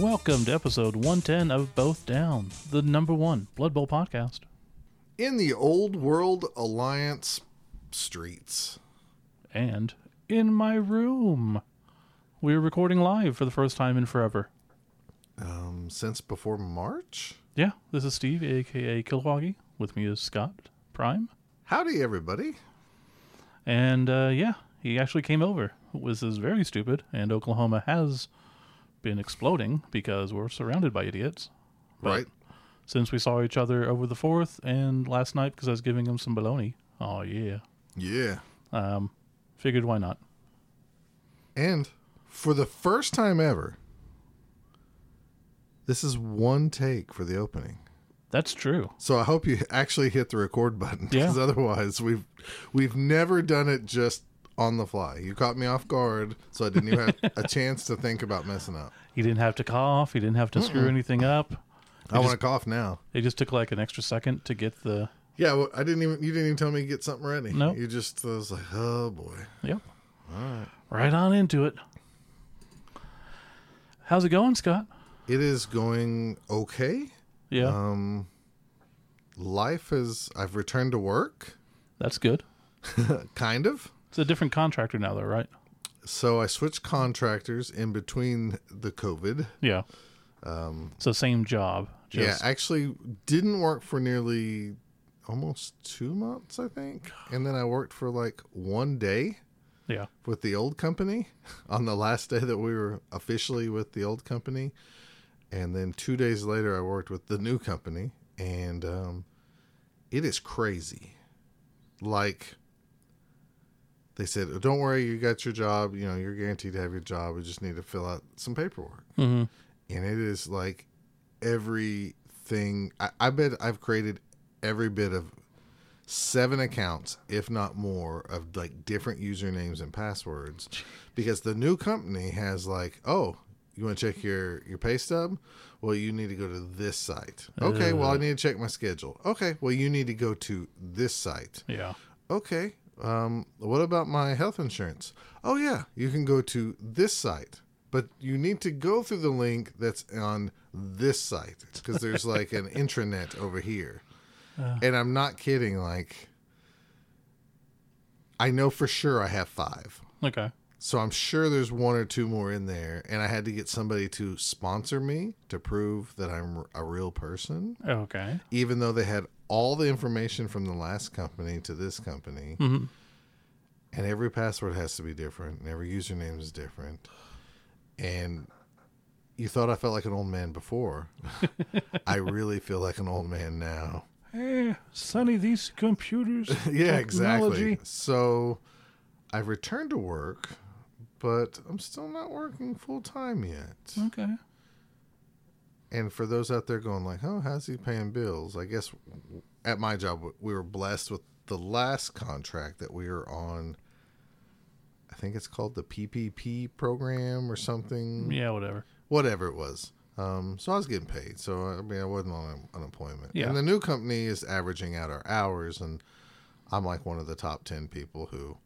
Welcome to episode 110 of Both Down, the number one Blood Bowl podcast. in the old world alliance streets. And in my room. We're recording live for the first time in forever. Um, since before March. Yeah, this is Steve, aka Kilwoggy. With me is Scott Prime. Howdy, everybody. And uh, yeah, he actually came over. This is very stupid, and Oklahoma has been exploding because we're surrounded by idiots. But right. Since we saw each other over the 4th and last night because I was giving him some baloney. Oh, yeah. Yeah. Um, figured why not? And for the first time ever, this is one take for the opening. That's true. So I hope you actually hit the record button because Yeah. otherwise we've we've never done it just on the fly. You caught me off guard, so I didn't even have a chance to think about messing up. He didn't have to cough. He didn't have to screw anything up. I want to cough now. It just took like an extra second to get the. Yeah, well, I didn't even. You didn't even tell me to get something ready. No. you just I was like, oh boy. Yep. All right right. on into it. How's it going, Scott? It is going okay. Yeah, Um, life is. I've returned to work, that's good. kind of. It's a different contractor now, though, right? So I switched contractors in between the COVID. Yeah. Um, the same job. Just, yeah, actually didn't work for nearly almost two months, I think, and then I worked for like one day yeah. with the old company on the last day that we were officially with the old company. And then two days later, I worked with the new company. And um, it is crazy. Like, they said, "Oh, don't worry, you got your job. You know, you're guaranteed to have your job. We just need to fill out some paperwork. hmm And it is like everything. I, I bet I've created every bit of seven accounts, if not more, of like different usernames and passwords, because the new company has like, oh, you want to check your your pay stub? Well, you need to go to this site. Okay, well, I need to check my schedule. Okay, well, you need to go to this site. Yeah. Okay, um, what about my health insurance? Oh yeah, you can go to this site, but you need to go through the link that's on this site because there's like an intranet over here. and I'm not kidding. Like, I know for sure I have five. Okay. So I'm sure there's one or two more in there, and I had to get somebody to sponsor me to prove that I'm a real person, Okay. even though they had all the information from the last company to this company. hmm And every password has to be different, and every username is different. And you thought I felt like an old man before. I really feel like an old man now. Hey, Sonny, these computers. yeah, technology. exactly. So I've returned to work, but I'm still not working full time yet. Okay. And for those out there going like, "Oh, how's he paying bills?" I guess at my job we were blessed with the last contract that we were on. I think it's called the PPP program or something. Yeah, whatever. Whatever it was. Um, so I was getting paid. So I mean, I wasn't on unemployment. Yeah. And the new company is averaging out our hours, and I'm like one of the top ten people who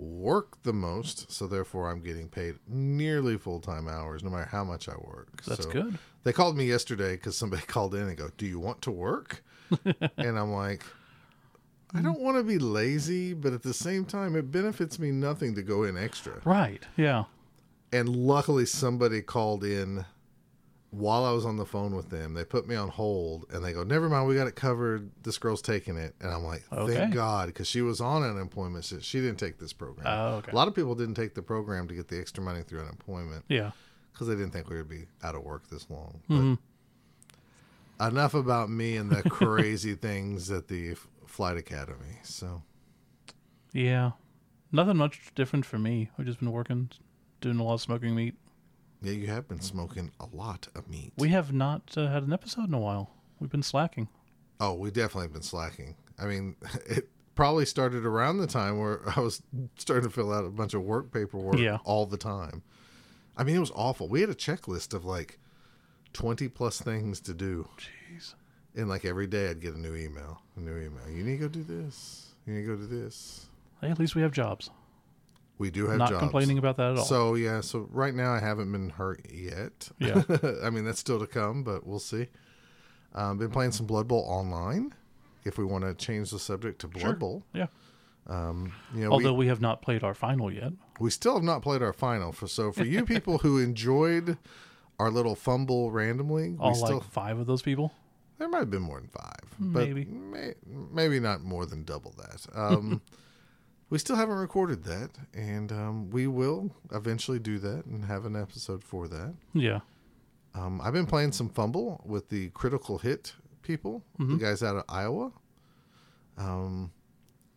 work the most. So therefore, I'm getting paid nearly full time hours, no matter how much I work. That's So- good. they called me yesterday because somebody called in and go, "Do you want to work?" and I'm like, "I don't want to be lazy, but at the same time, it benefits me nothing to go in extra." Right. Yeah. And luckily, somebody called in while I was on the phone with them. They put me on hold and they go, "Never mind, we got it covered. This girl's taking it." And I'm like, "Thank Okay. God," because she was on unemployment. She, she didn't take this program. Oh, okay. A lot of people didn't take the program to get the extra money through unemployment Yeah. because they didn't think we would be out of work this long. But Mhm. enough about me and the crazy things at the F- flight academy. So Yeah. Nothing much different for me. I've just been working, doing a lot of smoking meat. Yeah, you have been smoking a lot of meat. We have not uh, had an episode in a while. We've been slacking. oh, we definitely have been slacking. I mean, it probably started around the time where I was starting to fill out a bunch of work paperwork Yeah. all the time. I mean, it was awful. We had a checklist of like twenty plus things to do. Jeez. And like every day, I'd get a new email. A new email. You need to go do this. You need to go do this. Hey, at least we have jobs. We do have Not jobs. complaining about that at all. So yeah, so right now I haven't been hurt yet. Yeah. I mean that's still to come, but we'll see. Um, been playing some Blood Bowl online. If we want to change the subject to Blood Sure. Bowl, yeah. um, you know, Although we, we have not played our final yet. we still have not played our final. For so for you people who enjoyed our little fumble randomly, we All still like five of those people. there might have been more than five, but Maybe. may, maybe not more than double that. Um, we still haven't recorded that, and um, we will eventually do that and have an episode for that. Yeah. Um, I've been playing some fumble with the critical hit people, the guys out of Iowa. Um,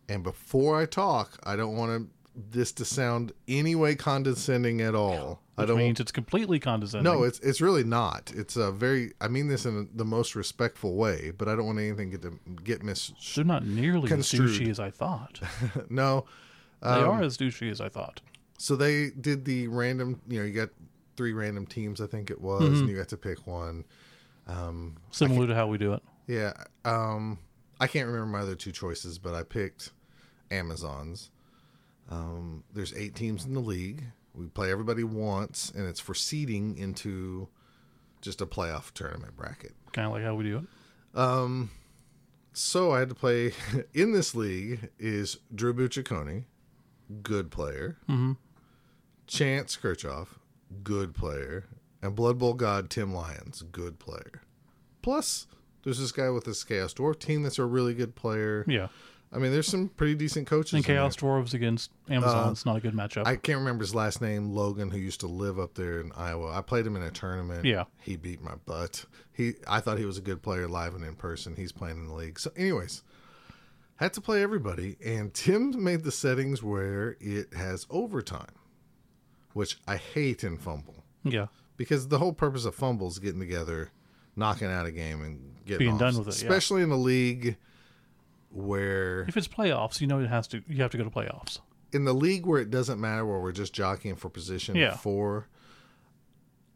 and before I talk, I don't want this to sound any way condescending at all. I don't. means it's completely condescending. no, it's it's really not. It's a very. I mean this in the most respectful way, but I don't want anything get to get mis. They're not nearly construed. as douchey as I thought. no, They Um, are as douchey as I thought. So they did the random. You know, you got three random teams. I think it was, Mm-hmm. and you got to pick one. Um, Similar to how we do it. Yeah. Um, I can't remember my other two choices, but I picked Amazon's. Um, there's eight teams in the league. We play everybody once, and it's for seeding into just a playoff tournament bracket. Kind of like how we do it. Um, so I had to play in this league is Drew Bucciccone, good player. Mhm. Chance Kirchhoff, good player, and Blood Bowl God Tim Lyons, good player. Plus, there's this guy with this Chaos Dwarf team that's a really good player. Yeah. I mean, there's some pretty decent coaches. And in there. Chaos Dwarves against Amazon. Uh, it's not a good matchup. I can't remember his last name, Logan, who used to live up there in Iowa. I played him in a tournament. Yeah. He beat my butt. He I thought he was a good player live and in person. He's playing in the league. So anyways, had to play everybody and Tim made the settings where it has overtime, which I hate in fumble yeah. because the whole purpose of fumble is getting together, knocking out a game and getting Being off. done with it, yeah. Especially in a league where If it's playoffs, you know it has to. You have to go to playoffs. in the league where it doesn't matter where we're just jockeying for position Yeah. for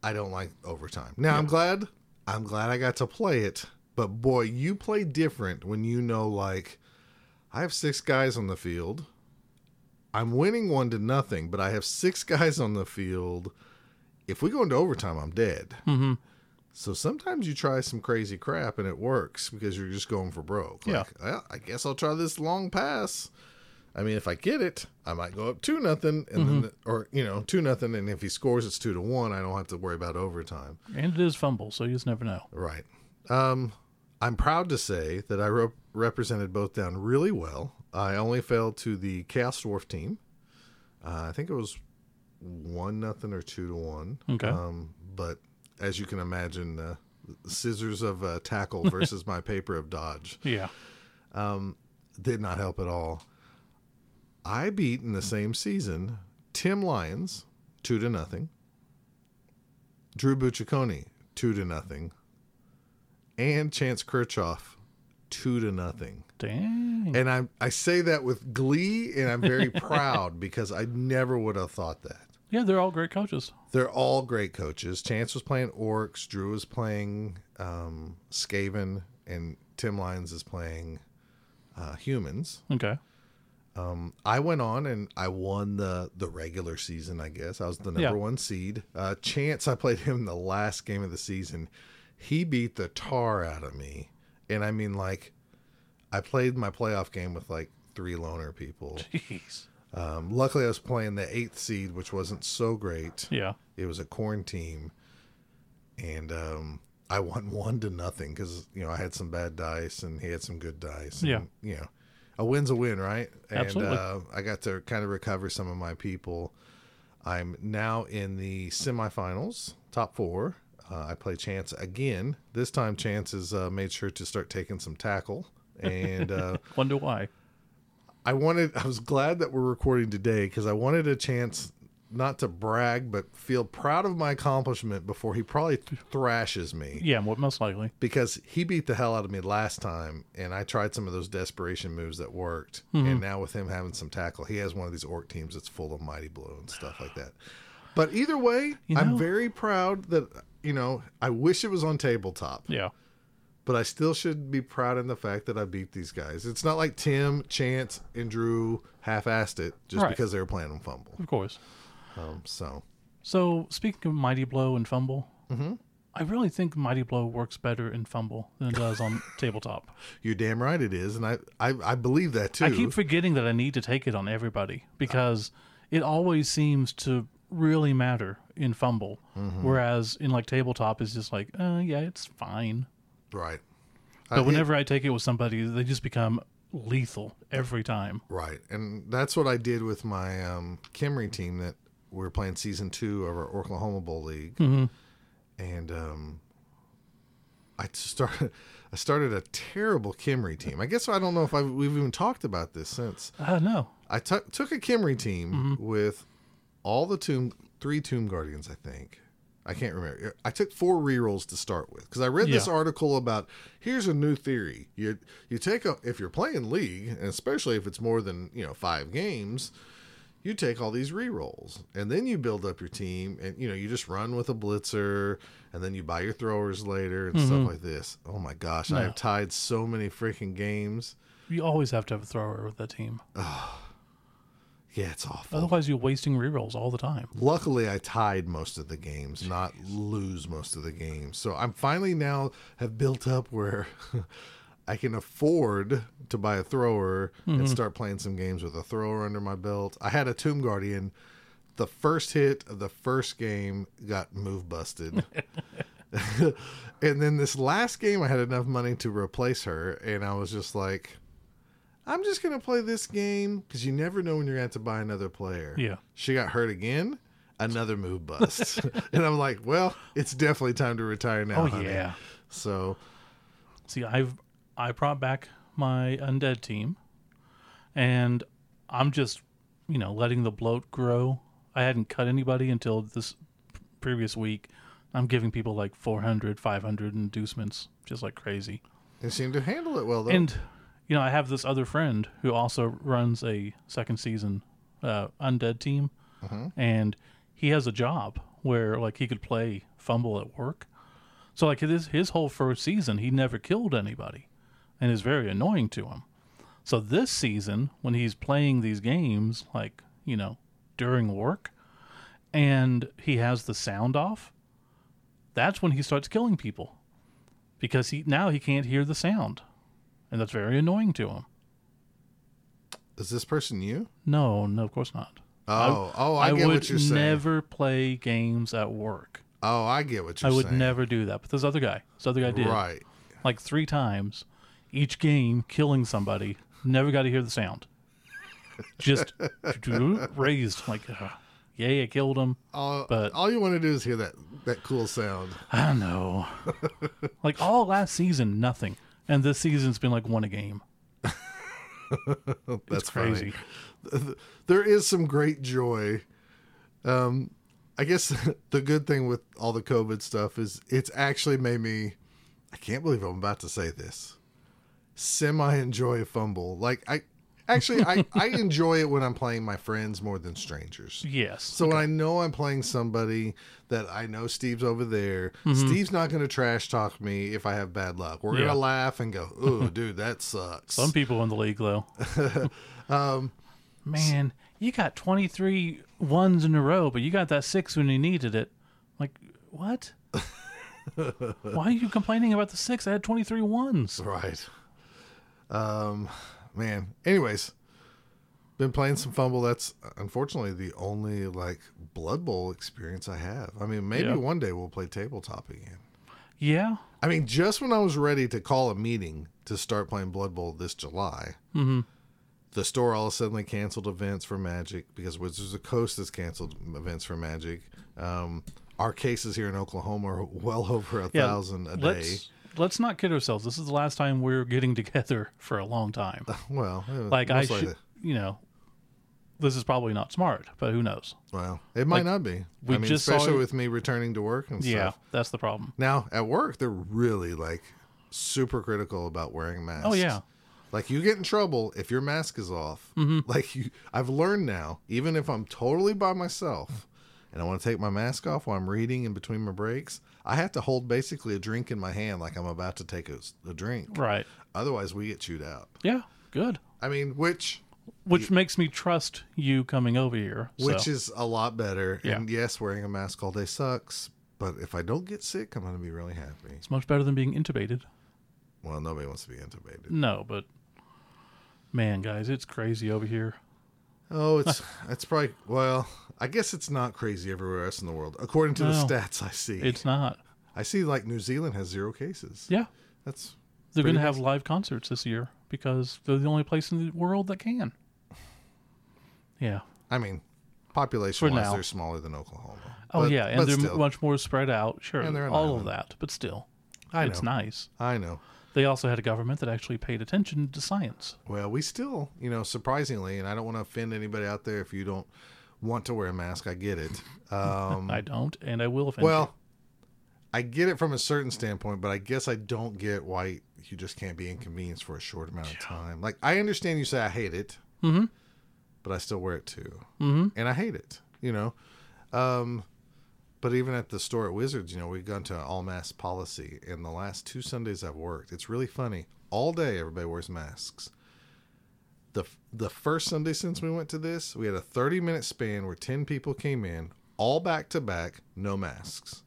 I don't like overtime. Now I'm glad I'm glad I got to play it, but boy, you play different when you know like I have six guys on the field. I'm winning one to nothing, but I have six guys on the field. If we go into overtime, I'm dead. Mm-hmm. So sometimes you try some crazy crap and it works because you're just going for broke. Yeah. Well, I guess I'll try this long pass. I mean, if I get it, I might go up two nothing, and then, or you know, two nothing, and if he scores, it's two to one. I don't have to worry about overtime. And it is fumble, so you just never know. Right. Um, I'm proud to say that I rep- represented both down really well. I only failed to the Chaos Dwarf team. Uh, I think it was one nothing or two to one. Okay. Um, but as you can imagine, uh, scissors of uh, tackle versus my paper of dodge Yeah. did not help at all. I beat in the same season Tim Lyons two to nothing, Drew Bucciccone two to nothing, and Chance Kirchhoff two to nothing. Dang. And I I say that with glee, and I'm very proud because I never would have thought that. Yeah, they're all great coaches. They're all great coaches. Chance was playing Orcs, Drew was playing um, Skaven, and Tim Lyons is playing uh, Humans. Okay. Um, I went on and I won the the regular season. I guess I was the number Yeah. one seed. Uh, Chance, I played him the last game of the season. He beat the tar out of me, and I mean like, I played my playoff game with like three loner people. Jeez. Um, luckily, I was playing the eighth seed, which wasn't so great. Yeah. It was a Khorne team, and um, I won one to nothing because you know I had some bad dice and he had some good dice. and, Yeah. you know, a win's a win, right? Absolutely. And uh, I got to kind of recover some of my people. I'm now in the semifinals, top four. Uh, I play Chance again. This time, Chance has uh, made sure to start taking some tackle, and uh, Wonder why. I wanted. I was glad that we're recording today because I wanted a chance not to brag, but feel proud of my accomplishment before he probably thrashes me Yeah, mo- most likely. because he beat the hell out of me last time, and I tried some of those desperation moves that worked. And mm-hmm. now with him having some tackle, he has one of these orc teams that's full of mighty blow and stuff like that. But either way, You I'm very proud that you know. I wish it was on tabletop, Yeah. But I still should be proud in the fact that I beat these guys. It's not like Tim, Chance, and Drew half-assed it just Right. because they were playing on fumble. Of course. Um, so So speaking of Mighty Blow and Fumble, I really think Mighty Blow works better in Fumble than it does on tabletop. you're damn right it is, and I I, I believe that too. I keep forgetting that I need to take it on everybody because it always seems to really matter in Fumble, whereas in like tabletop it's just like, uh, yeah, it's fine. Right. But I- whenever I take it with somebody, they just become lethal every time. Right, and that's what I did with my um, Khemri team that we were playing season two of our Oklahoma Bowl league, and um, I started. I started a terrible Khemri team. I guess I don't know if I we've even talked about this since. Uh, no. I took took a Khemri team with all the tomb three Tomb Guardians. I think I can't remember. I took four rerolls to start with because I read this article about here's a new theory. You you take a if you're playing League, and especially if it's more than you know five games, you take all these rerolls and then you build up your team and you know you just run with a blitzer and then you buy your throwers later and stuff mm-hmm. like this. Oh my gosh, I have tied so many freaking games. You always have to have a thrower with that team. Yeah, it's awful. Otherwise, you're wasting rerolls all the time. luckily i tied most of the games not lose most of the games. So i'm finally now have built up where i can afford to buy a thrower and mm-hmm. start playing some games with a thrower under my belt. I had a tomb guardian. The first hit of the first game got move busted. And then this last game i had enough money to replace her and i was just like i'm just going to play this game because you never know when you're going to have to buy another player Yeah. she got hurt again. Another move bust. and I'm like, well, it's definitely time to retire now. Oh, honey. yeah. So, See, I've I brought back my undead team, and I'm just you know letting the bloat grow. I hadn't cut anybody until this previous week. I'm giving people like 400, 500 inducements, just like crazy. they seem to handle it well, though. And you know, I have this other friend who also runs a second season uh, undead team, and he has a job where like he could play fumble at work. So like his his whole first season, he never killed anybody, and is very annoying to him. So this season, when he's playing these games, like you know, during work, and he has the sound off, that's when he starts killing people, because he now he can't hear the sound, and that's very annoying to him. Is this person you? No, no, of course not. Oh, oh, I, get would what you're saying. never play games at work. oh, I get what you're would saying. I would never do that. But this other guy, this other guy did Right. like three times, each game killing somebody. Never got to hear the sound. Just raised like, uh, yay, I killed him. All, But- all you want to do is hear that that cool sound. I don't know. like all last season, nothing, and this season's been like one a game. That's crazy. funny. There is some great joy. Um, I guess the good thing with all the COVID stuff is it's actually made me. I can't believe I'm about to say this. Semi enjoy a fumble. Like I, actually, I I enjoy it when I'm playing my friends more than strangers. Yes. So when I know I'm playing somebody that I know Steve's over there, Mm-hmm. Steve's not going to trash talk me if I have bad luck. We're Yeah. going to laugh and go, "Ooh, dude, that sucks." Some people in the league, though. um, Man, you got 23 ones in a row, but you got that six when you needed it. Like, what? Why are you complaining about the six? I had 23 ones. Right. Um, man. Anyways, been playing some fumble. That's unfortunately the only like Blood Bowl experience I have. I mean, maybe one day we'll play tabletop again. Yeah. I mean, just when I was ready to call a meeting to start playing Blood Bowl this July, the store all of a sudden canceled events for Magic because Wizards of the Coast has canceled events for Magic. Um, our cases here in Oklahoma are well over a Yeah. thousand a day. let's, Let's not kid ourselves. This is the last time we're getting together for a long time. Well, Like, I should, you know, this is probably not smart, but who knows? Well, it might Like, not be. we I mean, just especially it- with me returning to work and Yeah, stuff. Yeah, that's the problem. Now at work, they're really like super critical about wearing masks. Oh, yeah. Like you get in trouble if your mask is off. Mm-hmm. Like you, I've learned now, even if I'm totally by myself and I want to take my mask off while I'm reading in between my breaks, I have to hold basically a drink in my hand like I'm about to take a, a drink. Right. Otherwise, we get chewed out. Yeah. Good. I mean, which Which makes me trust you coming over here. which so. is a lot better. Yeah. And yes, wearing a mask all day sucks. But if I don't get sick, I'm going to be really happy. it's much better than being intubated. Well, nobody wants to be intubated. No, but man, guys, it's crazy over here. Oh, it's it's probably well. I guess it's not crazy everywhere else in the world, according to the stats I see. It's not. I see like New Zealand has zero cases. Yeah. That's They're going to have live concerts this year because they're the only place in the world that can. Yeah. I mean, population wise, they're smaller than Oklahoma. Oh But- yeah, and they're still, much more spread out. Sure, And they're all of that, but still, I it's know. nice. I know. They also had a government that actually paid attention to science. Well, we still, you know, surprisingly, and I don't want to offend anybody out there if you don't want to wear a mask. I get it. Um, I don't, and I will offend well, I get it from a certain standpoint, but I guess I don't get why you just can't be inconvenienced for a short amount of time. Like I understand you say I hate it. Mm-hmm. but I still wear it too, Mm-hmm. and I hate it. You know, um, but even at the store at Wizards, you know, we've gone to all mask policy. And the last two Sundays I've worked, it's really funny. All day, everybody wears masks. The The first Sunday since we went to this, we had a thirty minute span where ten people came in, all back to back, no masks,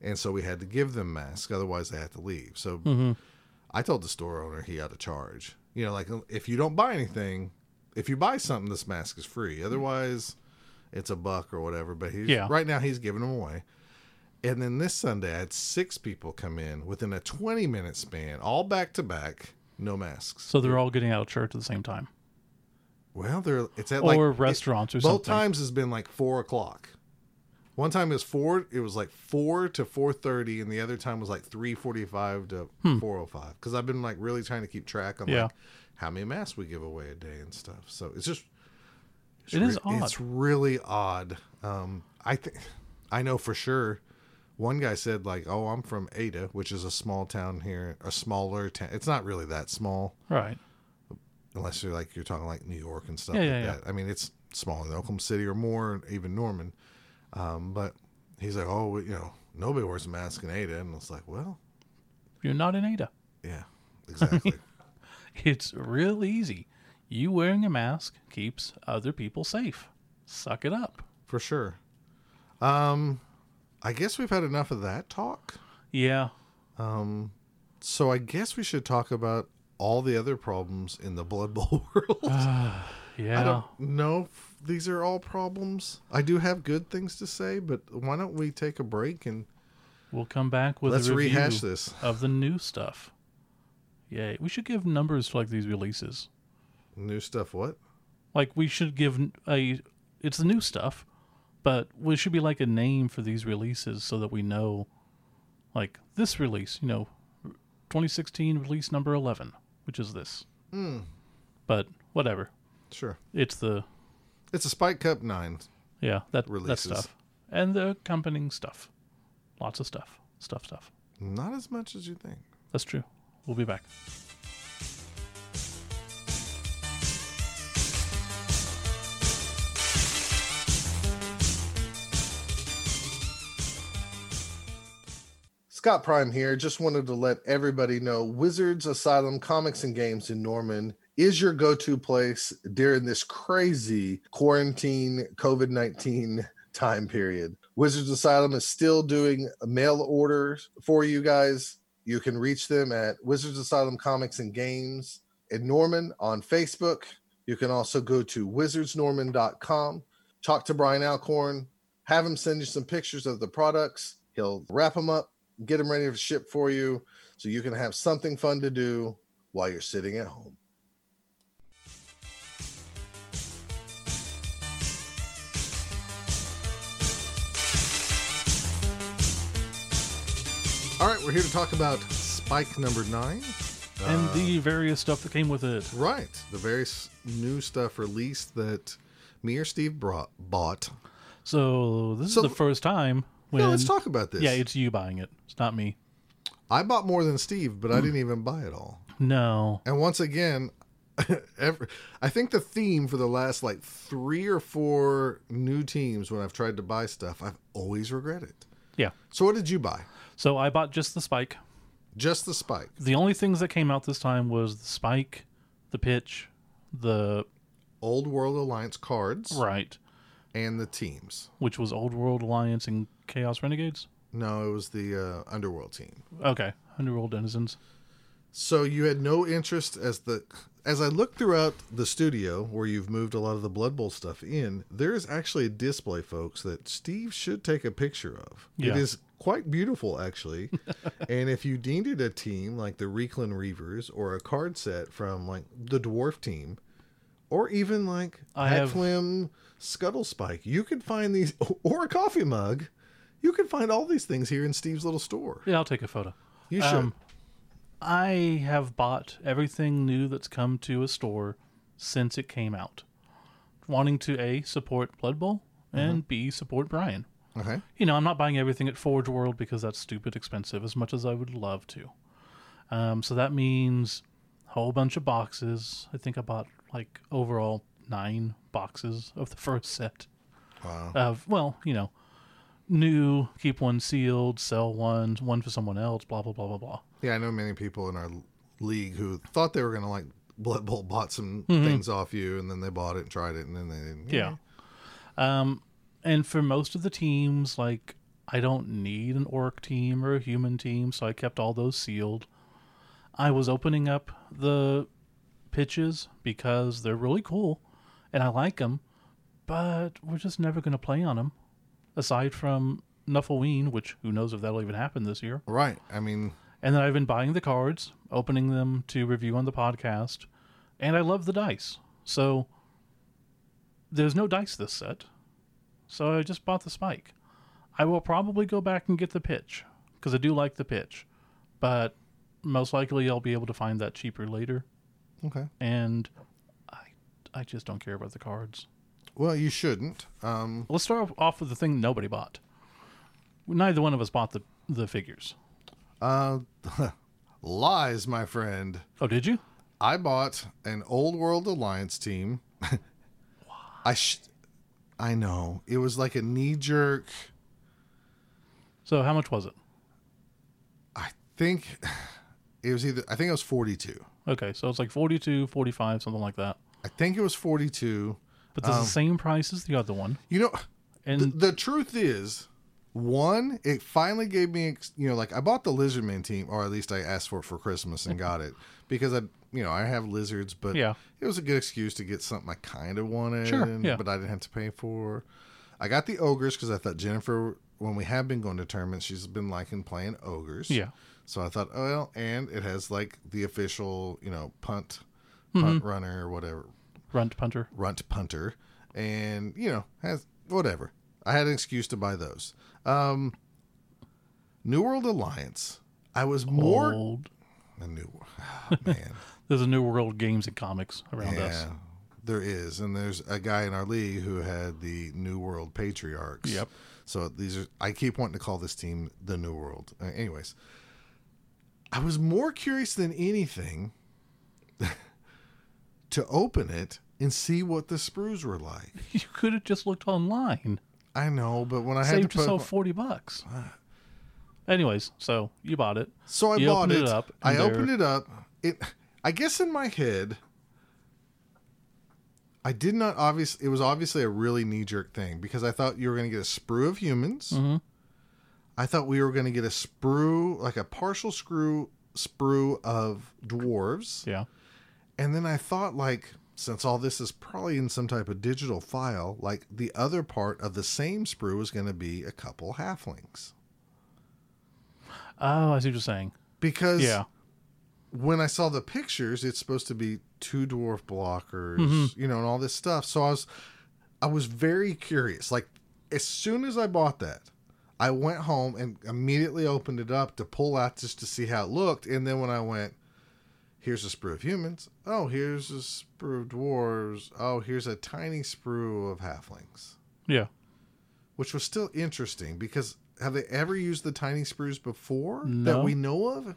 and so we had to give them masks, otherwise they had to leave. So Mm-hmm. I told the store owner he had to charge. You know, like if you don't buy anything, if you buy something, this mask is free. Otherwise, it's a buck or whatever. But he's Yeah. right now he's giving them away. And then this Sunday, I had six people come in within a 20 minute span, all back to back, no masks. So they're all getting out of church at the same time, Well, they're it's at or like restaurants or something. both times has been like four o'clock. One time it was four. It was like four to four thirty, and the other time was like three forty-five to four o five. Because I've been like really trying to keep track on Hmm. Yeah. like how many masks we give away a day and stuff. So it's just it's It is odd. It's really odd. Um, I think I know for sure. One guy said like, "Oh, I'm from Ada, which is a small town here, a smaller town. It's not really that small." Right. Unless you're like you're talking like New York and stuff Yeah, like yeah, yeah. that. I mean, it's smaller than Oklahoma City or more, even Norman. Um, but he's like, oh, you know, nobody wears a mask in Ada, and it's like, well, You're not in Ada. yeah, exactly. It's real easy. You wearing a mask keeps other people safe. Suck it up. For sure. Um, I guess we've had enough of that talk. Yeah. Um, so I guess we should talk about all the other problems in the Blood Bowl world. I Yeah. don't know these are all problems. I do have good things to say, but why don't we take a break and We'll come back with let's a review rehash this? of the new stuff. Yay. We should give numbers to like these releases. New stuff, what? Like we should give a it's the new stuff, but we should be like a name for these releases so that we know like this release, you know, 2016 release number 11, which is this. Hmm. But whatever. Sure. It's the It's a Spike Cup 9. yeah, that that stuff. And the accompanying stuff. Lots of stuff. Stuff stuff. Not as much as you think. That's true. We'll be back. Scott Prime here. Just wanted to let everybody know Wizards Asylum Comics and Games in Norman is your go to place during this crazy quarantine COVID 19 time period. Wizards Asylum is still doing mail orders for you guys. You can reach them at Wizards Asylum Comics and Games in Norman on Facebook. You can also go to wizardsnorman.com, talk to Brian Alcorn, have him send you some pictures of the products. He'll wrap them up, get them ready to ship for you so you can have something fun to do while you're sitting at home. All right, we're here to talk about Spike number nine. and Uh, the various stuff that came with it. Right. The various new stuff released that me or Steve brought, bought. So this So- is the first time when Yeah, let's talk about this. Yeah, it's you buying it. It's not me. I bought more than Steve, but I mm. didn't even buy it all. No. And once again, Every, I think the theme for the last like three or four new teams when I've tried to buy stuff, I've always regretted. Yeah. So what did you buy? So I bought just the spike. Just the spike. The only things that came out this time was the spike, the pitch, the Old World Alliance cards right, and the teams. which was Old World Alliance and Chaos Renegades. No, it was the uh, Underworld team. Okay, Underworld Denizens. So you had no interest as the as I look throughout the studio where you've moved a lot of the Blood Bowl stuff in, there is actually a display, folks, that Steve should take a picture of. It Yeah. is quite beautiful, actually. and if you needed a team like the Reekland Reavers or a card set from like the Dwarf team, or even like I have- Hatflim Scuttle Spike, you could find these or a coffee mug. You can find all these things here in Steve's little store. Yeah, I'll take a photo. You should. Um, I have bought everything new that's come to a store since it came out, wanting to a support Blood Bowl and b support Brian. okay. You know, I'm not buying everything at Forge World because that's stupid expensive as much as I would love to. Um, so that means a whole bunch of boxes. I think I bought like overall nine boxes of the first set. Wow. Of well, you know, new, keep one sealed, sell one, one for someone else, blah blah blah blah blah. Yeah, I know many people in our league who thought they were going to like Blood Bowl bought some things off you, and then they bought it and tried it, and then they didn't. Yeah. Um, and for most of the teams, like I don't need an orc team or a human team, so I kept all those sealed. I was opening up the pitches because they're really cool, and I like them, but we're just never going to play on them, aside from Nuffleween, which who knows if that'll even happen this year. Right. I mean, And then I've been buying the cards, opening them to review on the podcast, and I love the dice. So there's no dice this set. So I just bought the spike. I will probably go back and get the pitch because I do like the pitch, but most likely I'll be able to find that cheaper later. okay. And I, I just don't care about the cards. Well, you shouldn't. Um, Let's start off with the thing nobody bought. Neither one of us bought the the figures. uh, lies, my friend. Oh, did you? I bought an Old World Alliance team. I sh- I know it was like a knee jerk. So how much was it? I think it was either. I think it was forty two. Okay, so it's like 42, 45, something like that. I think it was forty two. But it's the same price as the other one. You know, And the, the truth is, one, it finally gave me, ex- you know, like I bought the Lizardman team, or at least I asked for it for Christmas and got it because I, you know, I have lizards, but Yeah. it was a good excuse to get something I kind of wanted, Sure, yeah. but I didn't have to pay for. I got the ogres because I thought Jennifer, when we have been going to tournaments, she's been liking playing ogres. Yeah. So I thought, oh, well, and it has like the official, you know, punt, Mm-hmm. punt runner or whatever, Runt Punter. runt punter and you know has whatever i had an excuse to buy those um new world alliance i was more Old. a new oh, man There's a New World Games and comics around us. yeah there is and there's a guy in our league who had the new world patriarchs Yep. so these are i keep wanting to call this team the new world uh, anyways i was more curious than anything to open it and see what the sprues were like You could have just looked online. I know, but when I had Saved to put, yourself 40 bucks. Anyways, so you bought it. so I you bought opened it. it up, I and opened it up. It, I guess, in my head, I did not obviously. It was obviously a really knee jerk thing because I thought you were going to get a sprue of humans. Mhm. I thought we were going to get a sprue, like a partial screw sprue of dwarves, Yeah. And then I thought like. Since all this is probably in some type of digital file, like the other part of the same sprue is going to be a couple halflings. Oh, I see what you're saying. Because Yeah. when I saw the pictures, it's supposed to be two dwarf blockers, Mm-hmm. you know, and all this stuff. So I was, I was very curious. Like as soon as I bought that, I went home and immediately opened it up to pull out just to see how it looked. And then when I went, here's a sprue of humans. Oh, here's a sprue of dwarves. Oh, here's a tiny sprue of halflings, Yeah. which was still interesting because have they ever used the tiny sprues before that we know of?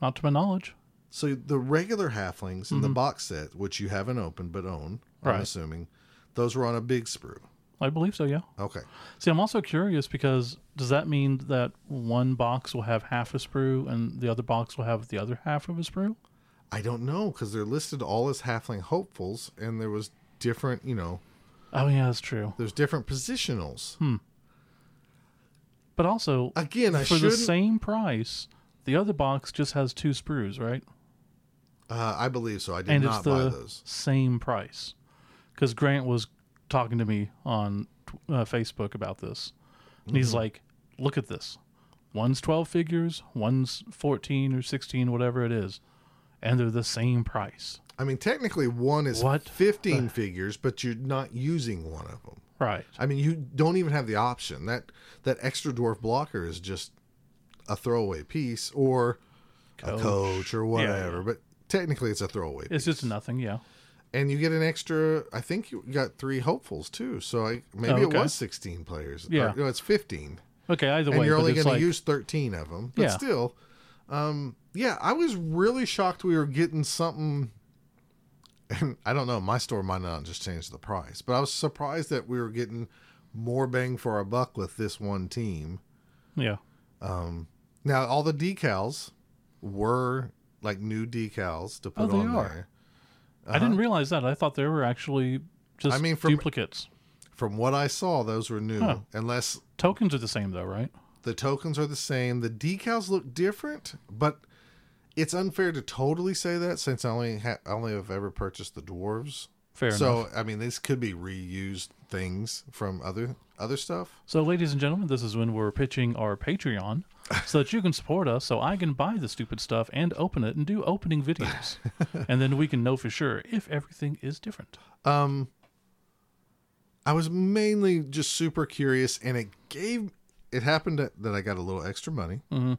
Not to my knowledge. So the regular halflings in the mm-hmm. box set, which you haven't opened but own, I'm assuming, those were on a big sprue. I believe so. Yeah. Okay. See, I'm also curious because does that mean that one box will have half a sprue and the other box will have the other half of a sprue? I don't know because they're listed all as halfling hopefuls, and there was different, you know, Oh yeah, that's true. there's different positionals. Hmm. But also, Again, I for the shouldn't. same price, the other box just has two sprues, right? uh, I believe so. I did and not it's the buy those. same price. Because Grant was talking to me on uh, Facebook about this, and he's Mm-hmm. like, "Look at this. One's twelve figures, one's fourteen or sixteen, whatever it is, and they're the same price." I mean, technically, one is What 15 figures, but you're not using one of them. Right. I mean, you don't even have the option. That that extra dwarf blocker is just a throwaway piece or a Coach. coach or whatever. But technically, it's a throwaway. It's piece. just nothing. Yeah. and you get an extra. I think you got three hopefuls too. So I maybe Oh, okay. it was 16 players. Yeah. Or, no, it's 15, Okay. Either and way, you're only going to use 13 of them. But Yeah. still, um, yeah, I was really shocked we were getting something. And I don't know, my store might not just change the price, but I was surprised that we were getting more bang for our buck with this one team. yeah. Now, all the decals were like new decals to put Oh, on are. there. I didn't realize that. I thought they were actually just Uh-huh. I mean, from- duplicates. From what I saw, those were new, Huh. unless Tokens are the same though, right? the tokens are the same. The decals look different, but it's unfair to totally say that since I only ha- I only have ever purchased the dwarves. Fair enough. so enough. I mean, these could be reused things from other other stuff. So, ladies and gentlemen, this is when we're pitching our Patreon so that you can support us so I can buy the stupid stuff and open it and do opening videos. and then we can know for sure if everything is different. Um, I was mainly just super curious, and it gave. It happened that, that I got a little extra money Mhm.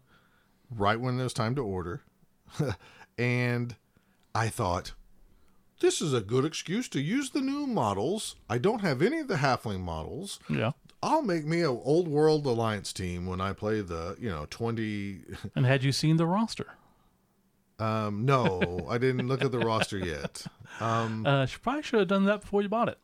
right when it was time to order, and I thought, this is a good excuse to use the new models. I don't have any of the halfling models. Yeah. I'll make me a old world alliance team when I play the you know twenty. And had you seen the roster? Um, no, I didn't look at the roster yet. Um, Uh, you probably should have done that before you bought it.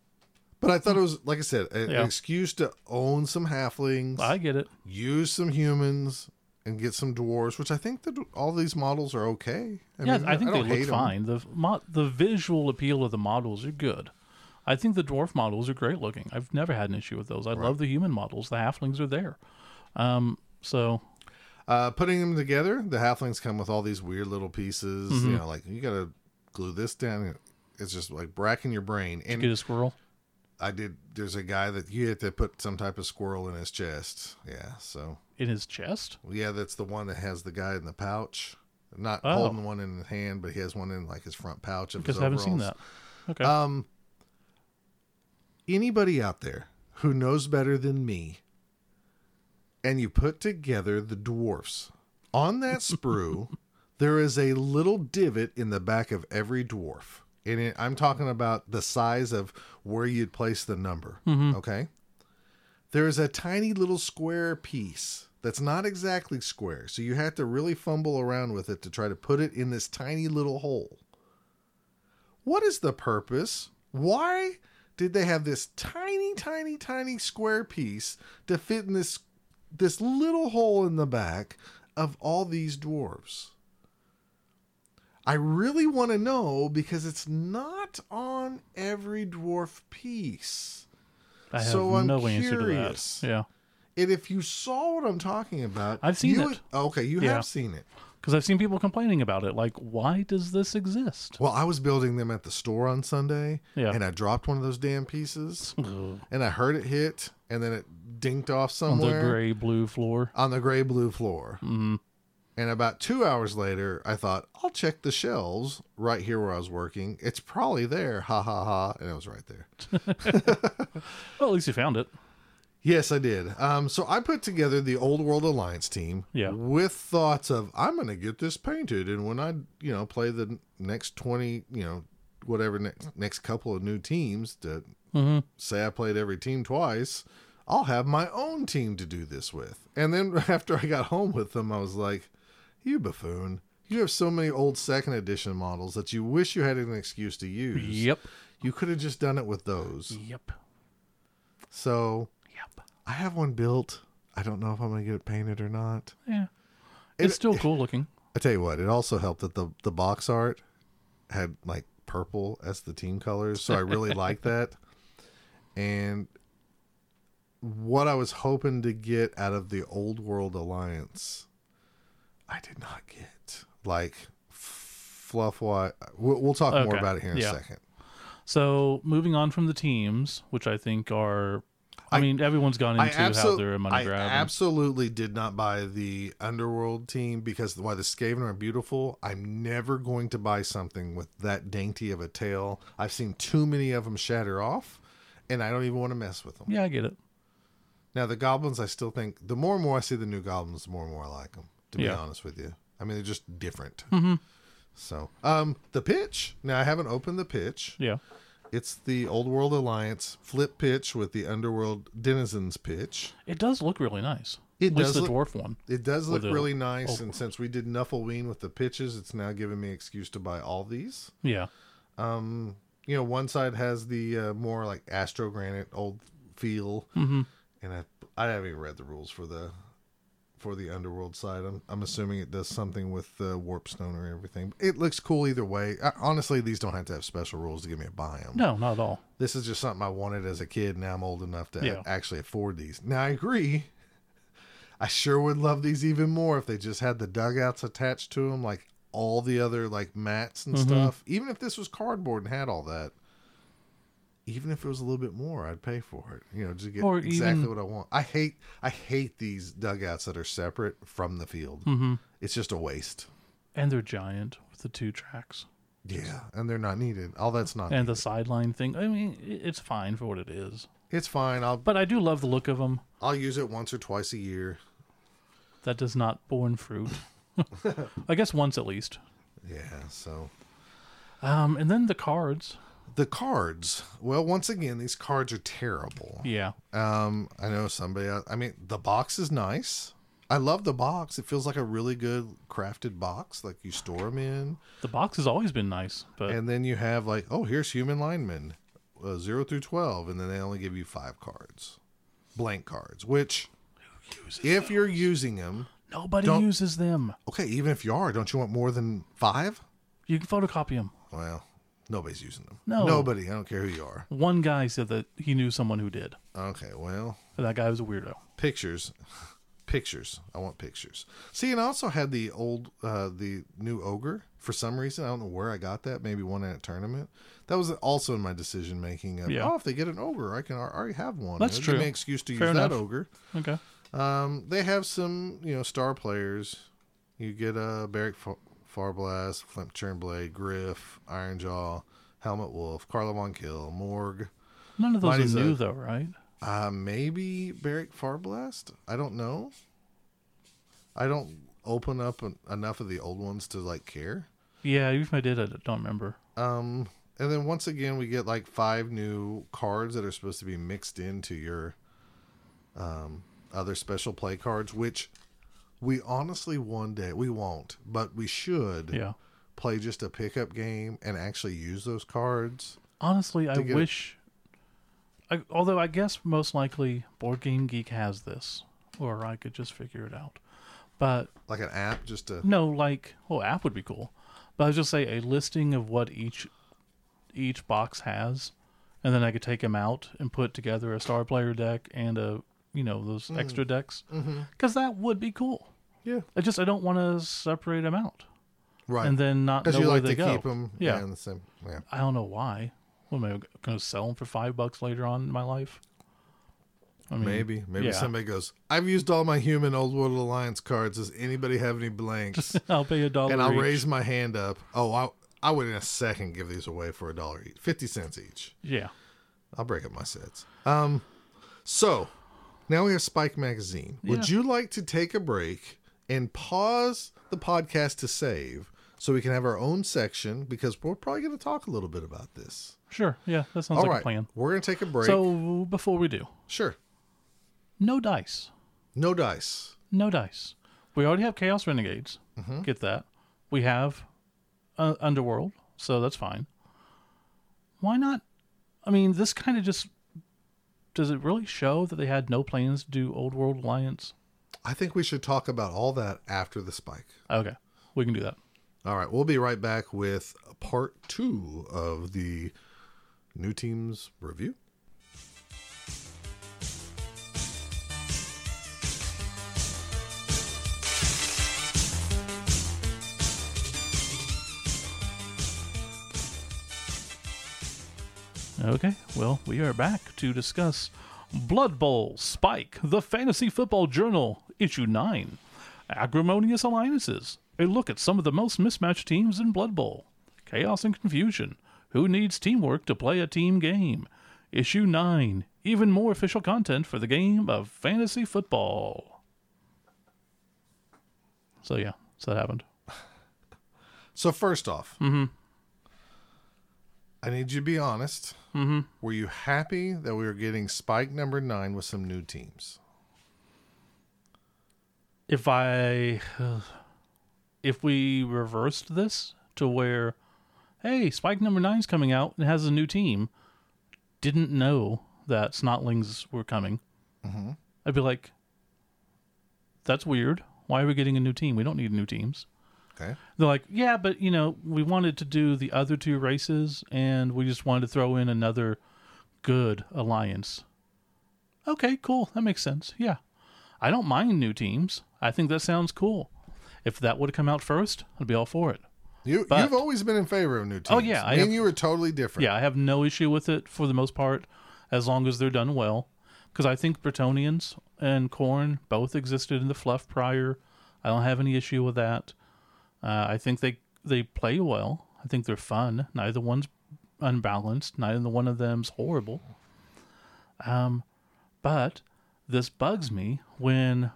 but I thought it was like I said, a- Yeah. an excuse to own some halflings. I get it. use some humans and get some dwarves, which I think that all these models are okay. I yeah, mean, I think they don't look fine. The mo- the visual appeal of the models are good. I think the dwarf models are great looking. I've never had an issue with those. I love the human models. The halflings are there. Um, so Uh, putting them together, the halflings come with all these weird little pieces. Mm-hmm. You know, like you got to glue this down. It's just like bracking your brain. And you get a squirrel. I did. There's a guy that you have to put some type of squirrel in his chest. Yeah. So in his chest. yeah, that's the one that has the guy in the pouch. Not Oh. holding one in his hand, but he has one in like his front pouch of Because his I haven't seen that. Okay. Um, anybody out there who knows better than me, and you put together the dwarfs on that sprue, there is a little divot in the back of every dwarf, and it, I'm talking about the size of where you'd place the number. Mm-hmm. Okay, there is a tiny little square piece. That's not exactly square, so you have to really fumble around with it to try to put it in this tiny little hole. What is the purpose? Why did they have this tiny, tiny, tiny square piece to fit in this this little hole in the back of all these dwarves? I really want to know because it's not on every dwarf piece. I have so I'm no answer curious. to that. Yeah. And if you saw what I'm talking about, I've seen you it. would- okay, you Yeah. have seen it. Because I've seen people complaining about it. Like, why does this exist? Well, I was building them at the store on Sunday, Yeah. and I dropped one of those damn pieces, and I heard it hit, and then it dinked off somewhere. On the gray blue floor. on the gray blue floor. hmm And about two hours later, I thought I'll check the shelves right here where I was working. It's probably there, ha ha ha, and it was right there. Well, at least you found it. Yes, I did. Um, so I put together the Old World Alliance team Yeah. with thoughts of I'm going to get this painted, and when I, you know, play the next twenty, you know, whatever next next couple of new teams to hmm say I played every team twice, I'll have my own team to do this with. And then after I got home with them, I was like, "You buffoon! You have so many old second edition models that you wish you had an excuse to use. Yep. You could have just done it with those. Yep. So Yep. I have one built. I don't know if I'm gonna get it painted or not. Yeah. It- It's still cool looking. I tell you what, it also helped that the the box art had like purple as the team colors, so I really like that. And what I was hoping to get out of the Old World Alliance, I did not get. Like fluff what we'll, we'll talk more about it here in yeah. a second. So moving on from the teams, which I think are, I, I- mean, everyone's gone into how they're a money I grab. and- absolutely did not buy the Underworld team because while the Skaven are beautiful, I'm never going to buy something with that dainty of a tail. I've seen too many of them shatter off, and I don't even want to mess with them. yeah, I get it. Now the goblins, I still think the more and more I see the new goblins, the more and more I like them. To be Yeah. honest with you, I mean they're just different. Mhm. So, um, the pitch. Now I haven't opened the pitch. Yeah. It's the Old World Alliance flip pitch with the Underworld Denizens pitch. It does look really nice. It does the look- dwarf one. It does look really nice, Old and since we did Nuffleween with the pitches, it's now giving me excuse to buy all these. Yeah. Um, you know, one side has the uh, more like Astro Granite old feel, Mm-hmm. and I I haven't even read the rules for the for the Underworld side. I'm I'm assuming it does something with the warp stone or everything. It looks cool either way. I, honestly, these don't have to have special rules to give me a buy them. No, not at all. This is just something I wanted as a kid. Now I'm old enough to Yeah. actually afford these. Now I agree. I sure would love these even more if they just had the dugouts attached to them, like all the other like mats and Mhm. stuff. Even if this was cardboard and had all that, even if it was a little bit more, I'd pay for it. You know, just get Or exactly even- what I want. I hate I hate these dugouts that are separate from the field. Mm-hmm. It's just a waste. And they're giant with the two tracks Yeah, and they're not needed. All that's not. and the sideline thing. I mean, it's fine for what it is. it's fine. I'll But I do love the look of them. I'll use it once or twice a year. That does not born fruit. I guess once at least. Yeah, so Um, and then the cards. The cards. Well, once again, these cards are terrible. Yeah. Um, I know somebody. I mean, the box is nice. I love the box. It feels like a really good crafted box, like you store them in. The box has always been nice, but And then you have like, oh, here's human linemen, uh, zero through twelve, and then they only give you five cards, blank cards. Which, if you're using them, nobody uses them. okay, even if you are, don't you want more than five? You can photocopy them. Well, nobody's using them. No. nobody. I don't care who you are. One guy said that he knew someone who did. Okay, well, And that guy was a weirdo. pictures pictures i want pictures see and i also had the old uh the new ogre for some reason i don't know where i got that maybe one at a tournament that was also in my decision making of Yeah. oh if they get an ogre i can al- already have one That's It'll give me true. an excuse to Fair use that enough. ogre Okay. um they have some you know star players you get a uh, Barrick Farblast, Flint Churnblade, Griff, Ironjaw, Helmut Wulf, Karla Von Kill, Morg, None of those Mighty's are new though, right? uh, maybe Barrick Farblast. I don't know. I don't open up en- enough of the old ones to like care. Yeah, even if I did, I don't remember. Um, and then once again, we get like five new cards that are supposed to be mixed into your um, other special play cards, which we honestly one day we won't, but we should Yeah. play just a pickup game and actually use those cards. Honestly, I To get it- wish. I, although I guess most likely Board Game Geek has this, or I could just figure it out. But Like an app, just to no, like, well, app would be cool. But I was just say a listing of what each each box has, and then I could take them out and put together a star player deck and a you know those Mm. extra decks, Mm-hmm. because that would be cool. Yeah, I just I don't want to separate them out right. and then not know Because you where like they to go. keep them, Yeah. in the same. Yeah. I don't know why. What am I going to sell them for five bucks later on in my life? I mean, Maybe, maybe yeah. somebody goes. I've used all my human Old World Alliance cards. Does anybody have any blanks? I'll pay a dollar. and I'll each. raise my hand up. Oh, I, I would in a second give these away for a dollar each, fifty cents each. Yeah, I'll break up my sets. Um, so now we have Spike Magazine. Would you like to take a break and pause the podcast to save so we can have our own section because we're probably going to talk a little bit about this. sure. Yeah, that sounds All like right, a plan. we're going to take a break. So before we do, sure, no dice. no dice. No dice. We already have Chaos Renegades. Mm-hmm. Get that. we have uh, Underworld, so that's fine. Why not? I mean, this kind of just does it really show that they had no plans to do Old World Alliance? I think we should talk about all that after the spike. Okay, we can do that. All right, we'll be right back with part two of the new teams review. Okay, well, we are back to discuss Blood Bowl Spike, the Fantasy Football Journal, Issue 9 Acrimonious Alliances. A look at some of the most mismatched teams in Blood Bowl. Chaos and Confusion. Who needs teamwork to play a team game? Issue 9 Even more official content for the game of fantasy football. So, yeah, so that happened. So first off, Mm-hmm. I need you to be honest. Mm-hmm. Were you happy that we were getting Spike number nine with some new teams? if I if we reversed this to where hey, Spike number nine's coming out and has a new team, didn't know that Snotlings were coming, Mm-hmm. I'd be like, that's weird. Why are we getting a new team? We don't need new teams. Okay. They're like, yeah, but you know, we wanted to do the other two races and we just wanted to throw in another good alliance. Okay, cool. That makes sense. Yeah. I don't mind new teams. I think that sounds cool. If that would have come out first, I'd be all for it. You But- you've always been in favor of new teams. Oh, yeah, I Me and you were totally different. Yeah, I have no issue with it for the most part, as long as they're done well. Because I think Bretonnians and Khorne both existed in the fluff prior. I don't have any issue with that. Uh, I think they they play well. I think they're fun. Neither one's unbalanced. Neither one of them's horrible. Um, but this bugs me when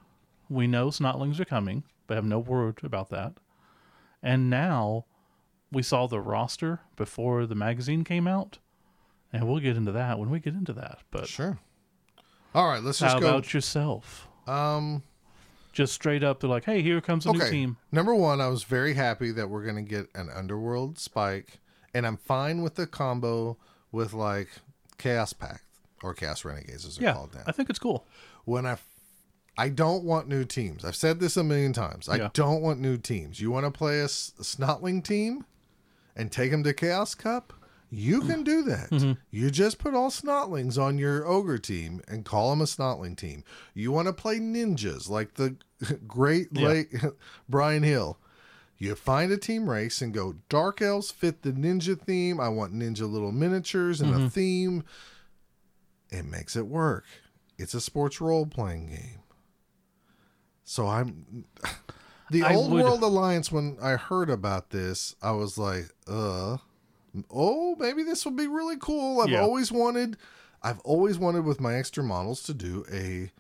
we know Snotlings are coming, but have no word about that. And now we saw the roster before the magazine came out, and we'll get into that when we get into that. But Sure. All right, let's just how go. about yourself? um Just straight up, they're like, "Hey, here comes a new team." Number one, I was very happy that we're gonna get an underworld spike, and I'm fine with the combo with like Chaos Pact or Chaos Renegades as they're Yeah, called now. I think it's cool. when I I don't want new teams. I've said this a million times. I Yeah. don't want new teams. You want to play a, s- a Snotling team and take them to Chaos Cup? You can do that. Mm-hmm. You just put all Snotlings on your Ogre team and call them a Snotling team. You want to play ninjas like the great Yeah. Brian Hill. You find a team race and go, Dark Elves fit the ninja theme. I want ninja little miniatures and Mm-hmm. a theme. It makes it work. It's a sports role playing game. So I'm the I old would- world alliance when I heard about this, I was like, uh oh, maybe this will be really cool. I've Yeah. always wanted I've always wanted with my extra models to do a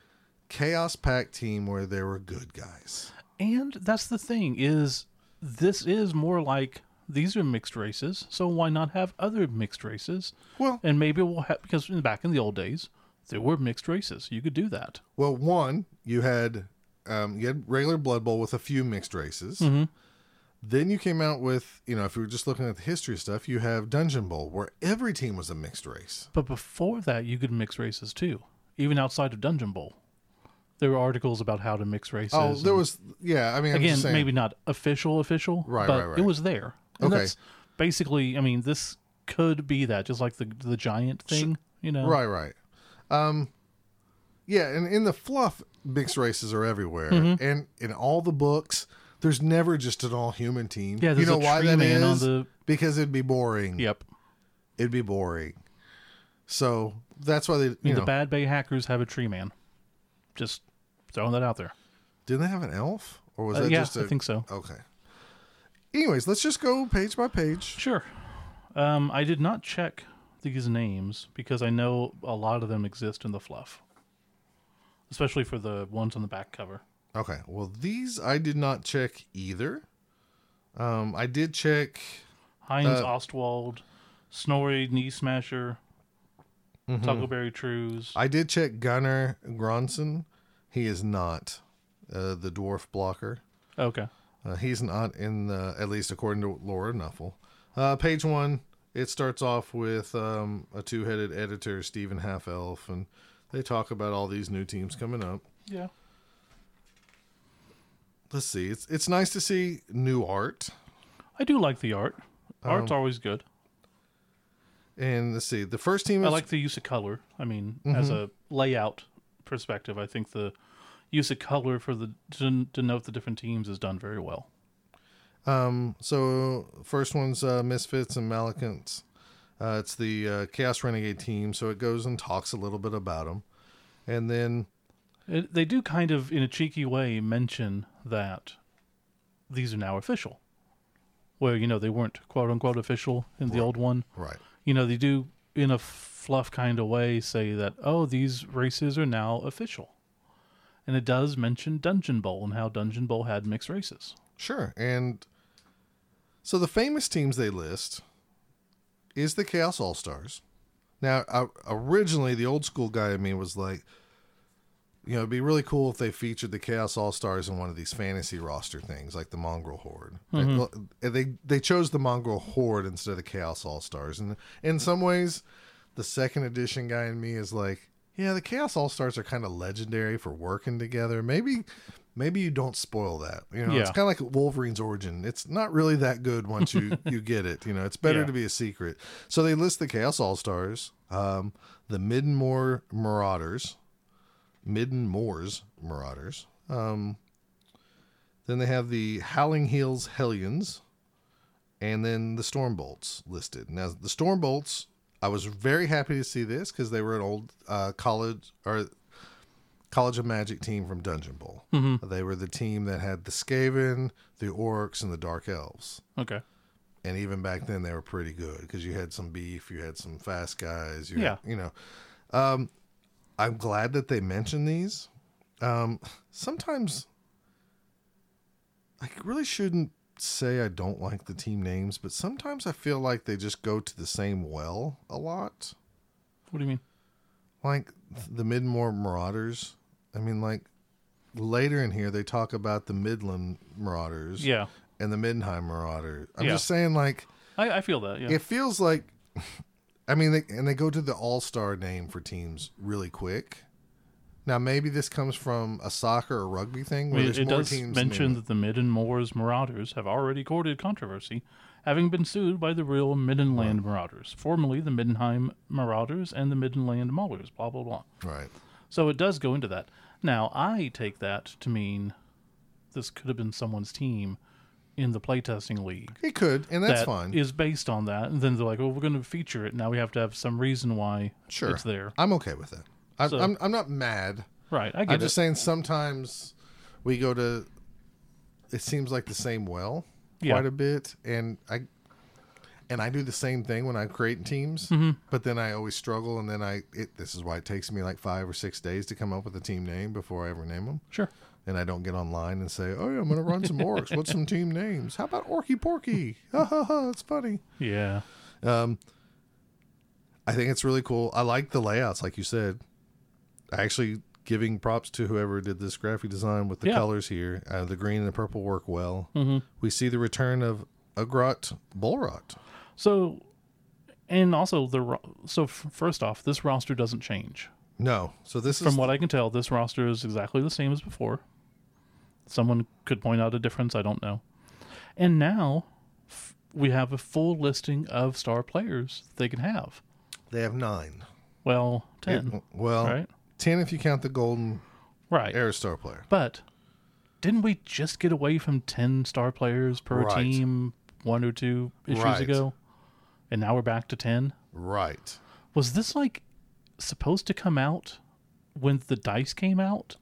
chaos pack team where there were good guys. And that's the thing is, this is more like these are mixed races, so why not have other mixed races? Well, And maybe we'll have because in- back in the old days there were mixed races. You could do that. well, one, you had um, you had regular Blood Bowl with a few mixed races. Mm-hmm. Then you came out with, you know, if you were just looking at the history stuff, you have Dungeon Bowl, where every team was a mixed race. But before that, you could mix races too, even outside of Dungeon Bowl. There were articles about how to mix races. Oh, there and- was, yeah. I mean, I'm again maybe not official official Right, but right, right. it was there and Okay. that's basically i mean this could be that just like the the giant thing you know right, right. Um, yeah, and in the fluff, mixed races are everywhere, Mm-hmm. and in all the books, there's never just an all human team. yeah you know why that on the Because it'd be boring. yep It'd be boring. So that's why they, I mean, know, the bad bay hackers have a tree man just throwing that out there didn't they have an elf, or was Uh, that yeah just a? i think so Okay. Anyways, let's just go page by page. sure um i did not check these names because i know a lot of them exist in the fluff especially for the ones on the back cover Okay. Well, these I did not check either. Um, I did check. heinz Uh, ostwald snorri knee smasher Mm-hmm. Tuggleberry Trues. I did check Gunnar Gronson. He is not uh, the dwarf blocker. Okay. Uh, he's not in the, at least according to Laura Nuffle. Uh, page one, it starts off with um, a two headed editor, Stephen Half Elf, and they talk about all these new teams coming up. Yeah. Let's see. It's it's nice to see new art. I do like the art. Art's Um, always good. And let's see. The first team is I like the use of color. I mean, Mm-hmm. as a layout perspective, I think the use of color for the to denote the different teams is done very well. Um, so first one's uh, Misfits and Malcontents. Uh, it's the uh, Chaos Renegade team, so it goes and talks a little bit about them, and then It, they do kind of, in a cheeky way, mention that these are now official. Where you know they weren't quote unquote official in the old one. right, You know they do in a fluff kind of way say that oh these races are now official, and it does mention Dungeon Bowl and how Dungeon Bowl had mixed races. sure, and so the famous teams they list is the Chaos All Stars. Now, uh, originally, the old school guy in me was like, you know, it'd be really cool if they featured the Chaos All Stars in one of these fantasy roster things, like the Mongrel Horde. Well, They they chose the Mongrel Horde instead of the Chaos All Stars, and in some ways, the second edition guy in me is like, yeah, the Chaos All Stars are kind of legendary for working together. Maybe. Maybe you don't spoil that. You know, it's kind of like Wolverine's origin. It's not really that good once you you get it. You know, it's better Yeah. to be a secret. So they list the Chaos All Stars, um, the Middenmoor Marauders, Middenmoors Marauders. Um, then they have the Howling Heels Hellions, and then the Stormbolts listed. Now the Stormbolts, I was very happy to see this because they were an old uh, college or College of Magic team from Dungeon Bowl. They were the team that had the Skaven, the Orcs, and the Dark Elves Okay. and even back then they were pretty good because you had some beef, you had some fast guys, you Yeah. had, you know. Um, I'm glad that they mentioned these. Um, sometimes I really shouldn't say I don't like the team names, but sometimes I feel like they just go to the same well a lot. What do you mean? Like the Midmore Marauders. I mean, like later in here they talk about the Midland Marauders Yeah, and the Middenheim Marauders. I'm Yeah. just saying, like, I, I feel that. Yeah. it feels like i mean they, and they go to the all-star name for teams really quick now maybe this comes from a soccer or rugby thing where it more does teams mention that the Middenmoors Marauders have already courted controversy, having been sued by the real Middenland Marauders, formerly the Middenheim Marauders and the Middenland Maulers, blah, blah, blah. right So it does go into that. Now, I take that to mean this could have been someone's team in the playtesting league. it could and that's that fine is based on that. And then they're like, oh, we're going to feature it. Now we have to have some reason why sure it's there. i'm okay with that I, So- I'm, I'm not mad Right. I get it. i'm just it. saying sometimes we go to it seems like the same well Yeah. quite a bit and i and I do the same thing when I create teams, Mm-hmm. but then I always struggle, and then I it, this is why it takes me like five or six days to come up with a team name before I ever name them. Sure. And I don't get online and say, "Oh, yeah, I'm going to run some orcs. What's some team names? How about Orky Porky? Ha ha ha! It's funny." Yeah. I think it's really cool. I like the layouts, like you said. Actually, giving props to whoever did this graphic design with the Yeah. colors here. Uh, the green and the purple work well. Mm-hmm. We see the return of Ugrot Bolgrot. So, and also the ro- so f- first off, this roster doesn't change. No, so this From is what I can tell, this roster is exactly the same as before. Someone could point out a difference. I don't know. And now f- we have a full listing of star players they can have. they have nine. Well, ten, Well, right? ten if you count the golden Right. air star player. But didn't we just get away from 10 star players per Right. team one or two issues Right. ago? And now we're back to 10? Right. Was this like supposed to come out when the dice came out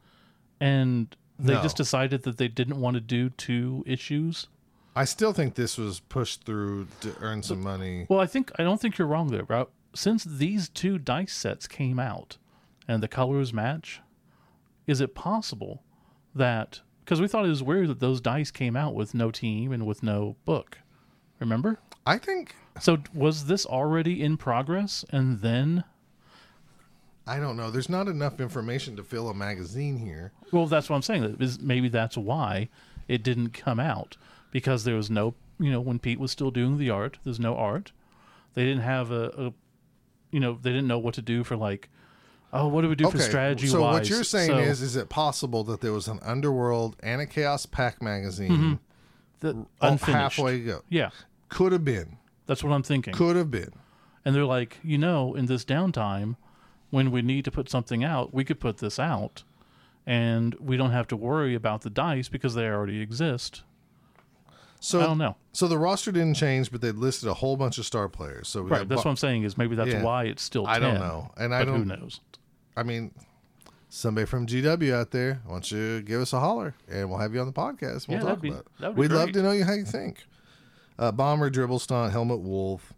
and they No. just decided that they didn't want to do two issues? I still think this was pushed through to earn some money. Well, I think I don't think you're wrong there, bro. Since these two dice sets came out and the colors match, is it possible that because we thought it was weird that those dice came out with no team and with no book. Remember? I think So was this already in progress and then I don't know. There's not enough information to fill a magazine here. well that's what I'm saying. Is maybe that's why it didn't come out because there was no, you know, when Pete was still doing the art, there's no art. They didn't have a, a you know, they didn't know what to do for like, oh, what do we do for strategy so what you're saying So is, is it possible that there was an Underworld and a Chaos Pack magazine Mm-hmm. the unfinished. halfway go? Yeah, Could have been. that's what I'm thinking. Could have been. And they're like, you know, in this downtime, when we need to put something out, we could put this out, and we don't have to worry about the dice because they already exist. So I don't know. So the roster didn't change, but they listed a whole bunch of star players. So Right. That's Bo- what I'm saying is maybe that's Yeah. why it's still 10. I don't know, and I but who don't. knows? I mean, somebody from GW out there, why don't you give us a holler, and we'll have you on the podcast. We'll Yeah, talk be- about it. We'd love to know you how you think. Uh, Bomber, Dribble Stunt, Helmut Wulf,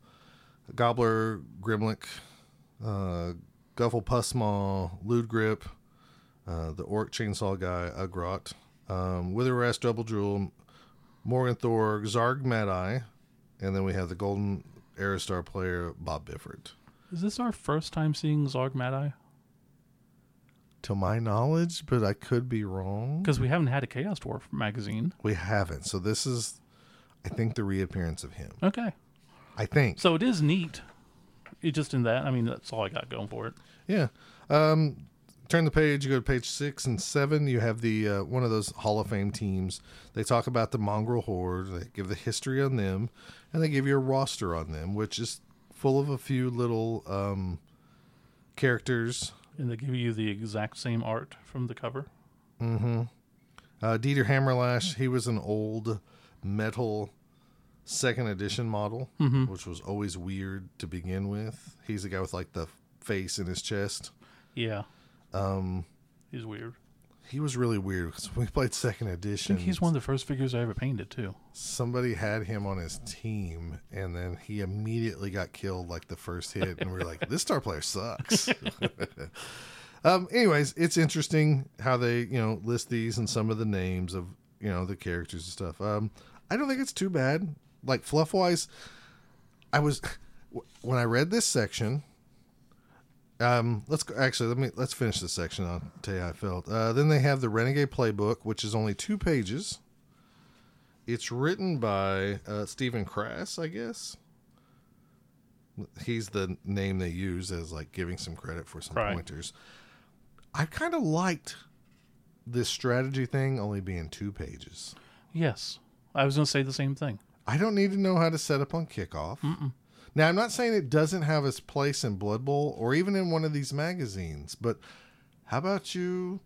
Gobbler, Grimlick, uh, Guffle Pussmaw, Lewd Grip, uh, the Orc Chainsaw Guy, Ugrot, um, Wither Rest, Double Jewel, Morg 'n' Thorg, Zarg Mad Eye, and then we have the Golden Aerostar player, Bob Bifford. Is this our first time seeing Zzharg Madeye? To my knowledge, but I could be wrong. Because we haven't had a Chaos Dwarf magazine. We haven't. So this is, I think, the reappearance of him. Okay. I think. So it is neat. It just in that. I mean, that's all I got going for it. Yeah. Um, turn the page. You go to page six and seven. You have the uh, one of those Hall of Fame teams. They talk about the Mongrel Horde. They give the history on them, and they give you a roster on them, which is full of a few little um, characters. And they give you the exact same art from the cover. Mm-hmm. Uh, Dieter Hammerlash. He was an old metal second edition model, which was always weird to begin with. He's the guy with like the face in his chest. Yeah. Um, he's weird. He was really weird because we played second edition, he's one of the first figures I ever painted too. somebody had him on his team, and then he immediately got killed like the first hit, and we are like, "This star player sucks." um. Anyways, it's interesting how they you know list these and some of the names of you know the characters and stuff. Um. I don't think it's too bad. Like fluff wise, I was when I read this section. Um, let's go, actually let me let's finish this section. I'll tell you how I felt. Uh, then they have the Renegade Playbook, which is only two pages. It's written by uh, Stephen Crass, I guess. He's the name they use as like giving some credit for some Right. pointers. I kind of liked this strategy thing only being two pages. Yes. I was going to say the same thing. I don't need to know how to set up on kickoff. Now, I'm not saying it doesn't have its place in Blood Bowl or even in one of these magazines, but how about you?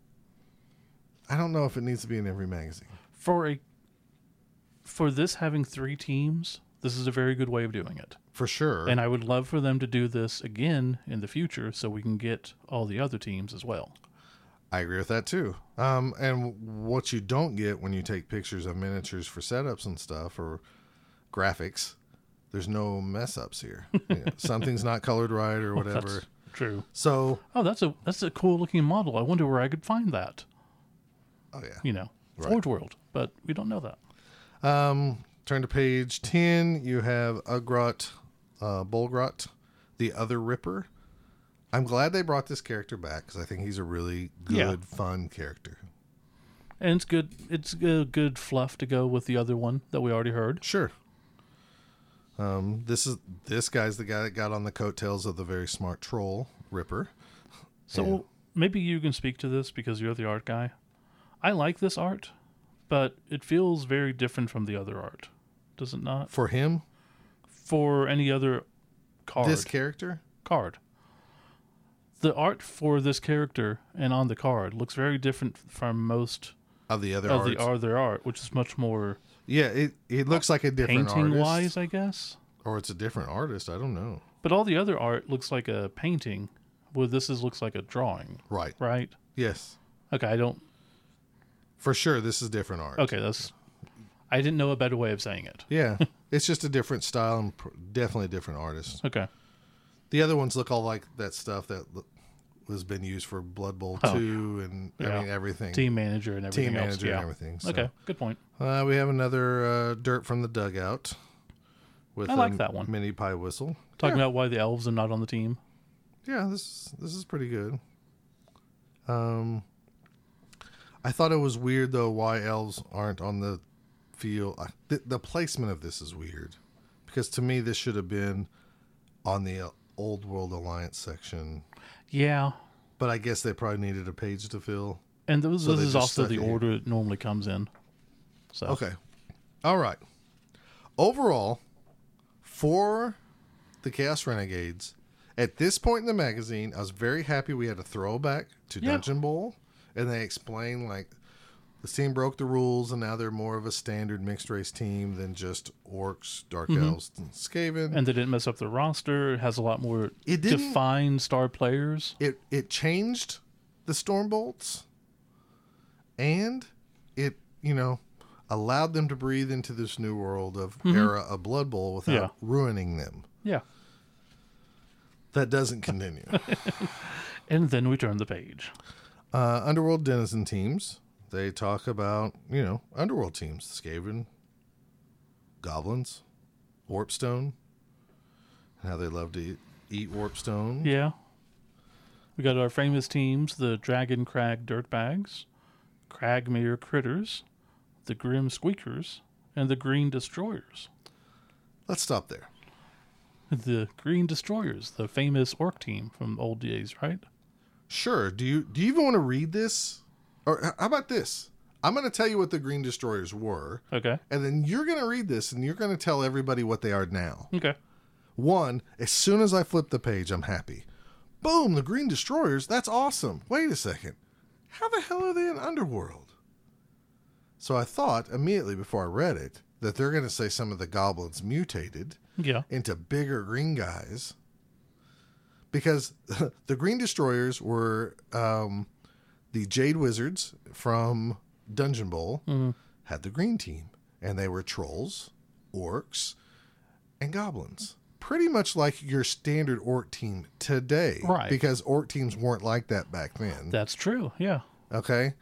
I don't know if it needs to be in every magazine. For a for this having three teams, this is a very good way of doing it. For sure. And I would love for them to do this again in the future so we can get all the other teams as well. I agree with that too. Um, and what you don't get when you take pictures of miniatures for setups and stuff or graphics, there's no mess ups here. You know, something's not colored right or whatever. That's true. So, Oh, that's a that's a cool looking model. I wonder where I could find that. oh yeah. You know, Right. Forge World, but we don't know that. Um, turn to page 10. You have Ugrot, uh, Bolgrot, the other Ripper. I'm glad they brought this character back because I think he's a really good, Yeah. fun character. And it's good. It's a good fluff to go with the other one that we already heard. Sure. Um, this is this guy's the guy that got on the coattails of the very smart troll Ripper. So maybe you can speak to this because you're the art guy. I like this art, but it feels very different from the other art. Does it not? For him, For any other card. this character, card. The art for this character and on the card looks very different from most of the other of arts. the other art, which is much more yeah, it it looks like a different painting artist, wise, I guess. or it's a different artist. I don't know. But all the other art looks like a painting. Well, this is looks like a drawing, Right? right? Yes, Okay, I don't. for sure. This is different art. Okay, that's. I didn't know a better way of saying it. Yeah, it's just a different style and pr- definitely a different artist. Okay. The other ones look all like that stuff that l- was been used for Blood Bowl Oh, two and I mean everything. Team manager and everything Team else. manager yeah. and everything. so. Okay, good point. Uh, we have another uh, dirt from the dugout with I like a that one. mini pie whistle. Talking yeah. about why the elves are not on the team. yeah, this this is pretty good. Um, I thought it was weird though why elves aren't on the field. I- The, the placement of this is weird because to me this should have been on the uh, Old World Alliance section, Yeah, but I guess they probably needed a page to fill. and this, So this is also the order it normally comes in. So Okay. All right. Overall, for the Chaos Renegades, at this point in the magazine, I was very happy we had a throwback to Yeah. Dungeon Bowl, and they explained like the team broke the rules, and now they're more of a standard mixed race team than just orcs, dark elves, and Skaven. Mm-hmm. and they didn't mess up the roster. It has a lot more It defined star players. it it changed the Stormbolts, and it you know allowed them to breathe into this new world of era of Blood Bowl without Yeah. ruining them. Yeah, That doesn't continue. and then we turn the page. uh, Underworld Denizen teams. They talk about you know Underworld teams: the Skaven, Goblins, Warpstone, and how they love to eat, eat Warpstone. Yeah, we got our famous teams: the Dragon Crag Dirtbags, Cragmere Critters, the Grim Squeakers, and the Green Destroyers. Let's stop there. The Green Destroyers, the famous orc team from old days, right? Sure. Do you do you even want to read this? Or how about this? I'm going to tell you what the Green Destroyers were, Okay. and then you're going to read this and you're going to tell everybody what they are now. Okay. One, as soon as I flip the page, I'm happy. Boom, the Green Destroyers. That's awesome. Wait a second. How the hell are they in Underworld? So I thought immediately before I read it that they're going to say some of the goblins mutated Yeah. into bigger green guys because the green destroyers were um, the jade wizards from dungeon bowl had the green team and they were trolls orcs and goblins pretty much like your standard orc team today Right. because orc teams weren't like that back then That's true. Yeah. Okay.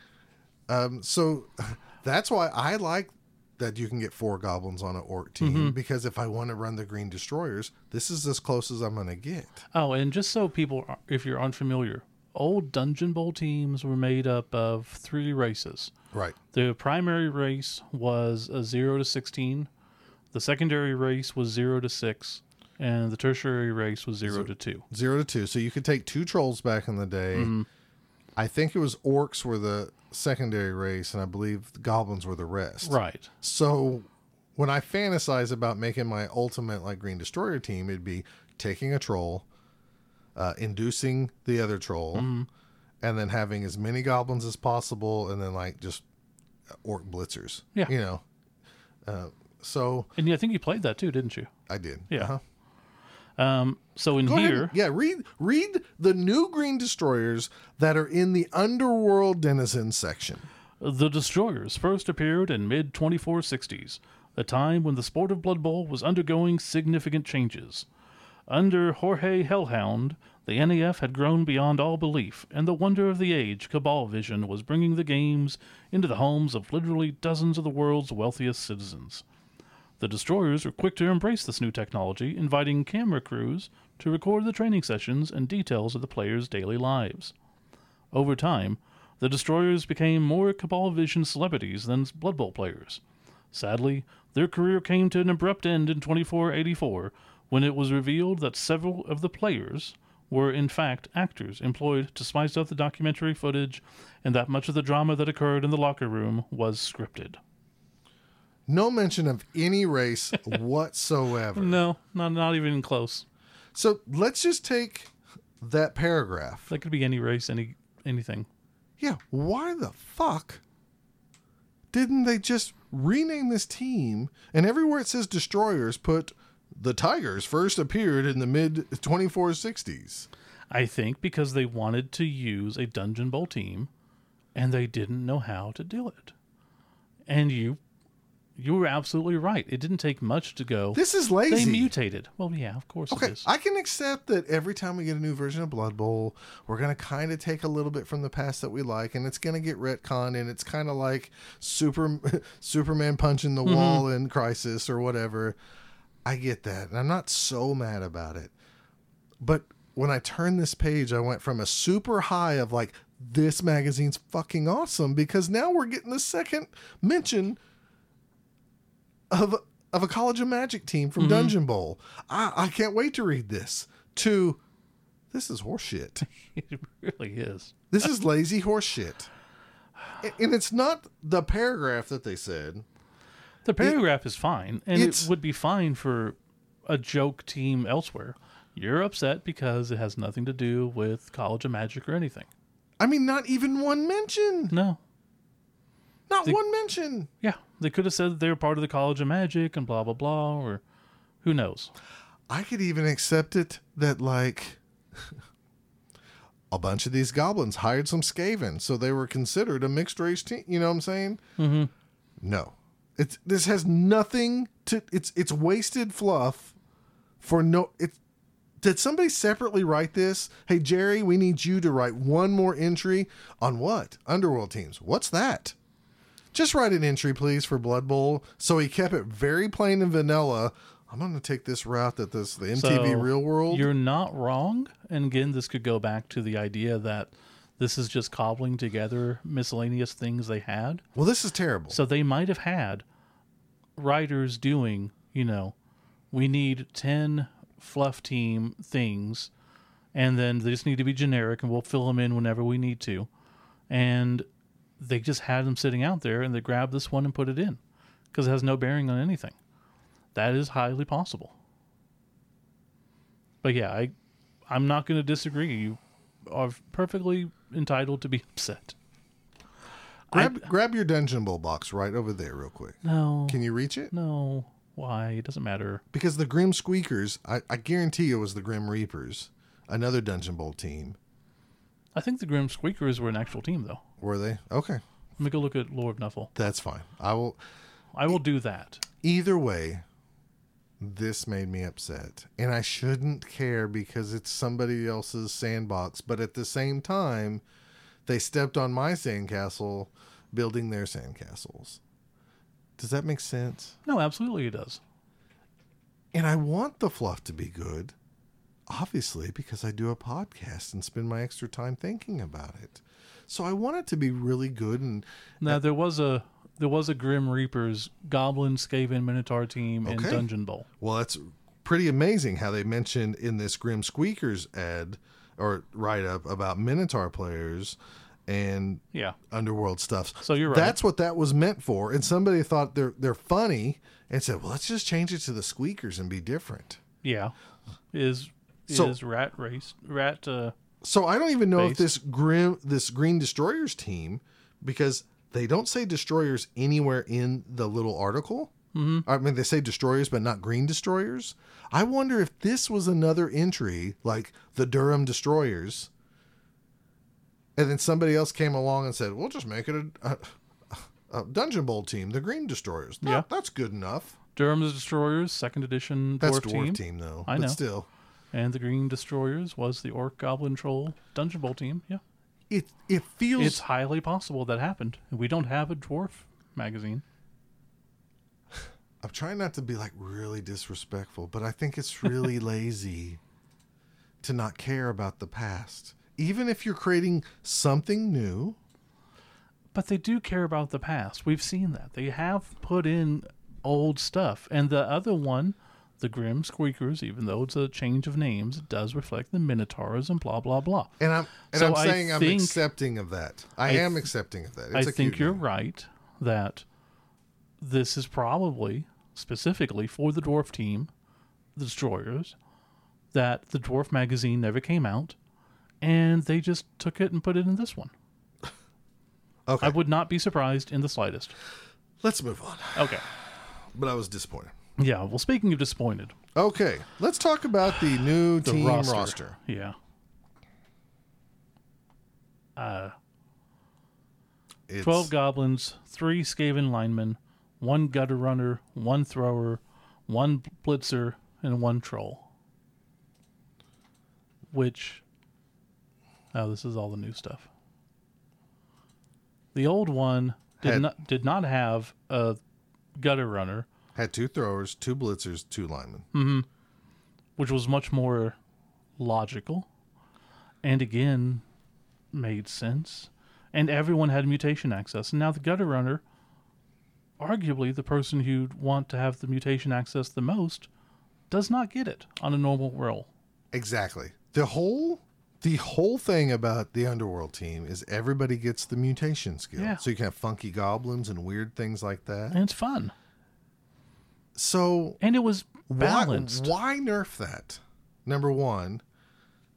Um, so that's why I like that you can get four goblins on an orc team because if I want to run the green destroyers, this is as close as I'm going to get. Oh, and just so people, are- if you're unfamiliar, old Dungeon Bowl teams were made up of three races. Right. The primary race was a 0 to 16, the secondary race was 0 to 6, and the tertiary race was 0 to 2. Zero to two. So you could take two trolls back in the day. Mm-hmm. I think it was orcs were the secondary race, and I believe the goblins were the rest. Right. So when I fantasize about making my ultimate like green destroyer team, it'd be taking a troll, uh, inducing the other troll, Mm-hmm. and then having as many goblins as possible, and then like just orc blitzers. Yeah. you know. Uh, so And yeah, I think you played that too, didn't you? I did. Yeah. Uh-huh. Um, so in Go ahead. here, Yeah, read read the new green destroyers that are in the underworld denizen section. The Destroyers first appeared in mid 2460s, a time when the sport of Blood Bowl was undergoing significant changes. Under Jorge Hellhound, the NAF had grown beyond all belief, and the wonder of the age, Cabal Vision, was bringing the games into the homes of literally dozens of the world's wealthiest citizens. The Destroyers were quick to embrace this new technology, inviting camera crews to record the training sessions and details of the players' daily lives. Over time, the Destroyers became more Cabal Vision celebrities than Blood Bowl players. Sadly, their career came to an abrupt end in 2484 when it was revealed that several of the players were in fact actors employed to spice up the documentary footage and that much of the drama that occurred in the locker room was scripted. No mention of any race whatsoever. No, not not even close. So let's just take that paragraph. That could be any race, any anything. Yeah, why the fuck didn't they just rename this team and everywhere it says destroyers put the Tigers first appeared in the mid 2460s? I think because they wanted to use a Dungeon Bowl team and they didn't know how to do it. And you you were absolutely right. It didn't take much to go. This is lazy. they mutated. Well, yeah, of course Okay, is. I can accept that every time we get a new version of Blood Bowl, we're going to kind of take a little bit from the past that we like, and it's going to get retconned, and it's kind of like Super Superman punching the mm-hmm. wall in Crisis or whatever. I get that, and I'm not so mad about it. But when I turned this page, I went from a super high of like, this magazine's fucking awesome because now we're getting the second mention of of a College of Magic team from mm-hmm. Dungeon Bowl. I, I can't wait to read this. To this is horseshit. It really is. This is lazy horseshit. And it's not the paragraph that they said. The paragraph is fine, and it would be fine for a joke team elsewhere. You're upset because it has nothing to do with College of Magic or anything. I mean, not even one mention. No. Not The- one mention. Yeah, they could have said they were part of the College of Magic and blah blah blah, or who knows? I could even accept it that like a bunch of these goblins hired some Skaven, so they were considered a mixed race team. You know what I'm saying? Mm-hmm. No, it's this has nothing to. It's it's wasted fluff for no. It's did somebody separately write this? Hey Jerry, we need you to write one more entry on what underworld teams. What's that? Just write an entry, please, for Blood Bowl. So he kept it very plain and vanilla. I'm going to take this route that this the MTV So, Real World. You're not wrong. And again, this could go back to the idea that this is just cobbling together miscellaneous things they had. Well, this is terrible. So they might have had writers doing, you know, we need 10 fluff team things, and then they just need to be generic, and we'll fill them in whenever we need to. And they just had them sitting out there, and they grabbed this one and put it in because it has no bearing on anything. That is highly possible. But yeah, I, I'm not going to disagree. You are perfectly entitled to be upset. grab grab your Dungeon Bowl box right over there, real quick. No. Can you reach it? No. Why? It doesn't matter. Because the Grim Squeakers, I, I guarantee it was the Grim Reapers, another Dungeon Bowl team. I think the Grim Squeakers were an actual team, though. Were they? Okay, Let me go look at Lord Nuffle. that's fine. I will. I will do that. Either way, this made me upset. And I shouldn't care because it's somebody else's sandbox. But at the same time, they stepped on my sandcastle building their sandcastles. Does that make sense? No, absolutely it does. And I want the fluff to be good, obviously, because I do a podcast and spend my extra time thinking about it. So I want it to be really good and Now there was a there was a Grim Reapers Goblin Skaven Minotaur team in Okay. Dungeon Bowl. Well, that's pretty amazing how they mentioned in this Grim Squeakers ad or write up about Minotaur players and Yeah. underworld stuff. So you're right. That's what that was meant for. And somebody thought they're they're funny and said, "Well, let's just change it to the Squeakers and be different." Yeah. Is So- is rat race rat uh So I don't even know if this grim this Green Destroyers team because they don't say destroyers anywhere in the little article. Mm-hmm. I mean, they say destroyers, but not green destroyers. I wonder if this was another entry like the Durham Destroyers, and then somebody else came along and said, "We'll just make it a, a, a Dungeon Bowl team, the Green Destroyers." That- Yeah. that's good enough. Durham's Destroyers, second edition dwarf, That's dwarf team. team, though. I but know. still, And the Green Destroyers was the Orc Goblin Troll Dungeon Bowl team. Yeah. It it feels It's highly possible that happened. We don't have a dwarf magazine. I'm trying not to be like really disrespectful, but I think it's really lazy to not care about the past. Even if you're creating something new, But they do care about the past. We've seen that. They have put in old stuff. And the other one, the Grim Squeakers, even though it's a change of names, it does reflect the Minotaurs and blah, blah, blah. and I'm and So I'm I saying I'm accepting of that. I, I am accepting of that. It's I think you're name. right that this is probably specifically for the dwarf team, the Destroyers, that the dwarf magazine never came out, and they just took it and put it in this one. Okay, I would not be surprised in the slightest. let's move on. Okay. But I was disappointed. Yeah. Well, speaking of disappointed, Okay, let's talk about the new the team roster. roster. Yeah. Uh, It's, 12 goblins, 3 Skaven linemen, 1 gutter runner, 1 thrower, 1 blitzer, and 1 troll. Which. Oh, this is all the new stuff. The old one did Had- not did not have a gutter runner, had two throwers, two blitzers, two linemen. Mm-hmm. which was much more logical. And again, made sense. And everyone had mutation access. And now the gutter runner, arguably the person who'd want to have the mutation access the most, does not get it on a normal roll. Exactly. The whole the whole thing about the underworld team is everybody gets the mutation skill. Yeah. So you can have funky goblins and weird things like that. And it's fun. So And it was balanced. why nerf that? Number one.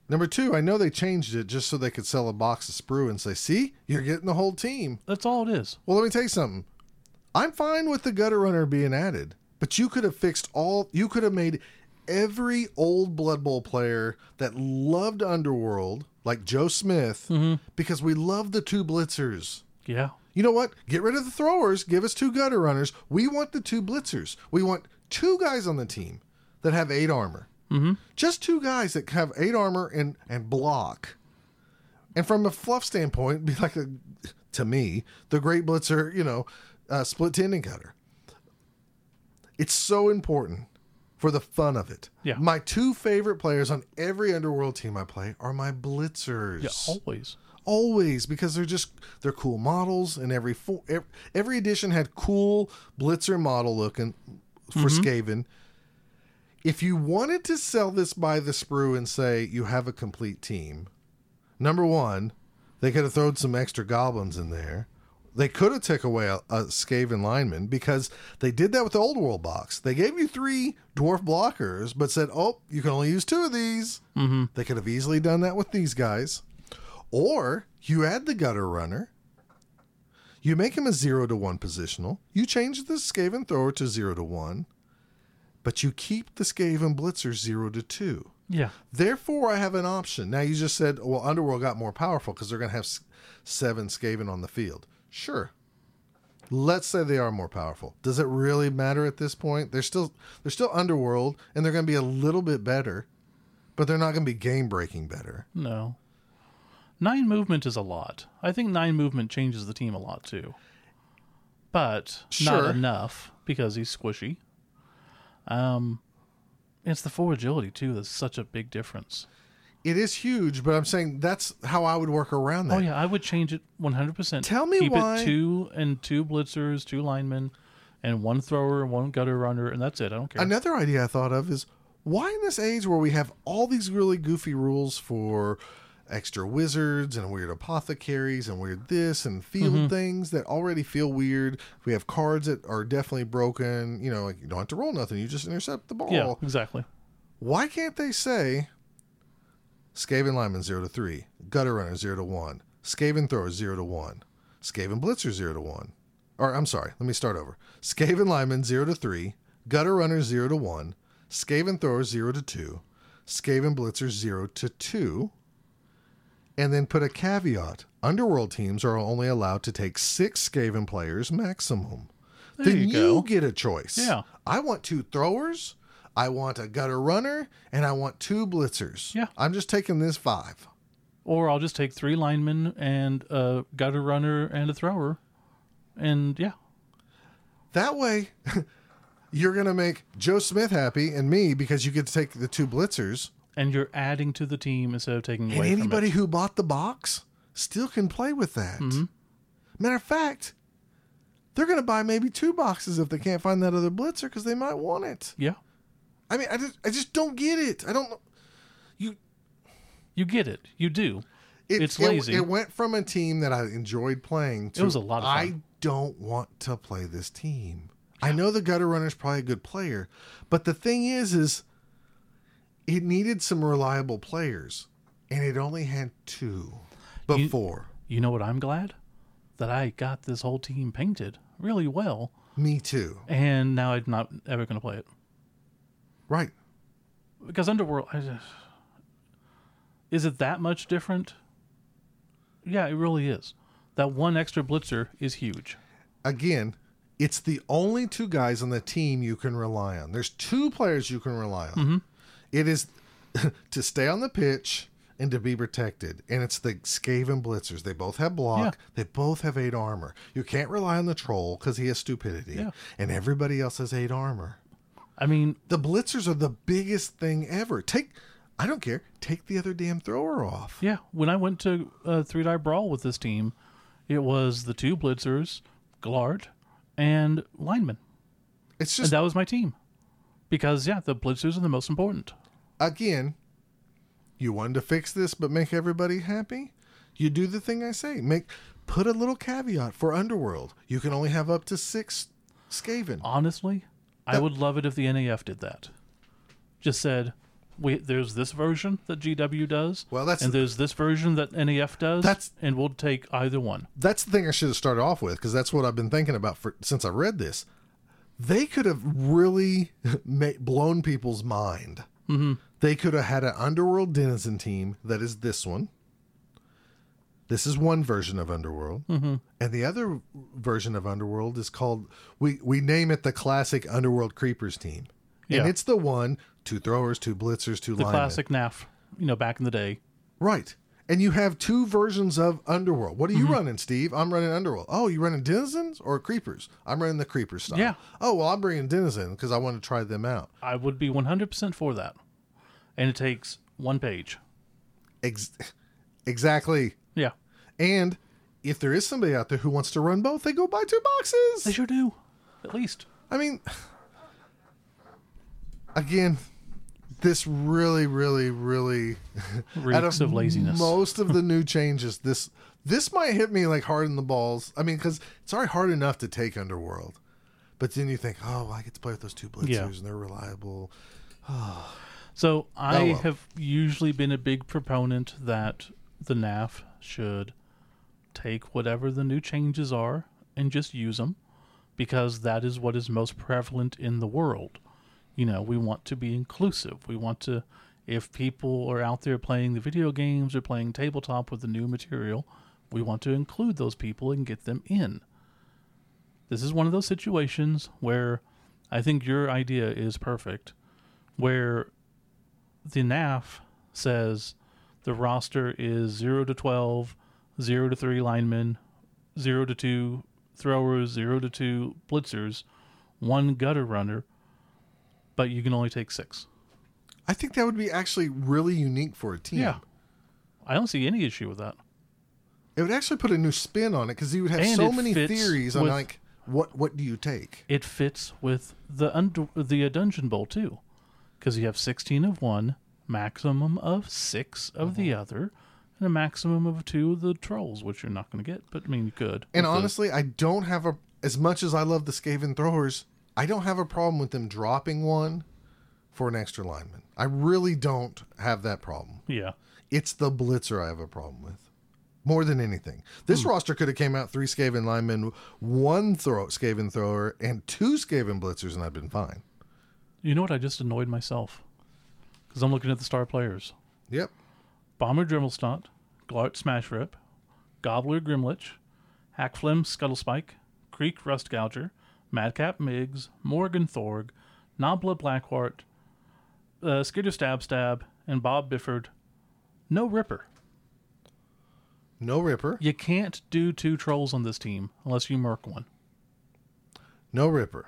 Number two, I know they changed it just so they could sell a box of sprue and say, see, you're getting the whole team. That's all it is. Well, let me tell you something. I'm fine with the gutter runner being added, but you could have fixed all. You could have made every old Blood Bowl player that loved Underworld, like Joe Smith, mm-hmm. because we love the two blitzers. Yeah. You know what? Get rid of the throwers. Give us two gutter runners. We want the two blitzers. We want two guys on the team that have eight armor. Mm-hmm. Just two guys that have eight armor and and block. And from a fluff standpoint, be like a, to me the great blitzer. You know, uh, split tendon cutter. It's so important for the fun of it. Yeah. My two favorite players on every underworld team I play are my blitzers Yeah, always. Always because they're just they're cool models and every fo- every, every edition had cool blitzer model looking for Skaven. If you wanted to sell this by the sprue and say you have a complete team, number one, they could have thrown some extra goblins in there. They could have took away a, a Skaven lineman because they did that with the old world box. They gave you three dwarf blockers, but said, "Oh, you can only use two of these." Mm-hmm. They could have easily done that with these guys. Or you add the gutter runner. You make him a zero to one positional. You change the Skaven thrower to zero to one, but you keep the Skaven blitzer zero to two. Yeah. Therefore, I have an option. Now, you just said, well, Underworld got more powerful because they're going to have seven Skaven on the field. Sure. Let's say they are more powerful. Does it really matter at this point? They're still they're still Underworld, and they're going to be a little bit better, but they're not going to be game breaking better. No. Nine movement is a lot. I think nine movement changes the team a lot too. But Sure. not enough because he's squishy. Um it's the four agility too that's such a big difference. It is huge, but I'm saying that's how I would work around that. Oh yeah, I would change it 100%. Tell me Keep why- it two and two blitzers, two linemen, and one thrower, and one gutter runner, and that's it. I don't care. Another idea I thought of is why in this age where we have all these really goofy rules for extra wizards and weird apothecaries and weird this and field Mm-hmm. things that already feel weird. We have cards that are definitely broken. You know, like you don't have to roll nothing; you just intercept the ball. yeah, exactly. Why can't they say Skaven Lyman zero to three, gutter runner zero to one, Skaven thrower zero to one, Skaven blitzer zero to one? Or I'm sorry, let me start over. Skaven Lyman zero to three, gutter runner zero to one, Skaven thrower zero to two, Skaven blitzer zero to two, and then put a caveat: Underworld teams are only allowed to take six Skaven players maximum. There then you you get a choice. Yeah. I want two throwers, I want a gutter runner, and I want two blitzers. Yeah. I'm just taking this five. Or I'll just take three linemen and a gutter runner and a thrower. And yeah. That way, you're going to make Joe Smith happy and me because you get to take the two blitzers. And you're adding to the team instead of taking And away anybody from it. who bought the box still can play with that. Mm-hmm. Matter of fact, they're going to buy maybe two boxes if they can't find that other blitzer because they might want it. Yeah. I mean, I just, I just don't get it. I don't know. You, You get it. You do. it, It's lazy. It, went from a team that I enjoyed playing to was a lot of I don't want to play this team. I know the gutter runner's probably a good player, but the thing is, is it needed some reliable players, and it only had two before. You know what I'm glad? That I got this whole team painted really well. Me too. And now I'm not ever going to play it. Right. Because Underworld, just, is it that much different? Yeah, it really is. That one extra blitzer is huge. Again, it's the only two guys on the team you can rely on. There's two players you can rely on. Mm-hmm. It is to stay on the pitch and to be protected. And it's the Skaven Blitzers. They both have block. Yeah. They both have eight armor. You can't rely on the troll because he has stupidity. Yeah. And everybody else has eight armor. I mean, The Blitzers are the biggest thing ever. Take I don't care. Take the other damn thrower off. Yeah, when I went to uh, three die brawl with this team, it was the two blitzers, Glart, and lineman, It's and just that was my team. Because yeah, the blitzers are the most important. Again, you wanted to fix this but make everybody happy. You do the thing I say. Make put a little caveat for Underworld. You can only have up to six Skaven. Honestly, I would love it if the NAF did that. Just said, "Wait, there's this version that GW does, Well, that's- and there's this version that NAF does, That's- and we'll take either one." That's the thing I should have started off with because that's what I've been thinking about for since I read this. They could have really blown people's mind. Mm-hmm. They could have had an Underworld Denizen team that is this one. This is one version of Underworld, mm-hmm. and the other version of Underworld is called we we name it the classic Underworld Creepers team, Yeah. and it's the one two throwers, two blitzers, two The linemen. classic NAF, you know, back in the day. Right. And you have two versions of Underworld. What are you running, Steve? I'm running Underworld. Oh, you running Denizens or Creepers? I'm running the Creeper style. Yeah. Oh, well, I'm bringing Denizen because I want to try them out. I would be 100% for that. And it takes one page. Ex- exactly. Yeah, And if there is somebody out there who wants to run both, they go buy two boxes. they sure do. At least. I mean, again, this really, really, really out Reeks of laziness. Most of the new changes, this this might hit me like hard in the balls. I mean, because it's already hard enough to take Underworld, but then you think, oh, I get to play with those two blitzers Yeah. and they're reliable. So I Oh, well. have usually been a big proponent that the NAF should take whatever the new changes are and just use them because that is what is most prevalent in the world. You know, we want to be inclusive. We want to, if people are out there playing the video games or playing tabletop with the new material, we want to include those people and get them in. This is one of those situations where I think your idea is perfect, where the NAF says the roster is 0 to 12, 0 to 3 linemen, 0 to 2 throwers, 0 to 2 blitzers, one gutter runner, but you can only take 6. I think that would be actually really unique for a team. Yeah. I don't see any issue with that. It would actually put a new spin on it because you would have And so many theories on like what what do you take? It fits with the under, the dungeon bowl too, because you have 16 of one, maximum of 6 of the mm-hmm. other, and a maximum of 2 of the trolls, which you're not going to get, but I mean you could. And with the- honestly, I don't have a as much as I love the Skaven throwers, I don't have a problem with them dropping one for an extra lineman. I really don't have that problem. yeah. It's the blitzer I have a problem with. More than anything. This hmm. roster could have came out three Skaven linemen, one throw Skaven thrower, and two Skaven blitzers, and I'd been fine. You know what? I just annoyed myself because I'm looking at the star players: Yep. Bomber Dribblesnot, Glart Smash Rip, Gobbler Grimlich, Hakflem Skuttlespike, Kreek Rust Gouger, Madcap Miggs, Morg 'n' Thorg, Nobbla Blackwart, uh, Skitter Stab Stab, and Bob Bifford. No Ripper. No Ripper. You can't do two trolls on this team unless you merc one. No Ripper.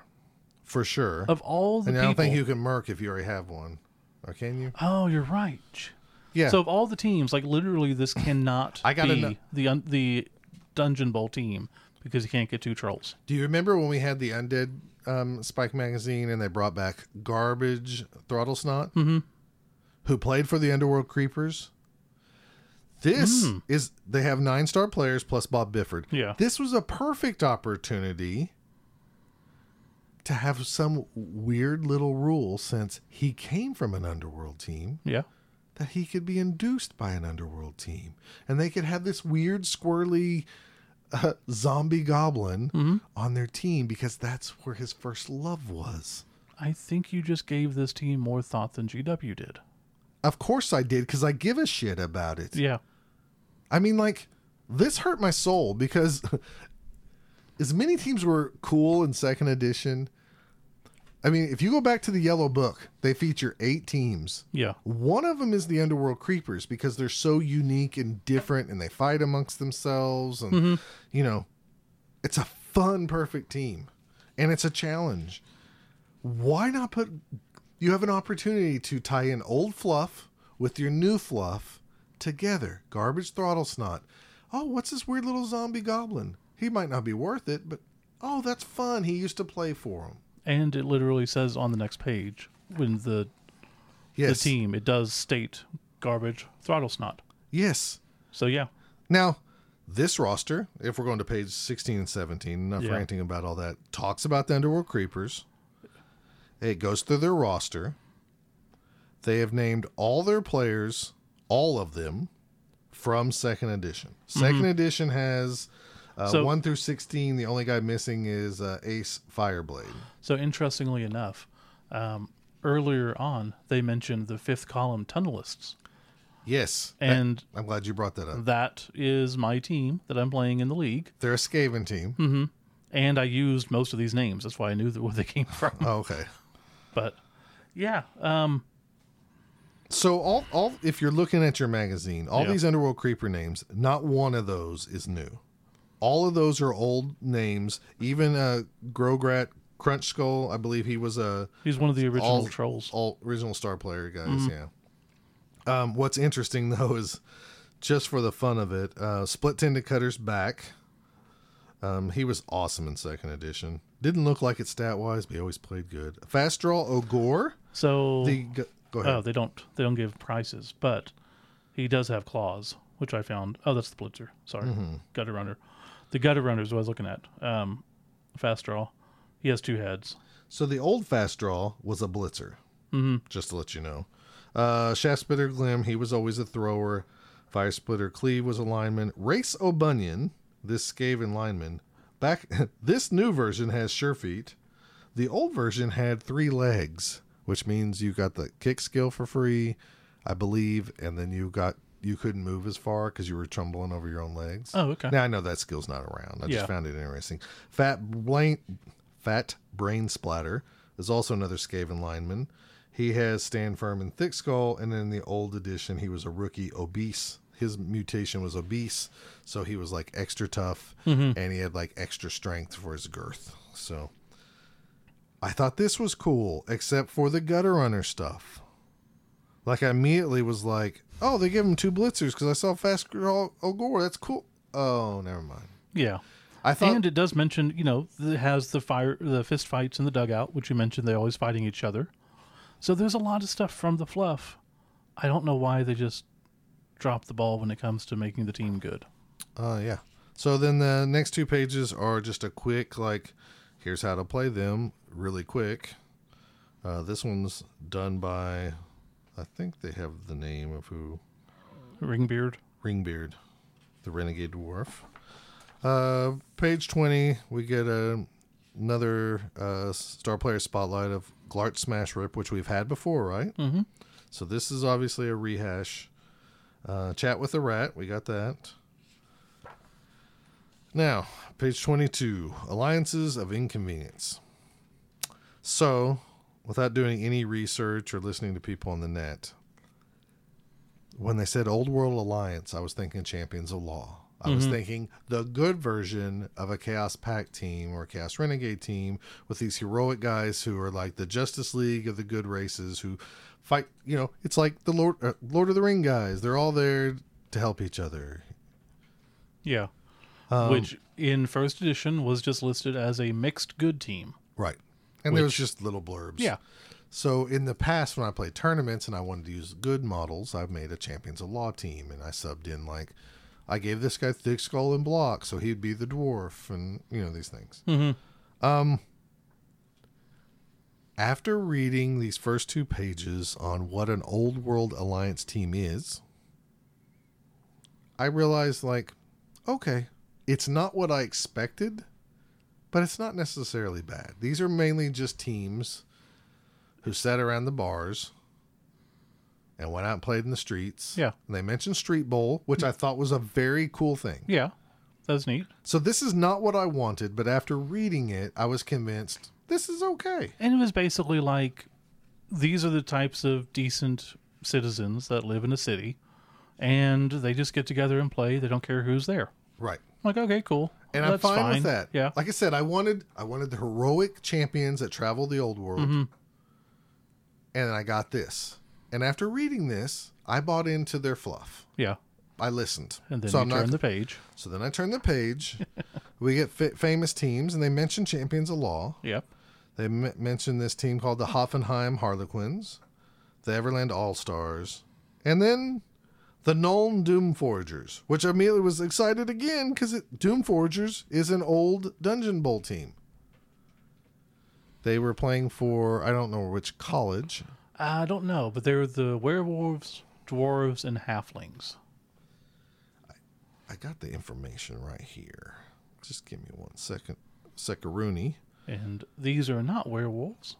For sure. Of all the and I don't think you can merc if you already have one. Or can you? oh, you're right. Yeah. So of all the teams, like literally, this cannot I gotta be know- the un- the Dungeon Bowl team because you can't get two trolls. Do you remember when we had the Undead um, Spike magazine and they brought back Garbage Throttle Snot, mm-hmm. who played for the Underworld Creepers? This is they have nine star players plus Bob Bifford. Yeah. This was a perfect opportunity to have some weird little rule since he came from an Underworld team Yeah, that he could be induced by an underworld team. And they could have this weird squirrely uh, zombie goblin on their team because that's where his first love was. I think you just gave this team more thought than GW did. of course i did because i give a shit about it. Yeah, i mean like this hurt my soul because as many teams were cool in second edition i mean if you go back to the yellow book they feature eight teams yeah, One of them is the Underworld Creepers because they're so unique and different and they fight amongst themselves. And, mm-hmm. you know, it's a fun, perfect team and it's a challenge. Why not put, you have an opportunity to tie in old fluff with your new fluff together. Garbage throttle snot. Oh, what's this weird little zombie goblin? He might not be worth it, but oh, that's fun. He used to play for him. And it literally says on the next page when the Yes. the team it does state garbage throttle snot. Yes. So yeah, Now, this roster, if we're going to page 16 and 17, enough Yeah. ranting about all that, talks about the Underworld Creepers. It goes through their roster. They have named all their players, all of them, from second edition. 2nd mm-hmm. edition has uh, Mm-hmm. So- 1 through 16. The only guy missing is uh, Ace Fireblade. So interestingly enough, um, earlier on they mentioned the fifth column tunnelists, Yes. and I'm glad you brought that up. that is my team that I'm playing in the league. They're a Skaven team. Hmm. And I used most of these names. That's why I knew that where they came from. Oh, okay. But yeah, um, So all all if you're looking at your magazine, all Yeah. these underworld creeper names, not one of those is new. All of those are old names. Even uh Grograt Crunch Skull, I believe he was a he's one of the original all trolls. all original star player guys, Mm-hmm. yeah. Um what's interesting though is just for the fun of it, uh Split Tended Cutter's back. Um, he was awesome in second edition. Didn't look like it stat wise, but he always played good. Fast Draw Ogor. So The go, go ahead. oh, they don't they don't give prices, but he does have claws, which I found. Oh, that's the Blitzer. Sorry, Mm-hmm. gutter runner. The gutter runner is what I was looking at. Um, fast draw. He has two heads. So the old fast draw was a blitzer, mm-hmm. just to let you know. Uh, Shaft Splitter Glim, he was always a thrower. Fire Splitter Cleave was a lineman. Race O'Bunion, this Skaven lineman, back this new version has sure feet. The old version had three legs, which means you got the kick skill for free, I believe, and then you got you couldn't move as far because you were tumbling over your own legs. Oh, okay. Now I know that skill's not around. I Yeah. just found it interesting. Fat Blaine, Fat Brain Splatter is also another Skaven lineman. He has Stand Firm and Thick Skull, and in the old edition, he was a rookie obese. His mutation was obese, so he was like extra tough, mm-hmm. and he had like extra strength for his girth. So I thought this was cool, except for the gutter runner stuff. Like I immediately was like, "Oh, they give him two blitzers because I saw Fast Girl Gore. That's cool." Oh, never mind. Yeah. I thought and it does mention, you know, it has the fire, the fist fights in the dugout, which you mentioned. They're always fighting each other. So there's a lot of stuff from the fluff. I don't know why they just drop the ball when it comes to making the team good. Uh, yeah. So then the next two pages are just a quick, like, here's how to play them really quick. Uh, this one's done by, I think they have the name of who, Ringbeard. Ringbeard, the Renegade Dwarf. Uh, page 20, we get a, another uh, star player spotlight of Glart Smash Rip, which we've had before, right? Mm-hmm. So this is obviously a rehash. Uh, Chat with the Rat, we got that. Now, page 22 Alliances of Inconvenience. So, without doing any research or listening to people on the net, when they said Old World Alliance, I was thinking Champions of Law. I was thinking the good version of a Chaos Pact team or a Chaos Renegade team with these heroic guys who are like the Justice League of the good races who fight. You know, it's like the Lord uh, Lord of the Ring guys. They're all there to help each other. Yeah. Um, which in first edition was just listed as a mixed good team. Right. And there was just little blurbs. Yeah. So in the past, when I played tournaments and I wanted to use good models, I've made a Champions of Law team and I subbed in like I gave this guy thick skull and block, so he'd be the dwarf, and you know these things. Mm-hmm. Um, after reading these first two pages on what an old world alliance team is, I realized like, okay, it's not what I expected, but it's not necessarily bad. These are mainly just teams who sat around the bars and went out and played in the streets. Yeah. And they mentioned Street Bowl, which I thought was a very cool thing. Yeah. That's neat. So this is not what I wanted, but after reading it, I was convinced this is okay. And it was basically like these are the types of decent citizens that live in a city and they just get together and play. They don't care who's there. Right. I'm like, okay, cool. And That's I'm fine, with that. Yeah. Like I said, I wanted I wanted the heroic champions that travel the old world. Mm-hmm. And I got this. And after reading this, I bought into their fluff. Yeah. I listened. And then so you I'm turn not, the page. So then I turn the page. we get fa- famous teams, and they mention champions of law. Yep. They m- mention this team called the Hoffenheim Harlequins, the Everland All Stars, and then the Nuln Doom Forgers, which I immediately was excited again because Doom Forgers is an old Dungeon Bowl team. They were playing for I don't know which college. I don't know, but they're the werewolves, dwarves, and halflings. I got the information right here. Just give me one second. Sekaruni. And these are not werewolves.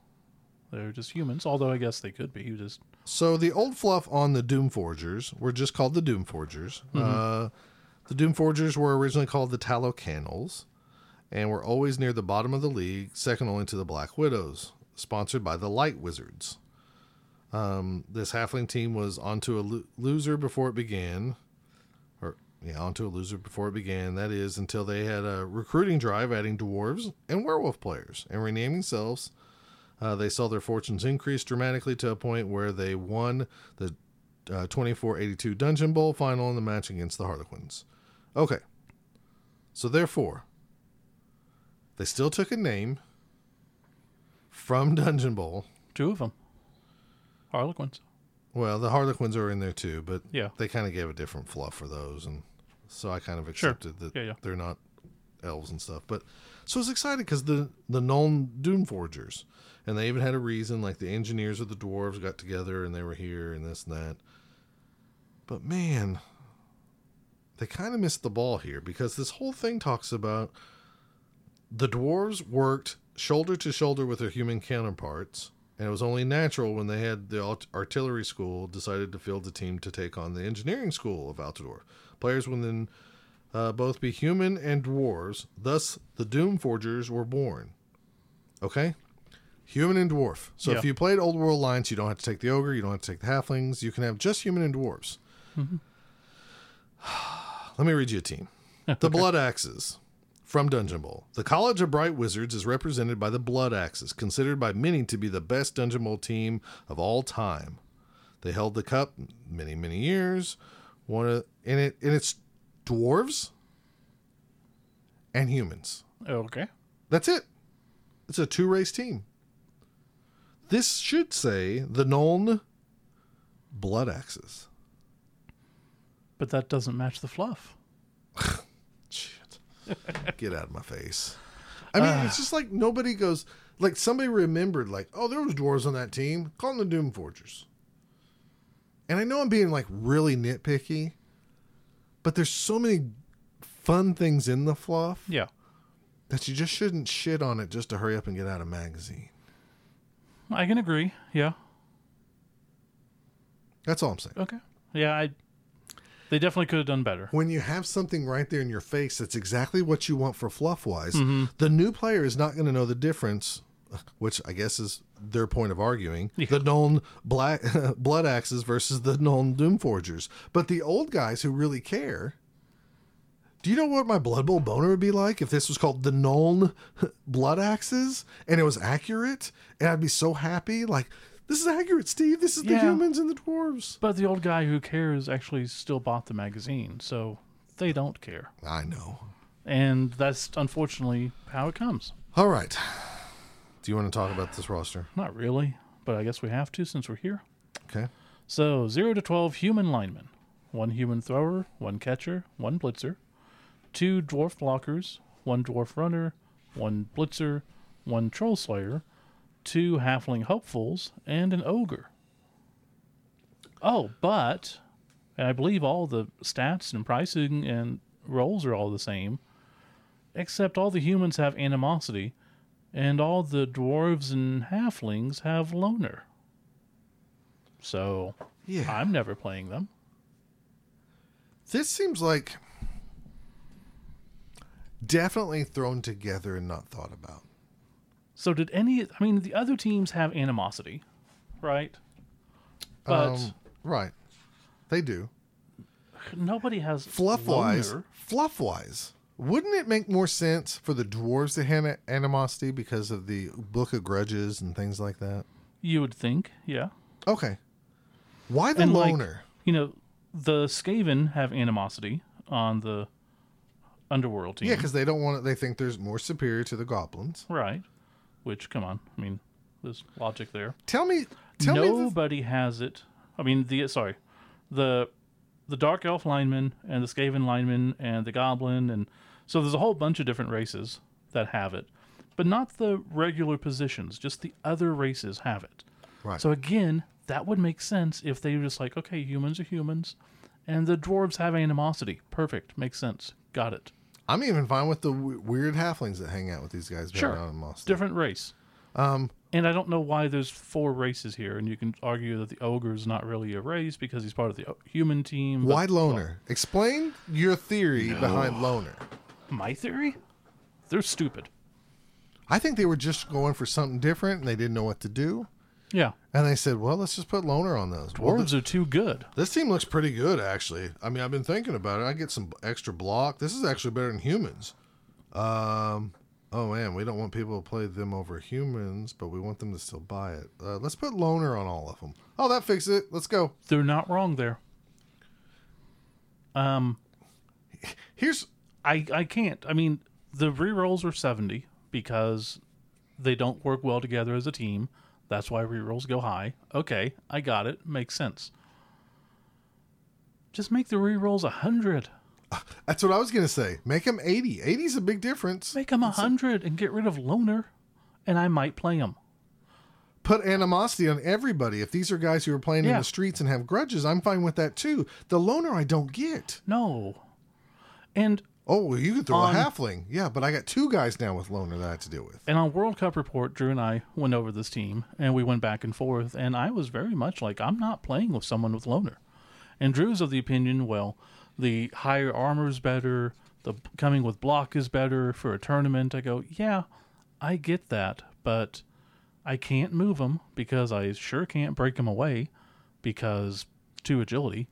They're just humans, although I guess they could be. You just So the old fluff on the Doom Forgers were just called the Doom Forgers. Uh, the Doom Forgers were originally called the Tallow Cannels, and were always near the bottom of the league, second only to the Black Widows, sponsored by the Light Wizards. Um, this halfling team was onto a lo- loser before it began, or yeah, onto a loser before it began. That is until they had a recruiting drive, adding dwarves and werewolf players, and renaming themselves uh, they saw their fortunes increase dramatically to a point where they won the uh, 24-82 Dungeon Bowl final in the match against the Harlequins. Okay. So therefore, they still took a name from Dungeon Bowl. two of them. Harlequins. Well, the Harlequins are in there too, but Yeah. they kind of gave a different fluff for those, and so I kind of Sure. accepted that Yeah, yeah. they're not elves and stuff. But so I was excited because the the Nuln Doom Forgers, and they even had a reason. Like the engineers of the dwarves got together and they were here and this and that. But man, they kind of missed the ball here because this whole thing talks about the dwarves worked shoulder to shoulder with their human counterparts, and it was only natural when they had the art- artillery school decided to field the team to take on the engineering school of Altador. Players would then uh, both be human and dwarves. Thus, the Doom Forgers were born. Okay, human and dwarf. So if you played Old World Alliance, you don't have to take the ogre, you don't have to take the halflings. You can have just human and dwarves. Mm-hmm. Let me read you a team. The Blood Axes from Dungeon Bowl. The College of Bright Wizards is represented by the Blood Axes, considered by many to be the best Dungeon Bowl team of all time. They held the cup many, many years. One of and it and it's dwarves and humans. Okay. That's it. It's a two race team. This should say the Nuln Blood Axes. But that doesn't match the fluff. Shit. Get out of my face. I mean, it's just like nobody goes, like somebody remembered, like, oh, there was dwarves on that team. Call them the Doom Forgers. And I know I'm being like really nitpicky, but there's so many fun things in the fluff Yeah. that you just shouldn't shit on it just to hurry up and get out of magazine. I can agree. Yeah. That's all I'm saying. Okay. Yeah, I they definitely could have done better. when you have something right there in your face that's exactly what you want for fluff wise, Mm-hmm. the new player is not going to know the difference, which I guess is their point of arguing the Nuln black blood axes versus the Nuln doom forgers. But the old guys who really care. Do you know what my Blood Bowl boner would be like if this was called the Nuln blood axes and it was accurate? And I'd be so happy. Like, this is accurate, Steve. This is the Yeah. humans and the dwarves. But the old guy who cares actually still bought the magazine, so they don't care. I know. And that's unfortunately how it comes. All right. Do you want to talk about this roster? Not really, but I guess we have to since we're here. Okay. So, 0 to 12 human linemen, one human thrower, one catcher, one blitzer, two dwarf blockers, one dwarf runner, one blitzer, one troll slayer, two halfling hopefuls, and an ogre. Oh, but, and I believe all the stats and pricing and rolls are all the same, except all the humans have animosity, and all the dwarves and halflings have loner. So, Yeah. I'm never playing them. This seems like definitely thrown together and not thought about. So did any? I mean, the other teams have animosity, right? But Um, right. They do. nobody has Fluff wise, fluff wise, wouldn't it make more sense for the dwarves to have animosity because of the Book of Grudges and things like that? You would think, yeah. Okay. Why the And, like- loner? you know, the Skaven have animosity on the underworld team. Yeah, because they don't want it. They think there's more superior to the goblins. right. Which, come on, I mean, there's logic there. Tell me, tell me. The, Nobody has it. I mean, the sorry, the the dark elf lineman and the Skaven lineman and the goblin and so there's a whole bunch of different races that have it, but not the regular positions. Just the other races have it. right. So again, that would make sense if they were just like, okay, humans are humans, and the dwarves have animosity. Perfect, makes sense. Got it. I'm even fine with the w- weird halflings that hang out with these guys. Sure. on Different race. Um, And I don't know why there's four races here, and you can argue that the ogre is not really a race because he's part of the human team. but- why loner? Explain your theory behind loner. My theory? They're stupid. I think they were just going for something different and they didn't know what to do. Yeah. And they said, well, let's just put loner on those. Well, Dwarves are too good. This team looks pretty good, actually. I mean, I've been thinking about it. I get some extra block. This is actually better than humans. Um, oh man, we don't want people to play them over humans, but we want them to still buy it. Uh, let's put loner on all of them. Oh, that fixes it. Let's go. They're not wrong there. Um, Here's I I can't. I mean, the rerolls are 70 because they don't work well together as a team. That's why rerolls go high. Okay, I got it. Makes sense. Just make the rerolls 100. Ah, that's what I was gonna say. Make them eighty. 80 is a big difference. Make them 100 and get rid of loner, and I might play them. Put animosity on everybody. If these are guys who are playing in the streets and have grudges, I'm fine with that too. The loner I don't get. No. And Oh, well, you could throw On- a halfling. Yeah, but I got two guys now with loner that I had to deal with. And on World Cup report, Drew and I went over this team and we went back and forth. And I was very much like, I'm not playing with someone with loner. And Drew's of the opinion, well, the higher armor is better, the coming with block is better for a tournament. I go, yeah, I get that, but I can't move them because I sure can't break them away because two agility.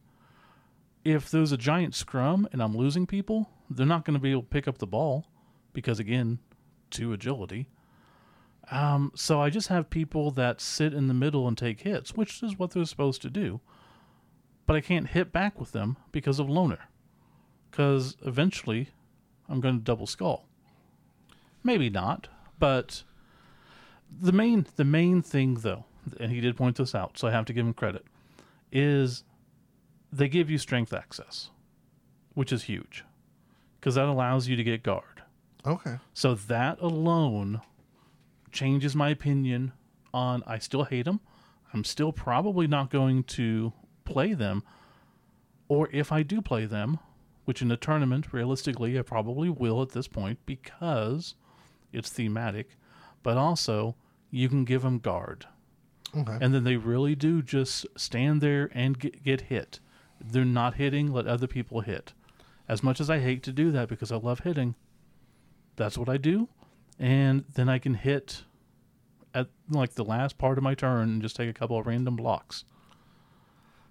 If there's a giant scrum and I'm losing people, they're not going to be able to pick up the ball because again, two agility. Um, so I just have people that sit in the middle and take hits, which is what they're supposed to do. But I can't hit back with them because of loner. Because eventually, I'm going to double skull. Maybe not, but the main the main thing though, and he did point this out, so I have to give him credit, is they give you strength access, which is huge, because that allows you to get guard. Okay. So that alone changes my opinion on I still hate them. I'm still probably not going to play them. Or if I do play them, which in a tournament, realistically, I probably will at this point because it's thematic, but also you can give them guard. Okay. And then they really do just stand there and get, get hit. They're not hitting, let other people hit. As much as I hate to do that because I love hitting, that's what I do. And then I can hit at like the last part of my turn and just take a couple of random blocks.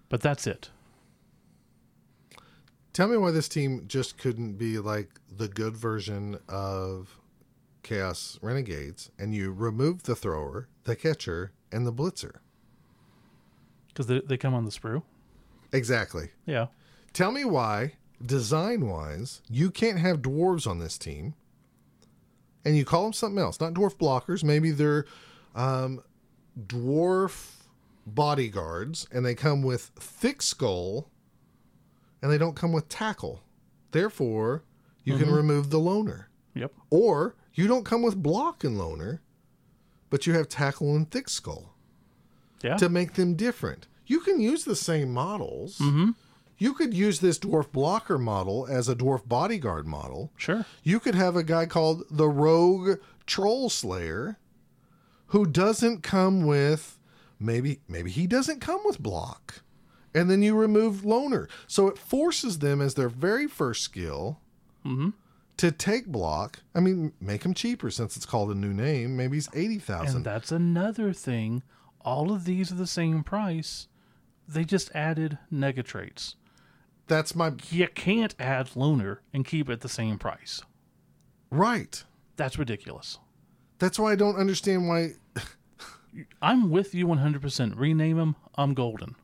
But that's it. Tell me why this team just couldn't be like the good version of Chaos Renegades and you remove the thrower, the catcher, and the blitzer. Because they, they come on the sprue. Exactly. Yeah. Tell me why, design wise, you can't have dwarves on this team and you call them something else. Not dwarf blockers. Maybe they're um, dwarf bodyguards and they come with thick skull and they don't come with tackle. Therefore, you can remove the loner. Yep. Or you don't come with block and loner, but you have tackle and thick skull Yeah. to make them different. You can use the same models. You could use this dwarf blocker model as a dwarf bodyguard model. sure. You could have a guy called the Rogue Troll Slayer who doesn't come with maybe maybe he doesn't come with block. And then you remove loner. So it forces them as their very first skill mm-hmm. to take block. I mean, make him cheaper since it's called a new name. Maybe he's 80,000. And that's another thing. All of these are the same price. They just added negatraits. That's my You can't add loner and keep it the same price. right. That's ridiculous. That's why I don't understand why I'm with you 100%. Rename them. I'm golden.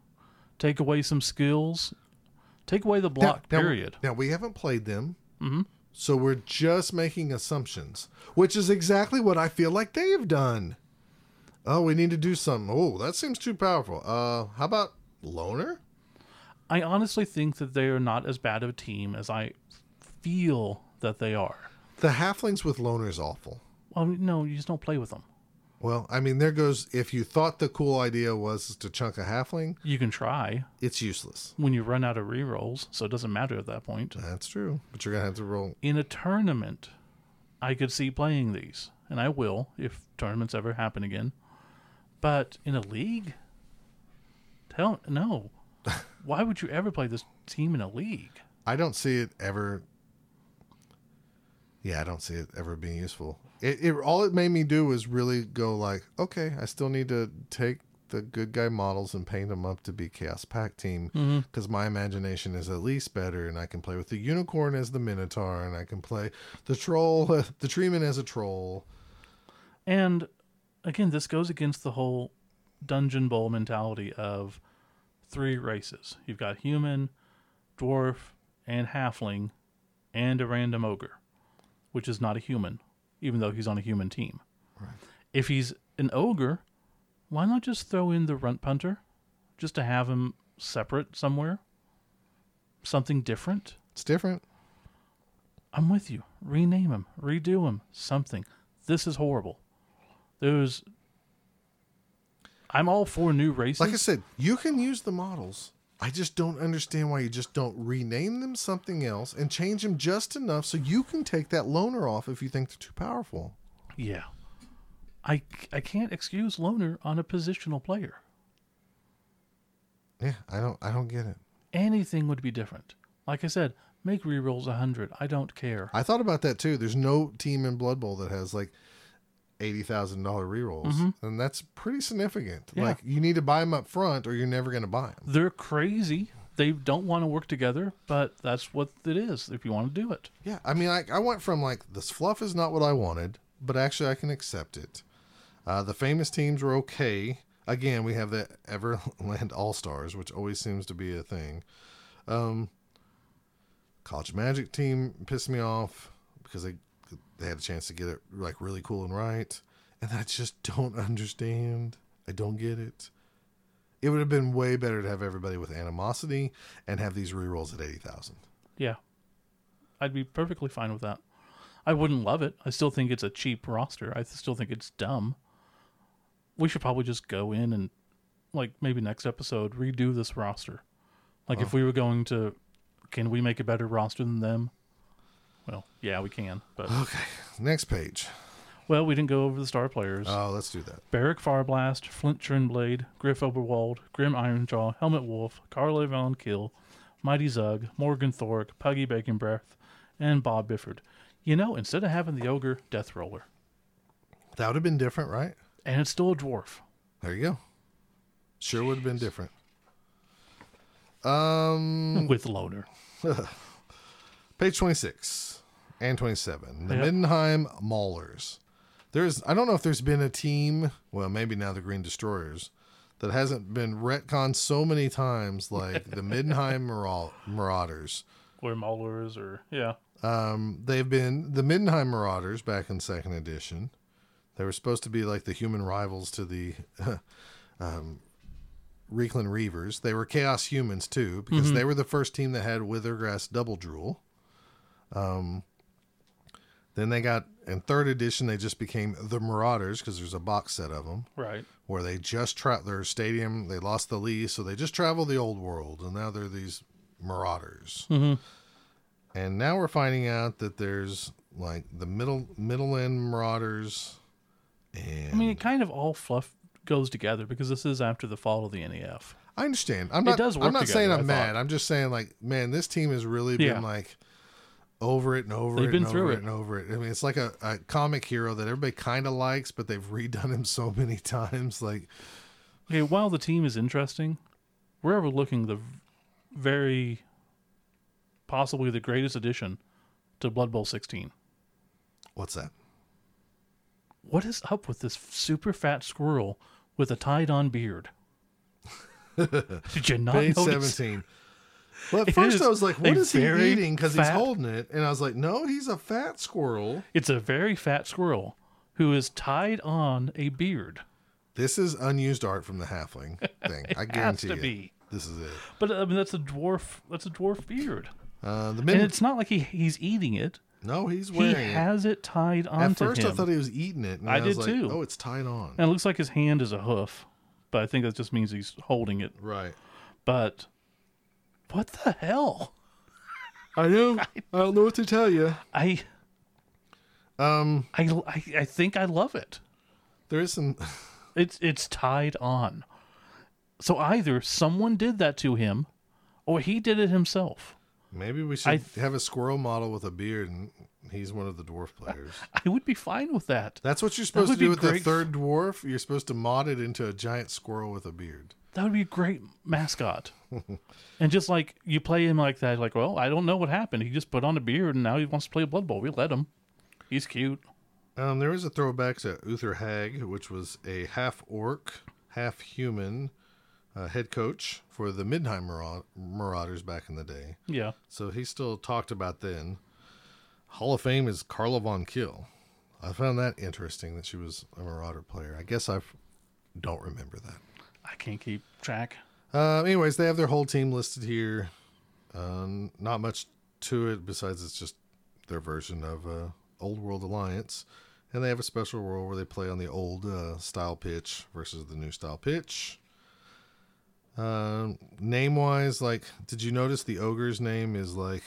take away some skills, take away the block. now, period. Now, we haven't played them, Mhm. so we're just making assumptions, which is exactly what I feel like they've done. Oh, we need to do something. Oh, that seems too powerful. Uh, how about loner? I honestly think that they are not as bad of a team as I feel that they are. The halflings with loner is awful. Well, no, you just don't play with them. Well, I mean, there goes. If you thought the cool idea was to chunk a halfling, You can try it's useless. when you run out of rerolls, so it doesn't matter at that point. That's true, but you're gonna have to roll. In a tournament, I could see playing these, and I will if tournaments ever happen again. But in a league, tell no. Why would you ever play this team in a league? I don't see it ever. Yeah, I don't see it ever being useful. It, it all it made me do was really go like, okay, I still need to take the good guy models and paint them up to be Chaos Pact team mm-hmm. because my imagination is at least better, and I can play with the unicorn as the Minotaur, and I can play the troll, the treeman as a troll. And again, this goes against the whole dungeon bowl mentality of three races. You've got human, dwarf, and halfling, and a random ogre, which is not a human, even though he's on a human team. If he's an ogre, why not just throw in the runt punter, just to have him separate somewhere? Something different. It's different. I'm with you. Rename him, redo him, something. This is horrible. There's. I'm all for new races. Like I said, you can use the models. I just don't understand why you just don't rename them something else and change them just enough so you can take that loner off if you think they're too powerful. yeah. I, I can't excuse loner on a positional player. Yeah, I don't I don't get it. Anything would be different. Like I said, make rerolls 100. I don't care. I thought about that too. There's no team in Blood Bowl that has like eighty thousand dollar rerolls, and that's pretty significant. Mm-hmm. Yeah. Like you need to buy them up front, or you're never going to buy them. They're crazy. They don't want to work together, but that's what it is if you want to do it. Yeah, I mean, I, I went from like this fluff is not what I wanted, but actually I can accept it. Uh, the famous teams were okay. Again, we have the Everland All Stars, which always seems to be a thing. Um, College Magic team pissed me off because they they had a chance to get it like really cool and right, and I just don't understand. I don't get it. It would have been way better to have everybody with animosity and have these rerolls at eighty thousand. Yeah. I'd be perfectly fine with that. I wouldn't love it. I still think it's a cheap roster. I still think it's dumb. We should probably just go in and, like, maybe next episode, redo this roster. Like, if we were going to, can we make a better roster than them? Well, yeah, we can. But, Okay, next page. well, we didn't go over the star players. Oh, let's do that. Barik Farblast, Flint Churnblade, Griff Oberwald, Grim Ironjaw, Helmut Wulf, Karla Von Kill, Mighty Zug, Morg 'n' Thorg, Puggy Bacon Breath, and Bob Bifford. You know, instead of having the ogre, Death Roller. That would have been different, right? And it's still a dwarf. There you go. Sure would have been different. Um, with loader. page 26 and 27. The Yep. Middenheim Maulers. There's, I don't know if there's been a team, well, maybe now the Green Destroyers, that hasn't been retconned so many times like the Middenheim Marau- Marauders. Or Maulers, or, yeah. Um, they've been the Middenheim Marauders back in second edition. They were supposed to be like the human rivals to the um, Reikland Reavers. They were Chaos Humans too, because they were the first team that had Withergrasp Double Drool. Um, then they got in third edition. They just became the Marauders because there's a box set of them Right. where they just tra- their stadium. They lost the lease, so they just travel the old world, and now they're these Marauders. hmm And now we're finding out that there's like the middle middle end marauders and I mean, it kind of all fluff goes together because this is after the fall of the NAF. I understand. I'm not It does work I'm not saying I'm mad. I'm just saying like, man, this team has really been Yeah. like over it and over They've it been and through over it. and over it. I mean, it's like a, a comic hero that everybody kind of likes, but they've redone him so many times. Like, Okay, while the team is interesting, we're overlooking the very possibly the greatest addition to Blood Bowl 16. what's that? What is up with this super fat squirrel with a tied on beard? Did you not Page notice? 17. Well, at It first I was like, "What is he eating? Because he's holding it. And I was like, no, he's a fat squirrel. It's a very fat squirrel who is tied on a beard. This is unused art from the halfling thing. I guarantee to you. be. This is it. But I mean, that's a dwarf. That's a dwarf beard, Uh, the and it's not like he he's eating it. no, he's wearing it. He has it tied on. At first, him. I thought he was eating it. And I I, was did like, too. Oh, it's tied on. and it looks like his hand is a hoof, but I think that just means he's holding it. Right. But what the hell? I know. I don't know what to tell you. I Um, I I, I think I love it. there is some. It's it's tied on. So either someone did that to him, or he did it himself. Maybe we should I- have a squirrel model with a beard, and he's one of the dwarf players. I would be fine with that. That's what you're supposed to do with the third dwarf. You're supposed to mod it into a giant squirrel with a beard. That would be a great mascot. and just like you play him like that, like, well, I don't know what happened. He just put on a beard and now he wants to play Blood Bowl. We let him. He's cute. Um, there is a throwback to Uther Hag, which was a half orc, half human uh, head coach for the Midnight Maraud- Marauders back in the day. Yeah. So he's still talked about then. Hall of Fame is Karla Von Kill. I found that interesting that she was a Marauder player. I guess I don't remember that. I can't keep track. Uh, anyways, they have their whole team listed here. Um, not much to it besides it's just their version of uh, Old World Alliance, and they have a special role where they play on the old uh, style pitch versus the new style pitch. Um, name wise, like, did you notice the ogre's name is like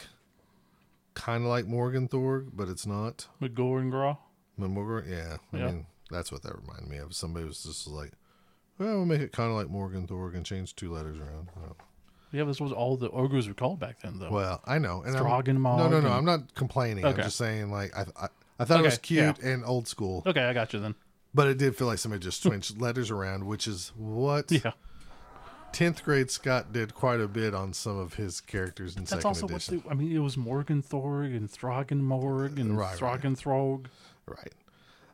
kind of like Morg 'n' Thorg, but it's not. McGore and Graw. Yeah, I mean that's what that reminded me of. Somebody was just like, "Well, we'll make it kind of like Morg 'n' Thorg and change two letters around." Well, Yeah, this was all the ogres were called back then, though. Well, I know. And I'm- Throgenmog No, no, no. and- I'm not complaining. I'm just saying, like, I, I, I thought it was Okay, cute and old school, Okay, I got you then. but it did feel like somebody just switched letters around, which is what Yeah. 10th grade Scott did quite a bit on some of his characters in That's second also edition. what the, I mean, it was Morg 'n' Thorg and Throgenmorg and Right, right. Throgenthrog. Right.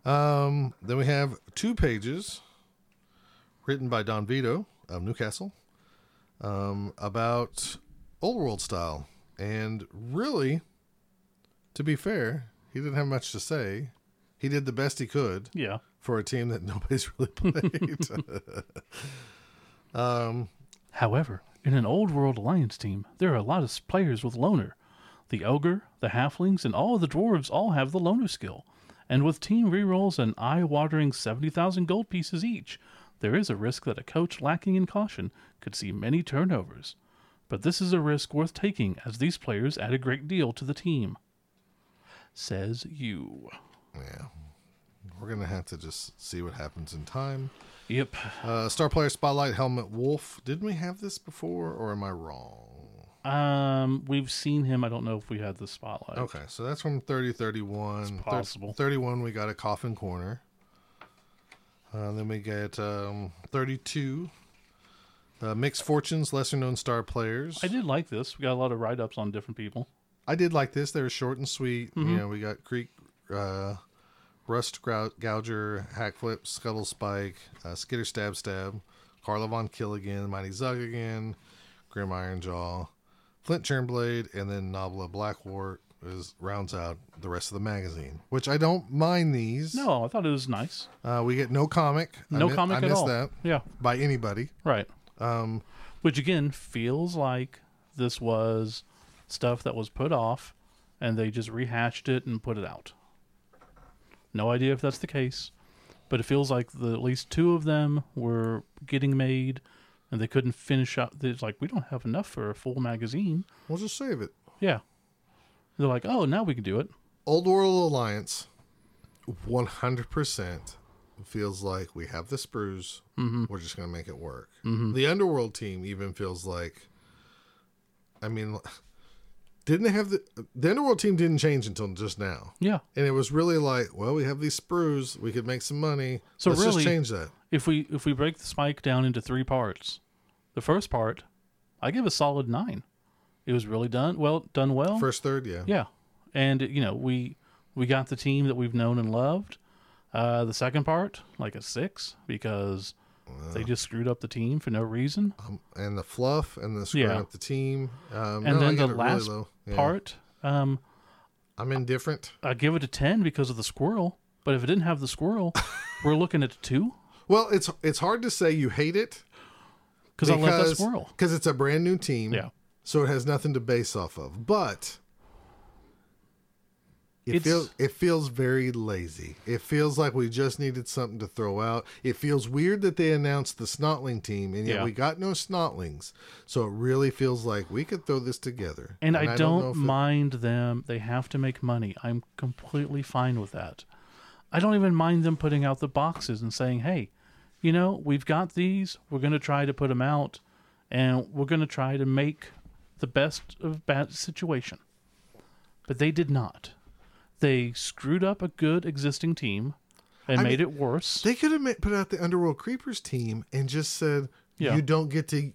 Um, then we have two pages written by Don Vito of Newcastle um, about old world style. And really, to be fair, he didn't have much to say. He did the best he could Yeah. for a team that nobody's really played. um, However, in an old world alliance team, there are a lot of players with loner. The ogre, the halflings, and all of the dwarves all have the loner skill. And with team rerolls and eye-watering 70,000 gold pieces each, there is a risk that a coach lacking in caution could see many turnovers. But this is a risk worth taking as these players add a great deal to the team. Says you. yeah. We're going to have to just see what happens in time. Yep. Uh, star player spotlight Helmut Wulf. Didn't we have this before, or am I wrong? Um, we've seen him. I don't know if we had the spotlight. Okay, so that's from 30 31. It's Thir- possible. 31, we got a coffin corner. Uh, then we get um, 32. Uh, mixed fortunes, lesser known star players. I did like this. We got a lot of write-ups on different people. I did like this. They were short and sweet. Mm-hmm. You know, we got Kreek, uh, Rust Grou- Gouger, Hakflem, Scuttle Spike, uh, Skitter Stab Stab, Karla Von Killigan, Mighty Zug again, Grim Ironjaw, Flint Churnblade, and then Nobbla Blackwart is rounds out the rest of the magazine. Which I don't mind these. No, I thought it was nice. Uh, we get no comic. I No mi- comic I at missed all. that Yeah, by anybody. right. Um, Which again feels like this was stuff that was put off, and they just rehashed it and put it out. No idea if that's the case, but it feels like the, at least two of them were getting made, and they couldn't finish up. It's like we don't have enough for a full magazine. we'll just save it. Yeah, they're like, oh, now we can do it. Old World Alliance, 100% feels like we have the sprues. Mm-hmm. We're just going to make it work. The Underworld team even feels like, I mean, didn't they have the the Underworld team didn't change until just now, Yeah. and it was really like, well, we have these sprues, we could make some money. So Let's really- change that. if we if we break the spike down into three parts, the first part, I give a solid nine. It was really done well, done well. First third, yeah, yeah, and you know we we got the team that we've known and loved. Uh, the second part, like a six, because they just screwed up the team for no reason. Um, and the fluff and the screwing Yeah. up the team. Um, And no, then the last really. Yeah. Part, um, I'm indifferent. I give it a ten because of the squirrel. But if it didn't have the squirrel, we're looking at a two Well, it's it's hard to say you hate it because I love that squirrel. because it's a brand new team. Yeah. So it has nothing to base off of. But it feels it feels very lazy. It feels like we just needed something to throw out. It feels weird that they announced the Snotling team and yet Yeah. we got no Snotlings. So it really feels like we could throw this together. And, I, don't, know if it- mind them. They have to make money. I'm completely fine with that. I don't even mind them putting out the boxes and saying, hey, you know, we've got these. We're going to try to put them out and we're going to try to make the best of bad situation. But they did not. They screwed up a good existing team and I made mean, it worse. They could have put out the Underworld Creepers team and just said Yeah. you don't get to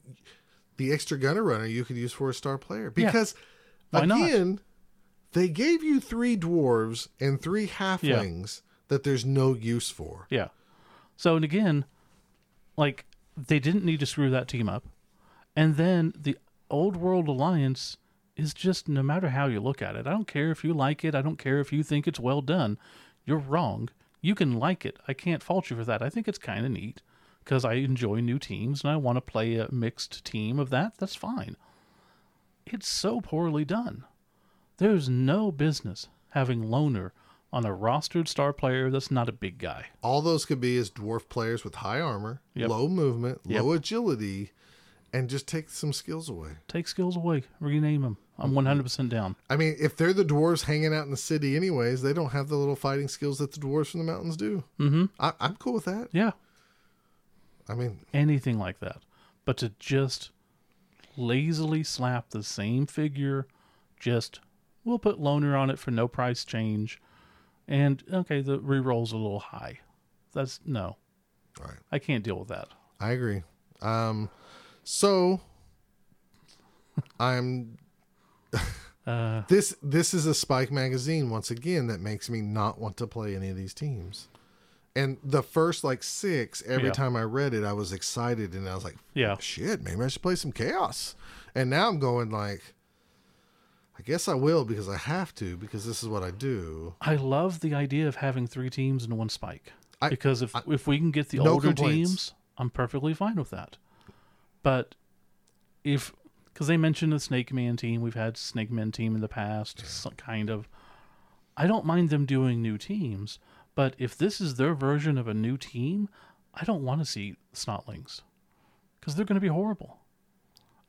the extra gunner runner you could use for a star player Yeah. because not? again they gave you three dwarves and three halflings that there's no use for. Yeah. So and again, like they didn't need to screw that team up. And then the old world alliance is just no matter how you look at it. I don't care if you like it. I don't care if you think it's well done. You're wrong. You can like it. I can't fault you for that. I think it's kind of neat because I enjoy new teams and I want to play a mixed team of that. That's fine. It's so poorly done. There's no business having Loner on a rostered star player that's not a big guy. All those could be is dwarf players with high armor, Yep. low movement, Yep. low agility, and just take some skills away. Take skills away, rename them. I'm 100% down. I mean, if they're the dwarves hanging out in the city anyways, they don't have the little fighting skills that the dwarves from the mountains do. Mm-hmm. I, I'm cool with that. Yeah, I mean, anything like that. But to just lazily slap the same figure, just we'll put loner on it for no price change, and okay, the reroll's a little high. That's no, all right. I can't deal with that. I agree. Um, so I'm Uh, this this is a Spike magazine once again that makes me not want to play any of these teams. And the first like six, every Yeah. time I read it, I was excited and I was like, yeah, shit, maybe I should play some chaos. And now I'm going like, I guess I will because I have to because this is what I do. I love the idea of having three teams in one spike. I- because if if we can get the no older complaints. teams, I'm perfectly fine with that. But if because they mentioned the Snake Man team, we've had Snake Man team in the past, some kind of. I don't mind them doing new teams, but if this is their version of a new team, I don't want to see Snotlings because they're going to be horrible.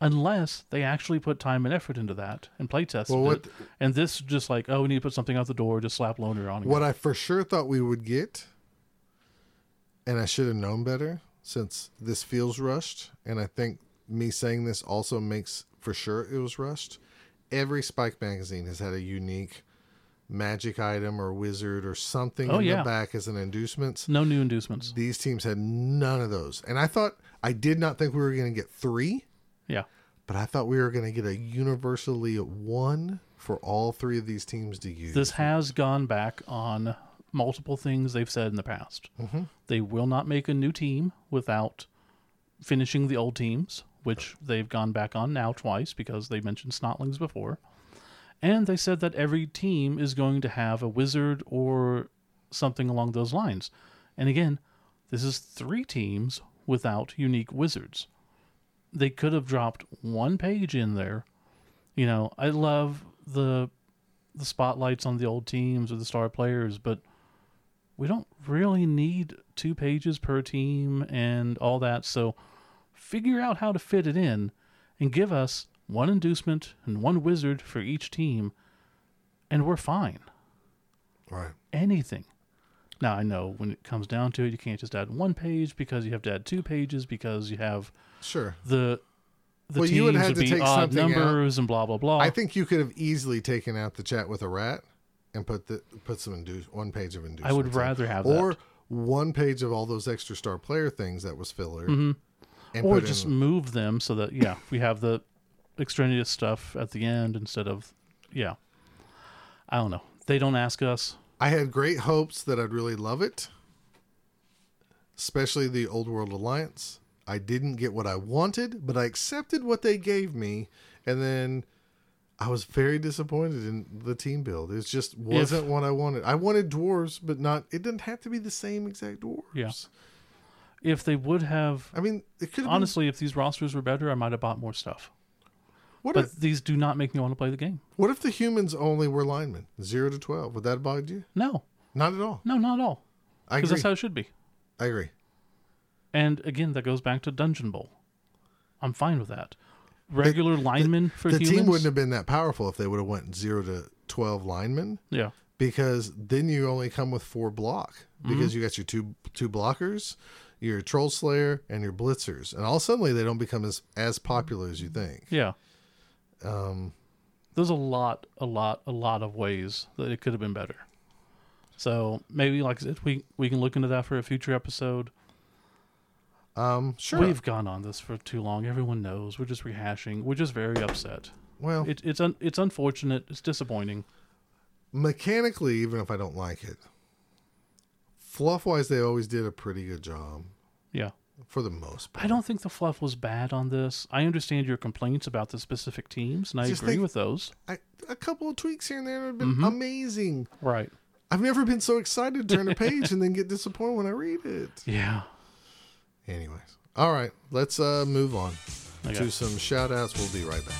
Unless they actually put time and effort into that and play tested Well, it, and this just like, oh, we need to put something out the door, just slap loner on. What I for sure thought we would get, and I should have known better since this feels rushed, and I think me saying this also makes for sure it was rushed. Every Spike magazine has had a unique magic item or wizard or something Oh, in yeah. the back as an inducement. No new inducements. These teams had none of those. And I thought, I did not think we were going to get three, Yeah. but I thought we were going to get a universally one for all three of these teams to use. This has gone back on multiple things they've said in the past. Mhm. They will not make a new team without finishing the old teams, which they've gone back on now twice because they mentioned Snotlings before. And they said that every team is going to have a wizard or something along those lines. And again, this is three teams without unique wizards. They could have dropped one page in there. You know, I love the the spotlights on the old teams or the star players, but we don't really need two pages per team and all that. So figure out how to fit it in and give us one inducement and one wizard for each team, and we're fine. right. Anything. Now, I know when it comes down to it, you can't just add one page because you have to add two pages because you have Sure. the the Well, teams you would have would to be take odd something out. numbers and blah blah blah. I think you could have easily taken out the chat with a rat and put the put some induce one page of inducements. I would in. rather have that or that. one page of all those extra star player things that was filler, Mhm. and or just in, move them so that yeah we have the extraneous stuff at the end instead of yeah i don't know they don't ask us I had great hopes that I'd really love it, especially the Old World Alliance. I didn't get what I wanted, but I accepted what they gave me, and then I was very disappointed in the team build. It just wasn't what I wanted. I wanted dwarves, but not. It didn't have to be the same exact dwarves. Yeah. If they would have, I mean, it could honestly, if these rosters were better, I might have bought more stuff. What But if these do not make me want to play the game. what if the humans only were linemen, zero to twelve? Would that bother you? No, Not at all. no, not at all. I Because that's how it should be. I agree. And again, that goes back to Dungeon Bowl. I'm fine with that. Regular linemen for the humans. team wouldn't have been that powerful if they would have went zero to twelve linemen. yeah, because then you only come with four block because you got your two two blockers, your troll slayer, and your blitzers, and all suddenly they don't become as as popular as you think. yeah. Um, There's a lot, a lot, a lot of ways that it could have been better. So maybe, like we we can look into that for a future episode. Um, sure. We've gone on this for too long. Everyone knows. We're just rehashing. We're just very upset. well, It, it's un, it's unfortunate. It's disappointing. mechanically, even if I don't like it, fluff wise, they always did a pretty good job Yeah. for the most part. I don't think the fluff was bad on this. I understand your complaints about the specific teams, and I Just agree think- with those. I, a couple of tweaks here and there have been Mhm. amazing. Right. I've never been so excited to turn a page and then get disappointed when I read it. Yeah. Anyways, all right, let's uh move on Okay. to some shout outs. We'll be right back.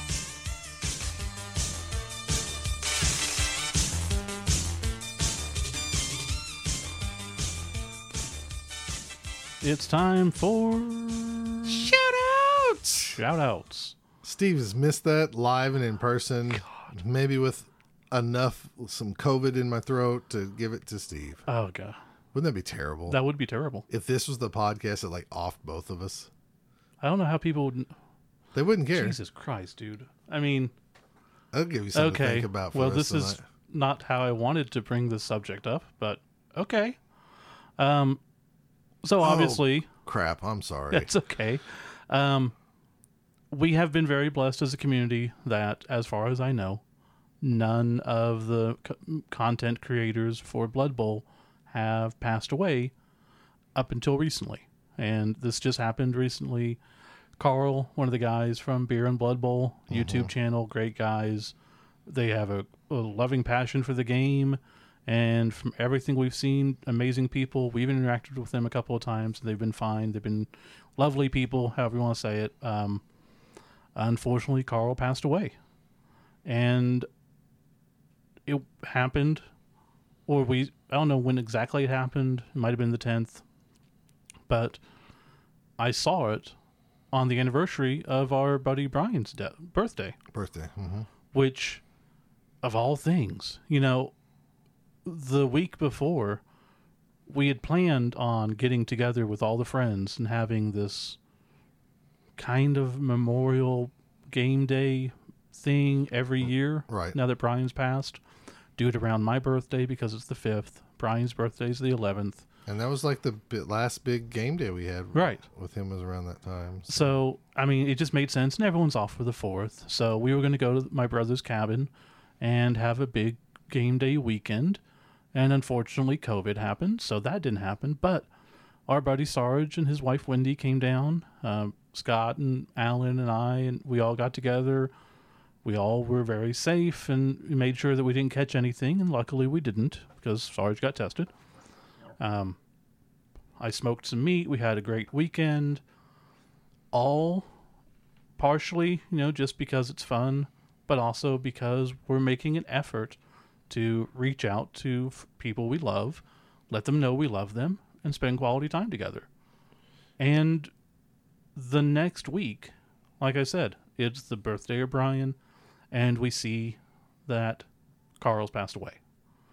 It's time for Shout outs! shout outs. Steve has missed that live and in person. Maybe with enough some COVID in my throat to give it to Steve. Oh god, Wouldn't that be terrible? that would be terrible. if this was the podcast that like offed both of us, I don't know how people would. they wouldn't care. Jesus Christ, dude. I mean, I'll give you something to think about. For well, this rest is of the night. not how I wanted to bring this subject up, but okay. Um, so obviously, crap. I'm sorry. It's okay. Um, we have been very blessed as a community that, as far as I know, none of the co- content creators for Blood Bowl have passed away up until recently. And this just happened recently. Carl, one of the guys from Beer and Blood Bowl YouTube channel, great guys. They have a, a loving passion for the game. And from everything we've seen, amazing people. We've interacted with them a couple of times. They've been fine. They've been lovely people, however you want to say it. Um, unfortunately, Carl passed away. And it happened, or we, I don't know when exactly it happened. It might have been the 10th. But I saw it on the anniversary of our buddy Brian's de- birthday Birthday. hmm which of all things, you know, the week before we had planned on getting together with all the friends and having this kind of memorial game day thing every year. Right. Now that Brian's passed, do it around my birthday because it's the 5th. Brian's birthday is the 11th. And that was like the last big game day we had. Right. With him was around that time. So, So, I mean, it just made sense, and everyone's off for the fourth. So, we were going to go to my brother's cabin and have a big game day weekend. And unfortunately, COVID happened, so that didn't happen. But our buddy Sarge and his wife Wendy came down. Um, Scott and Alan and I, and we all got together. We all were very safe and we made sure that we didn't catch anything. And luckily, we didn't because Sarge got tested. Um, I smoked some meat. We had a great weekend all partially, you know, just because it's fun, but also because we're making an effort to reach out to people we love, let them know we love them, and spend quality time together. And the next week, like I said, it's the birthday of Brian, and we see that Carl's passed away.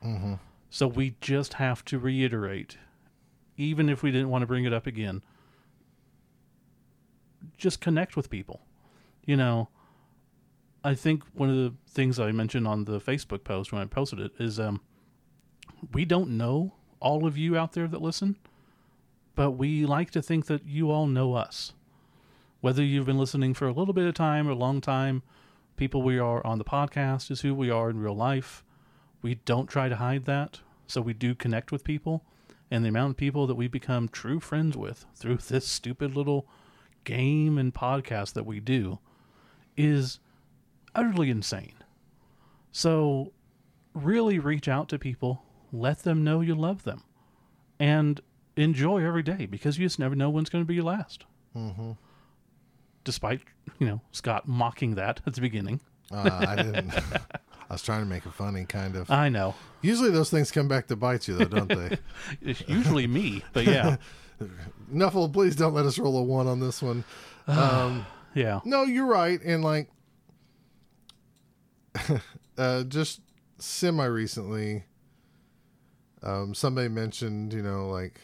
Mhm. So we just have to reiterate, even if we didn't want to bring it up again, just connect with people. You know, I think one of the things I mentioned on the Facebook post when I posted it is um, we don't know all of you out there that listen, but we like to think that you all know us. Whether you've been listening for a little bit of time or a long time, people we are on the podcast is who we are in real life. We don't try to hide that, so we do connect with people. and the amount of people that we become true friends with through this stupid little game and podcast that we do is utterly insane. So, really reach out to people, let them know you love them, and enjoy every day because you just never know when's going to be your last. Mm-hmm. Despite, you know, Scott mocking that at the beginning. Uh, I didn't. I was trying to make it funny, kind of. I know. Usually those things come back to bite you, though, don't they? It's usually me, but yeah. Nuffle, please don't let us roll a one on this one. Um, Yeah. no, you're right. And like, uh, just semi recently, um, somebody mentioned, you know, like,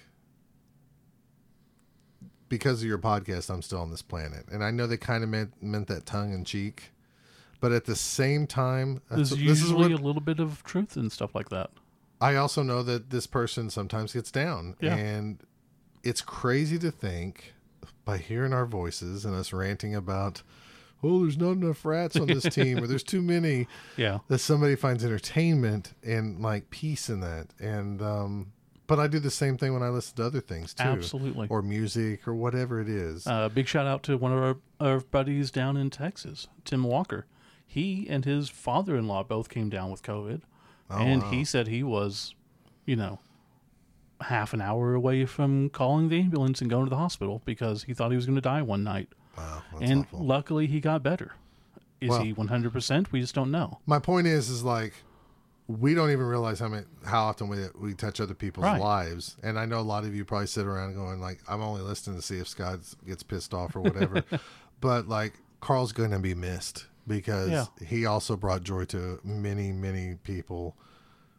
because of your podcast, I'm still on this planet. And I know they kind of meant, meant that tongue in cheek. But at the same time, There's that's- this is usually what a little bit of truth and stuff like that. I also know that this person sometimes gets down. Yeah. And it's crazy to think by hearing our voices and us ranting about, oh, there's not enough rats on this team or there's too many, Yeah. that somebody finds entertainment and like peace in that. And, um, but I do the same thing when I listen to other things too, Absolutely. or music or whatever it is. Uh, big shout out to one of our, our buddies down in Texas, Tim Walker. He and his father in law both came down with COVID. Oh, and wow. he said he was, you know, half an hour away from calling the ambulance and going to the hospital because he thought he was going to die one night. wow, that's and awful. luckily he got better. Is Well- he 100%? We just don't know. My point is, is like we don't even realize how many, how often we we touch other people's Right. lives, and I know a lot of you probably sit around going like, I'm only listening to see if Scott gets pissed off or whatever, but like Carl's going to be missed because Yeah. he also brought joy to many many people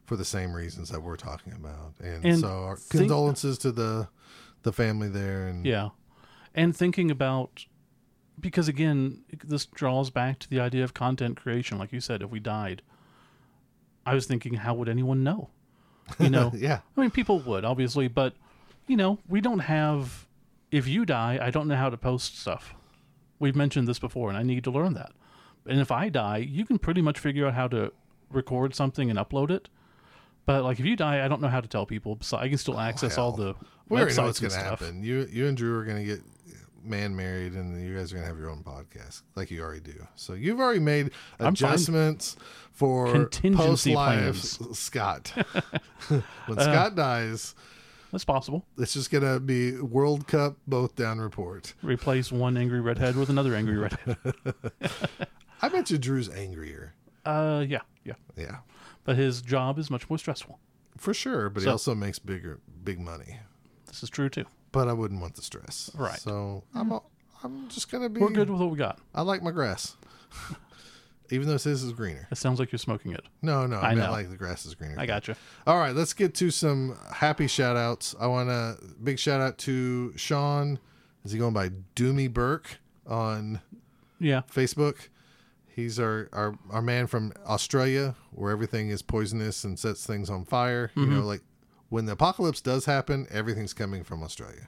for the same reasons that we're talking about, and, And so our think- condolences to the the family there, and Yeah. And thinking about, because again, this draws back to the idea of content creation. Like you said, if we died, I was thinking, how would anyone know? You know, yeah, I mean, people would, obviously, but, you know, we don't have, if you die, I don't know how to post stuff. We've mentioned this before, and I need to learn that. And if I die, you can pretty much figure out how to record something and upload it. But like if you die, I don't know how to tell people. So I can still access all Oh, hell. the we already know what's going to happen. You you and Drew are going to get man married, and you guys are going to have your own podcast, like you already do. So you've already made adjustments for Contingency plans. Scott. when Uh. Scott dies, That's possible. it's just going to be World Cup both down report. replace one angry redhead with another angry redhead. I bet you Drew's angrier. Uh, yeah, yeah. Yeah, But his job is much more stressful. for sure. But he also makes bigger big money. This is true too. But I wouldn't want the stress. Right. So I'm a, I'm just going to be. We're good with what we got. I like my grass. Even though his is greener. It sounds like you're smoking it. No, no, I, I meant know. like the grass is greener. I got you. All right, let's get to some happy shout outs. I want a big shout out to Sean. Is he going by Doomy Burke on Yeah, Facebook? He's our, our, our man from Australia, where everything is poisonous and sets things on fire. You know, like when the apocalypse does happen, everything's coming from Australia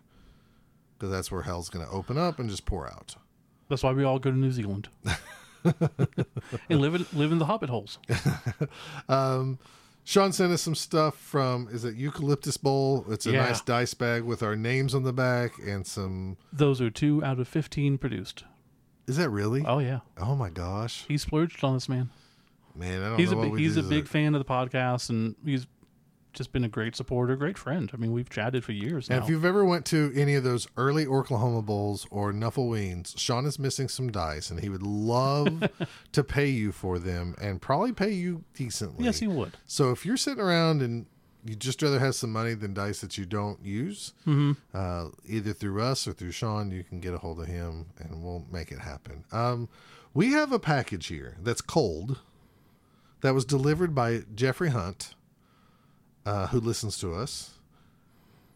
because that's where hell's going to open up and just pour out. that's why we all go to New Zealand and live in live in the hobbit holes. Um, Sean sent us some stuff from is it Eucalyptus Bowl? It's a Yeah. nice dice bag with our names on the back and some. Those are two out of fifteen produced. Is that really? Oh yeah, Oh my gosh, he splurged on this man. man! I don't He's know a what big, he's a big that. fan of the podcast, and he's just been a great supporter, great friend. I mean, we've chatted for years now. And if you've ever went to any of those early Oklahoma Bowls or Nuffleweens, Sean is missing some dice, and he would love to pay you for them, and probably pay you decently. yes, he would. So if you're sitting around and you just rather have some money than dice that you don't use, Mm-hmm. uh, either through us or through Sean, you can get a hold of him, and we'll make it happen. Um, we have a package here that's cold that was delivered by Jeffrey Hunt, uh, who listens to us.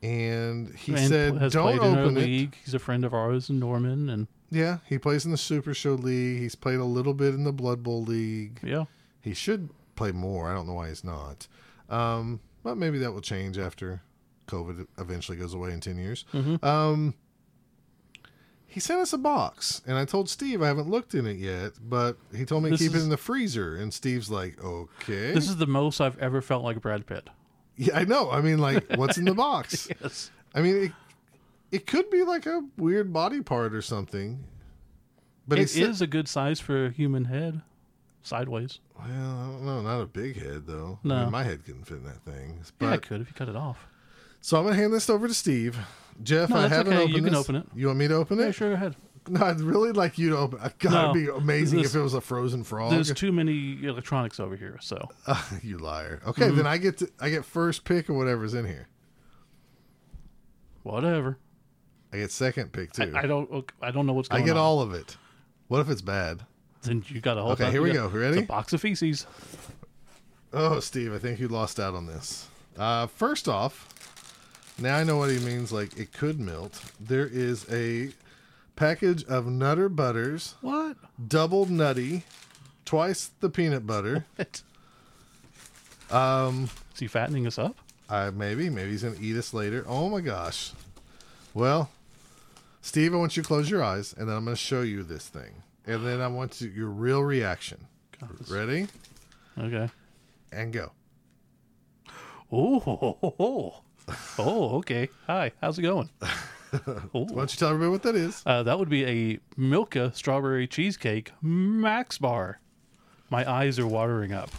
And he and said, "Don't open it." He's a friend of ours in Norman, and Yeah, he plays in the Super Show League. He's played a little bit in the Blood Bowl League. yeah, He should play more. I don't know why he's not. Um, but maybe that will change after COVID eventually goes away in 10 years. Mhm. Um, he sent us a box, and I told Steve I haven't looked in it yet, but he told me to This keep it in the freezer. And Steve's like, okay. this is the most I've ever felt like Brad Pitt. Yeah, I know. I mean, like, what's in the box? Yes. I mean, it, it could be like a weird body part or something. But it's is a good size for a human head, sideways. well, I don't know, not a big head though. I No. mean, my head couldn't fit in that thing. Yeah, But it could if you cut it off. so I'm gonna hand this over to Steve. Jeff, No, I haven't okay. opened You can this. open it. You want me to open Yeah, it? sure, go ahead. No, I'd really like you to open. it. God, it'd be amazing if it was a frozen frog. There's too many electronics over here, so you liar. Okay, Mm-hmm. then I get to I get first pick of whatever's in here. whatever. I get second pick too. I, I don't. I don't know what's going on. I get on. all of it. What if it's bad? Then you got to hold. Okay, here we yeah, go. Ready? It's a box of feces. Oh, Steve, I think you lost out on this. Uh, first off, now I know what he means. Like it could melt. There is a package of Nutter Butters, What? double nutty, twice the peanut butter. Um, is he fattening us up? Uh, maybe, maybe he's gonna eat us later. Oh my gosh. Well, Steve, I want you to close your eyes, and then I'm gonna show you this thing, and then I want your real reaction. God, Ready? Okay. And go. Oh, oh, oh, okay. Hi, how's it going? Why don't you tell everybody what that is? Uh, that would be a Milka strawberry cheesecake Max bar. My eyes are watering up.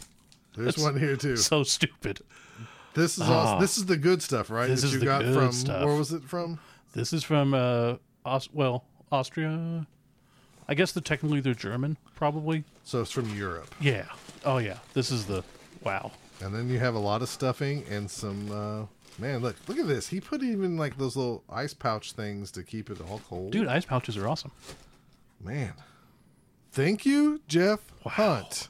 There's That's- one here too. So stupid. This is Ah. awesome. this is the good stuff, right? This that is you the got good from stuff. where was it from? This is from uh, Aus- well, Austria. I guess they're technically they're German, probably. So it's from Europe. Yeah. Oh yeah. This is the wow. And then you have a lot of stuffing and some uh man, look look at this. He put even like those little ice pouch things to keep it all cold. Dude, ice pouches are awesome. Man. Thank you, Jeff Hunt.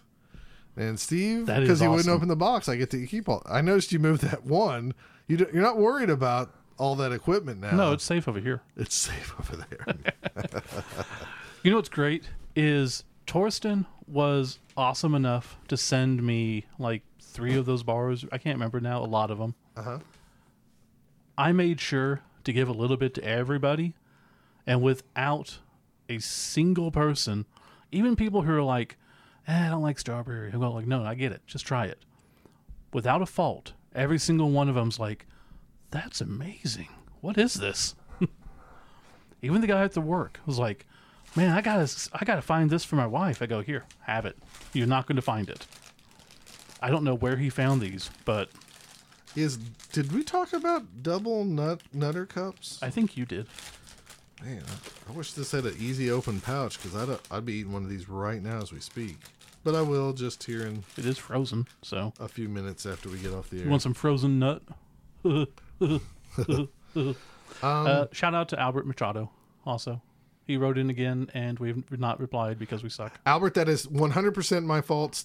And Steve, because he wouldn't open the box, I get to keep all. I noticed you moved that one. You do, you're not worried about all that equipment now. No, it's safe over here. it's safe over there. You know what's great is Torsten was awesome enough to send me like three of those bars. I can't remember now, a lot of them. Uh-huh. I made sure to give a little bit to everybody, and without a single person, even people who are like, eh, I don't like strawberry, I'm going like, no, I get it, just try it. Without a fault, every single one of them's like, that's amazing. What is this? even the guy at the work was like, man, I gotta, I gotta find this for my wife. I go, here, have it. You're not going to find it. I don't know where he found these, but Is did we talk about double nut nutter cups? I think you did. Man, I, I wish this had an easy open pouch because I'd I'd be eating one of these right now as we speak. But I will just here in It is frozen, so a few minutes after we get off the air. you want some frozen nut? um, Uh, shout out to Albert Machado. Also, he wrote in again, and we've not replied because we suck. Albert, that is 100% my fault.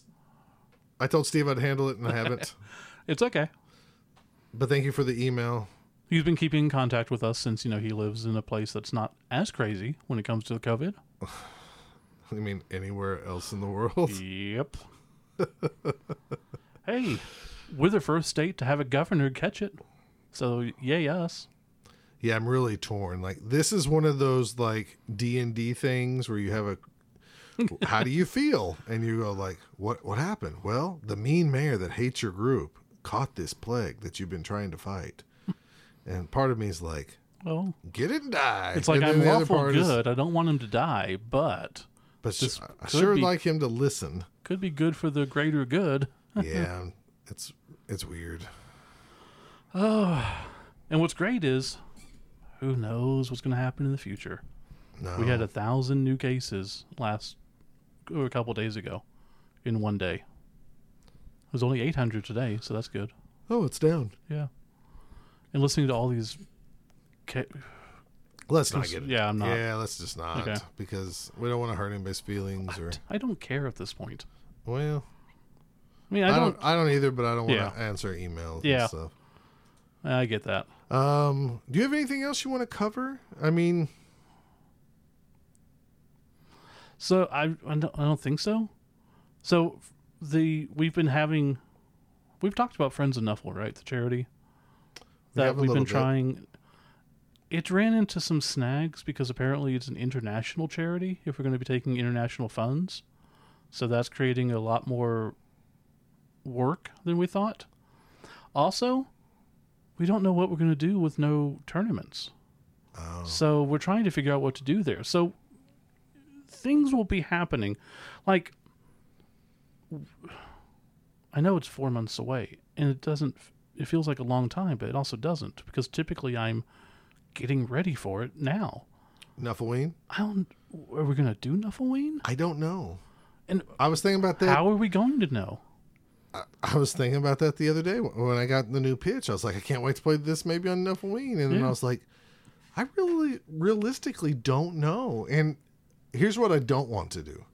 I told Steve I'd handle it and I haven't. It's okay. but thank you for the email. He's been keeping in contact with us since you know he lives in a place that's not as crazy when it comes to the COVID. I mean, anywhere else in the world. Yep. hey, we're the first state to have a governor catch it, so yay us. Yeah, I'm really torn. Like this is one of those like D and D things where you have a how do you feel? And you go like, what what happened? Well, the mean mayor that hates your group caught this plague that you've been trying to fight. And part of me is like, Well, get it and die. it's like I'm lawful part is- good. I don't want him to die, but but sh- I sure would be- like him to listen. could be good for the greater good. yeah, it's it's weird. Oh, and what's great is, who knows what's going to happen in the future? No, We had a thousand new cases last, or a couple days ago, in one day. It was only 800 today, so that's good. oh, it's down. Yeah. And listening to all these, ca- Let's not get it. Yeah, I'm not. Yeah, let's just not Okay. because we don't want to hurt anybody's feelings or. I don't care at this point. Well, I mean, I I don't, don't. I don't either, but I don't want Yeah. to answer emails Yeah. and stuff. I get that. Um, do you have anything else you want to cover? I mean, So I, I don't, I don't think so. So the we've been having, we've talked about Friends of Nuffle, right? The charity that have we've been bit. trying. It ran into some snags because apparently it's an international charity. If we're going to be taking international funds, so that's creating a lot more work than we thought. Also, we don't know what we're going to do with no tournaments. Oh. So we're trying to figure out what to do there. So things will be happening. Like, I know it's four months away, and it doesn't. It feels like a long time, but it also doesn't because typically I'm getting ready for it now. Nuffleween? I don't. Are we gonna do Nuffleween? I don't know. And I was thinking about that. how are we going to know? I was thinking about that the other day when I got the new pitch. I was like, I can't wait to play this maybe on Nuffleween. And then Yeah. I was like, I really realistically don't know. And here's what I don't want to do.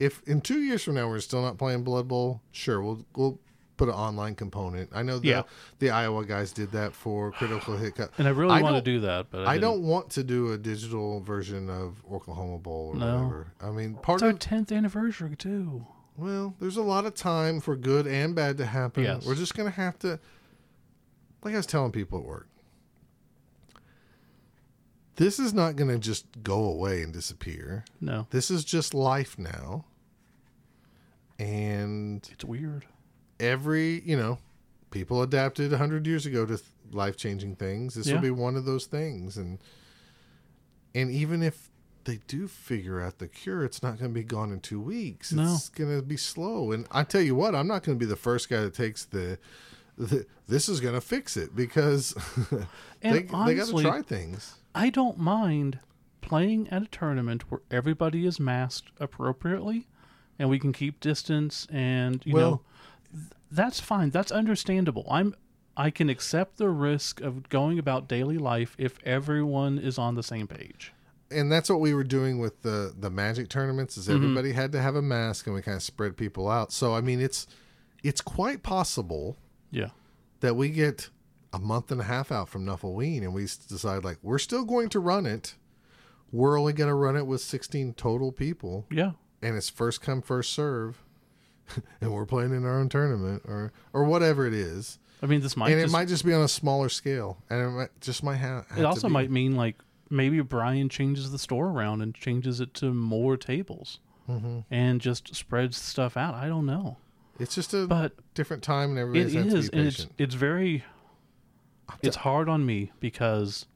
If in two years from now we're still not playing Blood Bowl, sure, we'll we'll put an online component. I know the Yeah. the Iowa guys did that for Critical Hit. Cut. And I really I want to don't- that, but I, I don't want to do a digital version of Oklahoma Bowl or No. whatever. I mean, part It's our of tenth anniversary too. Well, there's a lot of time for good and bad to happen. Yes. We're just gonna have to, like I was telling people at work, this is not gonna just go away and disappear. No, This is just life now, and it's weird. every you know, people adapted hundred years ago to life changing things. This Yeah. will be one of those things, and and even if they do figure out the cure, it's not going to be gone in two weeks. No. It's going to be slow. And I tell you what, I'm not going to be the first guy that takes the. the this is going to fix it because they, they got to honestly- try things. I don't mind playing at a tournament where everybody is masked appropriately and we can keep distance and you Well- know th- that's fine. That's understandable. I'm I can accept the risk of going about daily life if everyone is on the same page. And that's what we were doing with the the magic tournaments is Mm-hmm. everybody had to have a mask and we kind of spread people out so i mean it's it's quite possible Yeah. that we get a month and a half out from Nuffleween and we decide like we're still going to run it we're only going to run it with 16 total people Yeah. and it's first come first serve and we're playing in our own tournament or or whatever it is I mean this might and just, it might just be on a smaller scale and it might, just might ha- have it also might mean like maybe Brian changes the store around and changes it to more tables Mm-hmm. and just spreads stuff out. I don't know. it's just a But different time and It everybody has is, and it's it's very it's hard on me because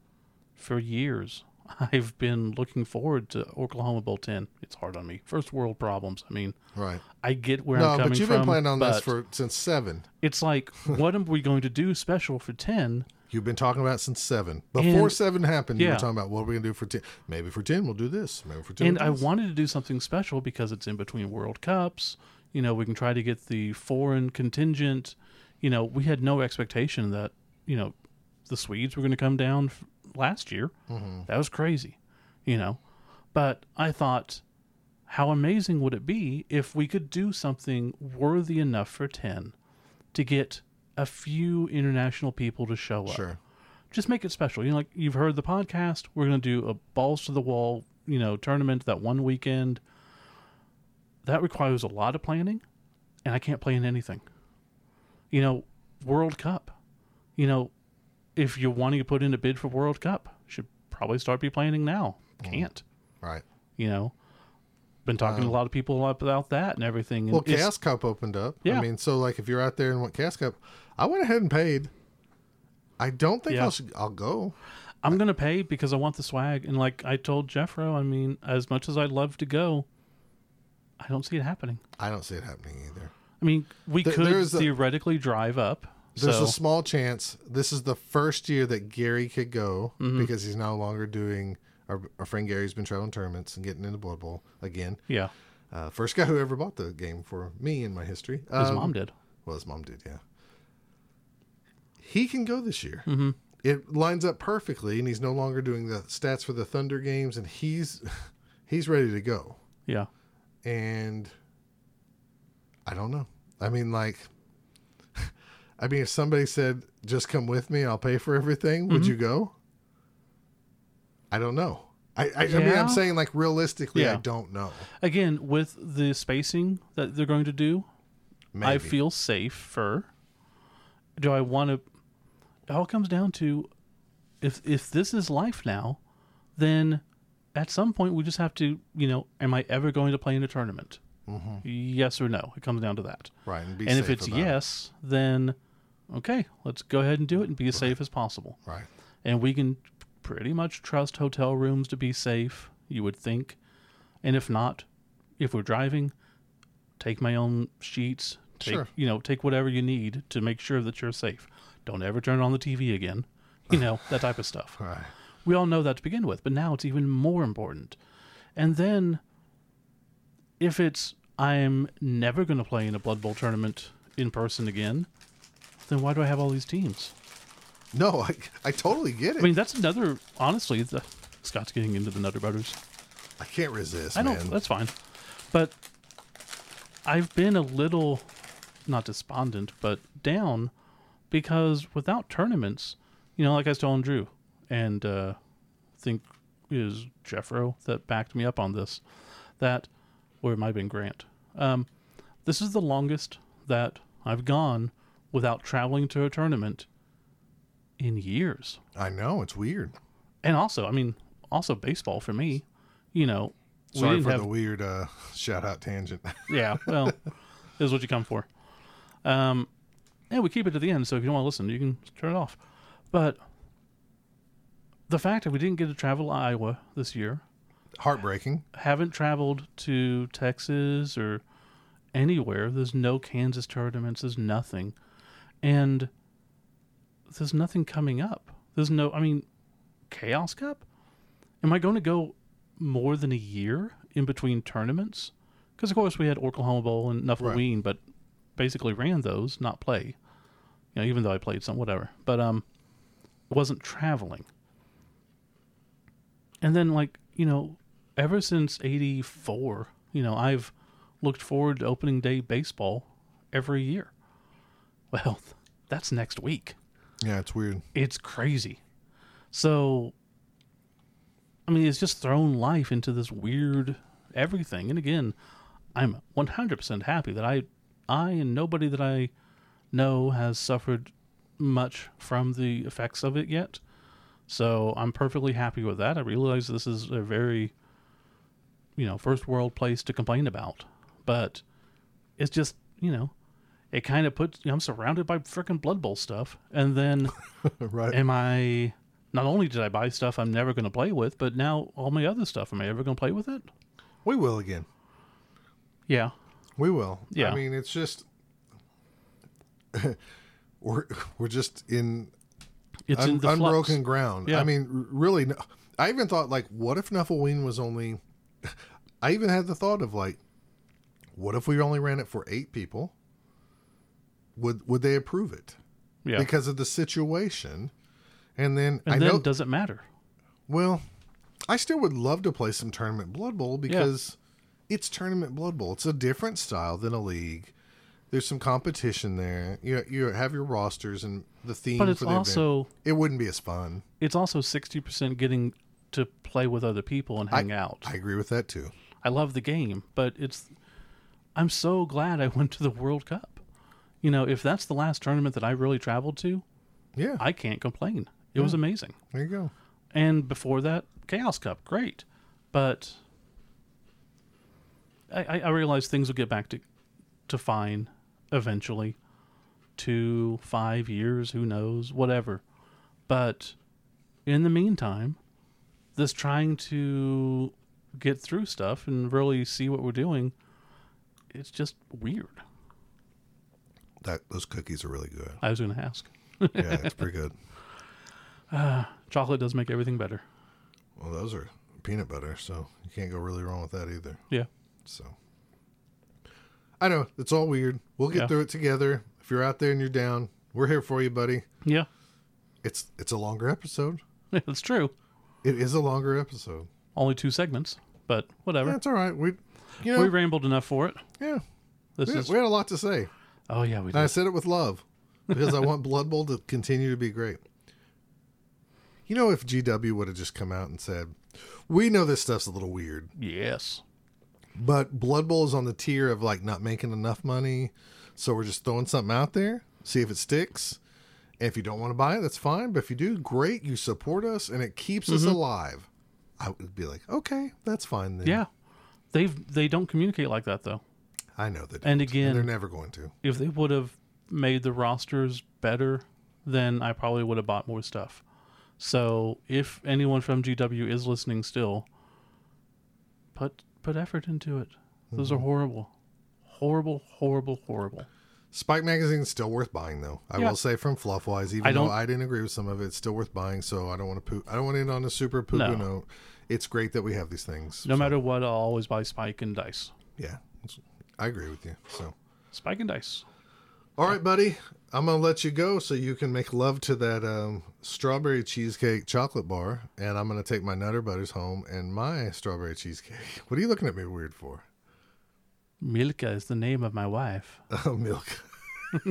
for years I've been looking forward to Oklahoma Bowl ten. It's hard on me. First world problems. I mean, right I get where no I'm coming No, but you've from. been planning on this for since seven it's like, what are we going to do special for ten? You've been talking about it since seven. Before And- seven happened, you were talking about what we're we gonna do for ten? Maybe for ten we'll do this. Maybe for ten. And we'll I wanted to do something special because it's in between World Cups. You know, we can try to get the foreign contingent. You know, we had no expectation that you know the Swedes were going to come down f- last year. Mm-hmm. That was crazy. You know, but I thought, how amazing would it be if we could do something worthy enough for ten to get a few international people to show up sure. just make it special. You know, like you've heard the podcast, we're going to do a balls to the wall, you know, tournament that one weekend. That requires a lot of planning, and I can't plan anything. You know, World Cup. You know, if you're wanting to put in a bid for World Cup, should probably start be planning now. Mm. Can't. Right. You know, been talking to um, a lot of people about that and everything. and Well, Chaos Cup opened up. Yeah. I mean, so like if you're out there and want Chaos Cup, I went ahead and paid. I don't think Yeah. I'll should, I'll go. I'm gonna pay because I want the swag, and like I told Jeffro, I mean, as much as I'd love to go, I don't see it happening. I don't see it happening either. I mean, we There- could there's a- theoretically drive up. There's so a small chance this is the first year that Gary could go Mm-hmm. because he's no longer doing. Our, our friend Gary's been traveling tournaments and getting into Blood Bowl again. yeah, Uh, first guy who ever bought the game for me in my history. his Um, mom did. Well, his mom did, yeah. He can go this year. Mm-hmm. It lines up perfectly, and he's no longer doing the stats for the Thunder games, and he's he's ready to go. Yeah, And I don't know. I mean, like, I mean, if somebody said, "Just come with me, I'll pay for everything," would Mm-hmm. you go? I don't know. I, I, I mean, I'm saying like realistically, I don't know. again with the spacing that they're going to do, Maybe. I feel safer. Do I want to? It all comes down to if if this is life now, then at some point we just have to, you know, am I ever going to play in a tournament? Mm-hmm. Yes or no. It comes down to that. right, and, and if it's about it. yes, then okay, let's go ahead and do it and be as safe as possible. Right. And we can pretty much trust hotel rooms to be safe, you would think. And if not, if we're driving, take my own sheets, take Sure. you know, take whatever you need to make sure that you're safe. Don't ever turn on the TV again. You know, that type of stuff. Right. We all know that to begin with, but now it's even more important. And then if it's I'm never going to play in a Blood Bowl tournament in person again, then why do I have all these teams? No, I, I totally get it. I mean, that's another. Honestly, the, Scott's getting into the Nutter Butters. I can't resist, I don't. That's fine, but I've been a little not despondent, but down because without tournaments, you know, like I was telling Drew, and uh, I think it was Jeffro that backed me up on this, that or it might have been Grant. Um, this is the longest that I've gone without traveling to a tournament in years. I know it's weird. And also, I mean, also baseball for me, you know, Sorry for have the weird uh, shout out tangent. yeah, well, this is what you come for. Um, and we keep it to the end, so if you don't want to listen, you can turn it off. But the fact that we didn't get to travel to Iowa this year, Heartbreaking. haven't traveled to Texas or anywhere. There's no Kansas tournaments. There's nothing, and there's nothing coming up. There's no. I mean, Chaos Cup. Am I going to go more than a year in between tournaments? Because of course we had Oklahoma Bowl and Nuffleween, but basically ran those, not play. You know, even though I played some, whatever. But um, wasn't traveling. And then, like you know, ever since '84, you know, I've looked forward to opening day baseball every year. Well, that's next week. Yeah, it's weird. It's crazy. So, I mean, it's just thrown life into this weird everything. And again, I'm 100% happy that I, I and nobody that I know has suffered much from the effects of it yet. So I'm perfectly happy with that. I realize this is a very, you know, first world place to complain about, but it's just, you know, it kind of puts, you know, I'm surrounded by freaking Blood Bowl stuff. And then right. am I not only did I buy stuff I'm never going to play with, but now all my other stuff, am I ever going to play with it? we will again. Yeah. We will. Yeah. I mean, it's just we're we're just in, It's un- in the unbroken flux. ground. Yeah. I mean, really, I even thought like, what if Nuffleween was only? I even had the thought of like, what if we only ran it for eight people? Would would they approve it Yeah. because of the situation? And then and I then know, does it matter? well, I still would love to play some tournament Blood Bowl because it's tournament Blood Bowl. It's a different style than a league. There's some competition there. You you have your rosters and the theme But it's for the event. also It wouldn't be as fun. it's also 60% getting to play with other people and hang out. I agree with that too. I love the game, but it's I'm so glad I went to the World Cup. You know, if that's the last tournament that I really traveled to, Yeah, I can't complain. It was amazing. there you go. And before that, Chaos Cup, great. But I, I- realize things will get back to to fine eventually. Two, five years, who knows, whatever. But in the meantime, this trying to get through stuff and really see what we're doing, it's just weird. That those cookies are really good. I was going to ask. Yeah, it's pretty good. Uh, chocolate does make everything better. Well, those are peanut butter, so you can't go really wrong with that either. Yeah. So I know it's all weird. We'll get Yeah. through it together. If you're out there and you're down, we're here for you, buddy. Yeah. It's it's a longer episode. It's true. It is a longer episode. Only two segments, but whatever. That's all right. We, you know, we rambled enough for it. yeah, This we, is. we had a lot to say, Oh yeah, we and I said it with love because I want Blood Bowl to continue to be great. You know, if GW would have just come out and said, "We know this stuff's a little weird, Yes. But Blood Bowl is on the tier of like not making enough money, so we're just throwing something out there, see if it sticks." And if you don't want to buy it, that's fine. But if you do, great. You support us, and it keeps us mm-hmm. alive. I would be like, okay, that's fine then. Yeah. They've they don't communicate like that though. I know that. And again- they're never going to. If they would have made the rosters better, then I probably would have bought more stuff. So if anyone from GW is listening still, put put effort into it. Those Mm-hmm. are horrible. Horrible, horrible, horrible. Spike magazine's still worth buying, though. I Yeah. will say from fluff wise, even I though I didn't agree with some of it, it's still worth buying. So I don't want to poo. I don't want to end on a super poo poo No. note. It's great that we have these things. No So, matter what, I'll always buy Spike and Dice. yeah, I agree with you. So Spike and Dice. All right, buddy, I'm gonna let you go so you can make love to that um, strawberry cheesecake chocolate bar, and I'm gonna take my Nutter Butters home and my strawberry cheesecake. What are you looking at me weird for? Milka is the name of my wife. Oh, milk.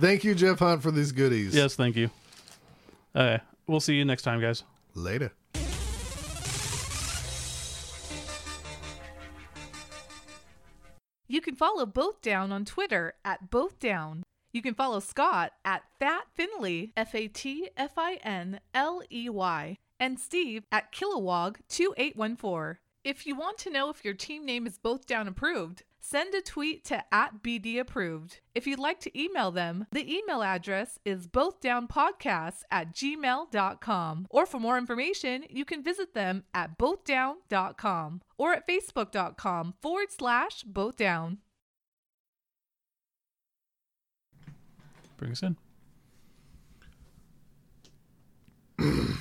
Thank you, Jeff Hunt, for these goodies. Yes, thank you. Okay, we'll see you next time, guys. Later. You can follow Both Down on Twitter at Both Down. You can follow Scott at Fat Finley, F A T F I N L E Y, and Steve at Kilowog2814. If you want to know if your team name is Both Down approved, send a tweet to at BD approved. If you'd like to email them, the email address is bothdownpodcasts at gmail.com. Or for more information, you can visit them at bothdown.com or at facebook.com forward slash bothdown. Bring us in.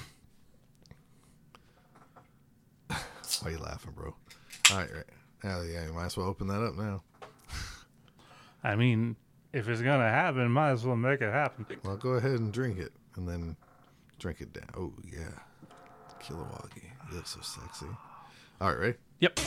Why are you laughing, bro? All right, right. Hell yeah, you might as well open that up now. I mean, if it's gonna happen, might as well make it happen. Well, go ahead and drink it, and then drink it down. Oh yeah, you look so sexy. All right, ready? Yep.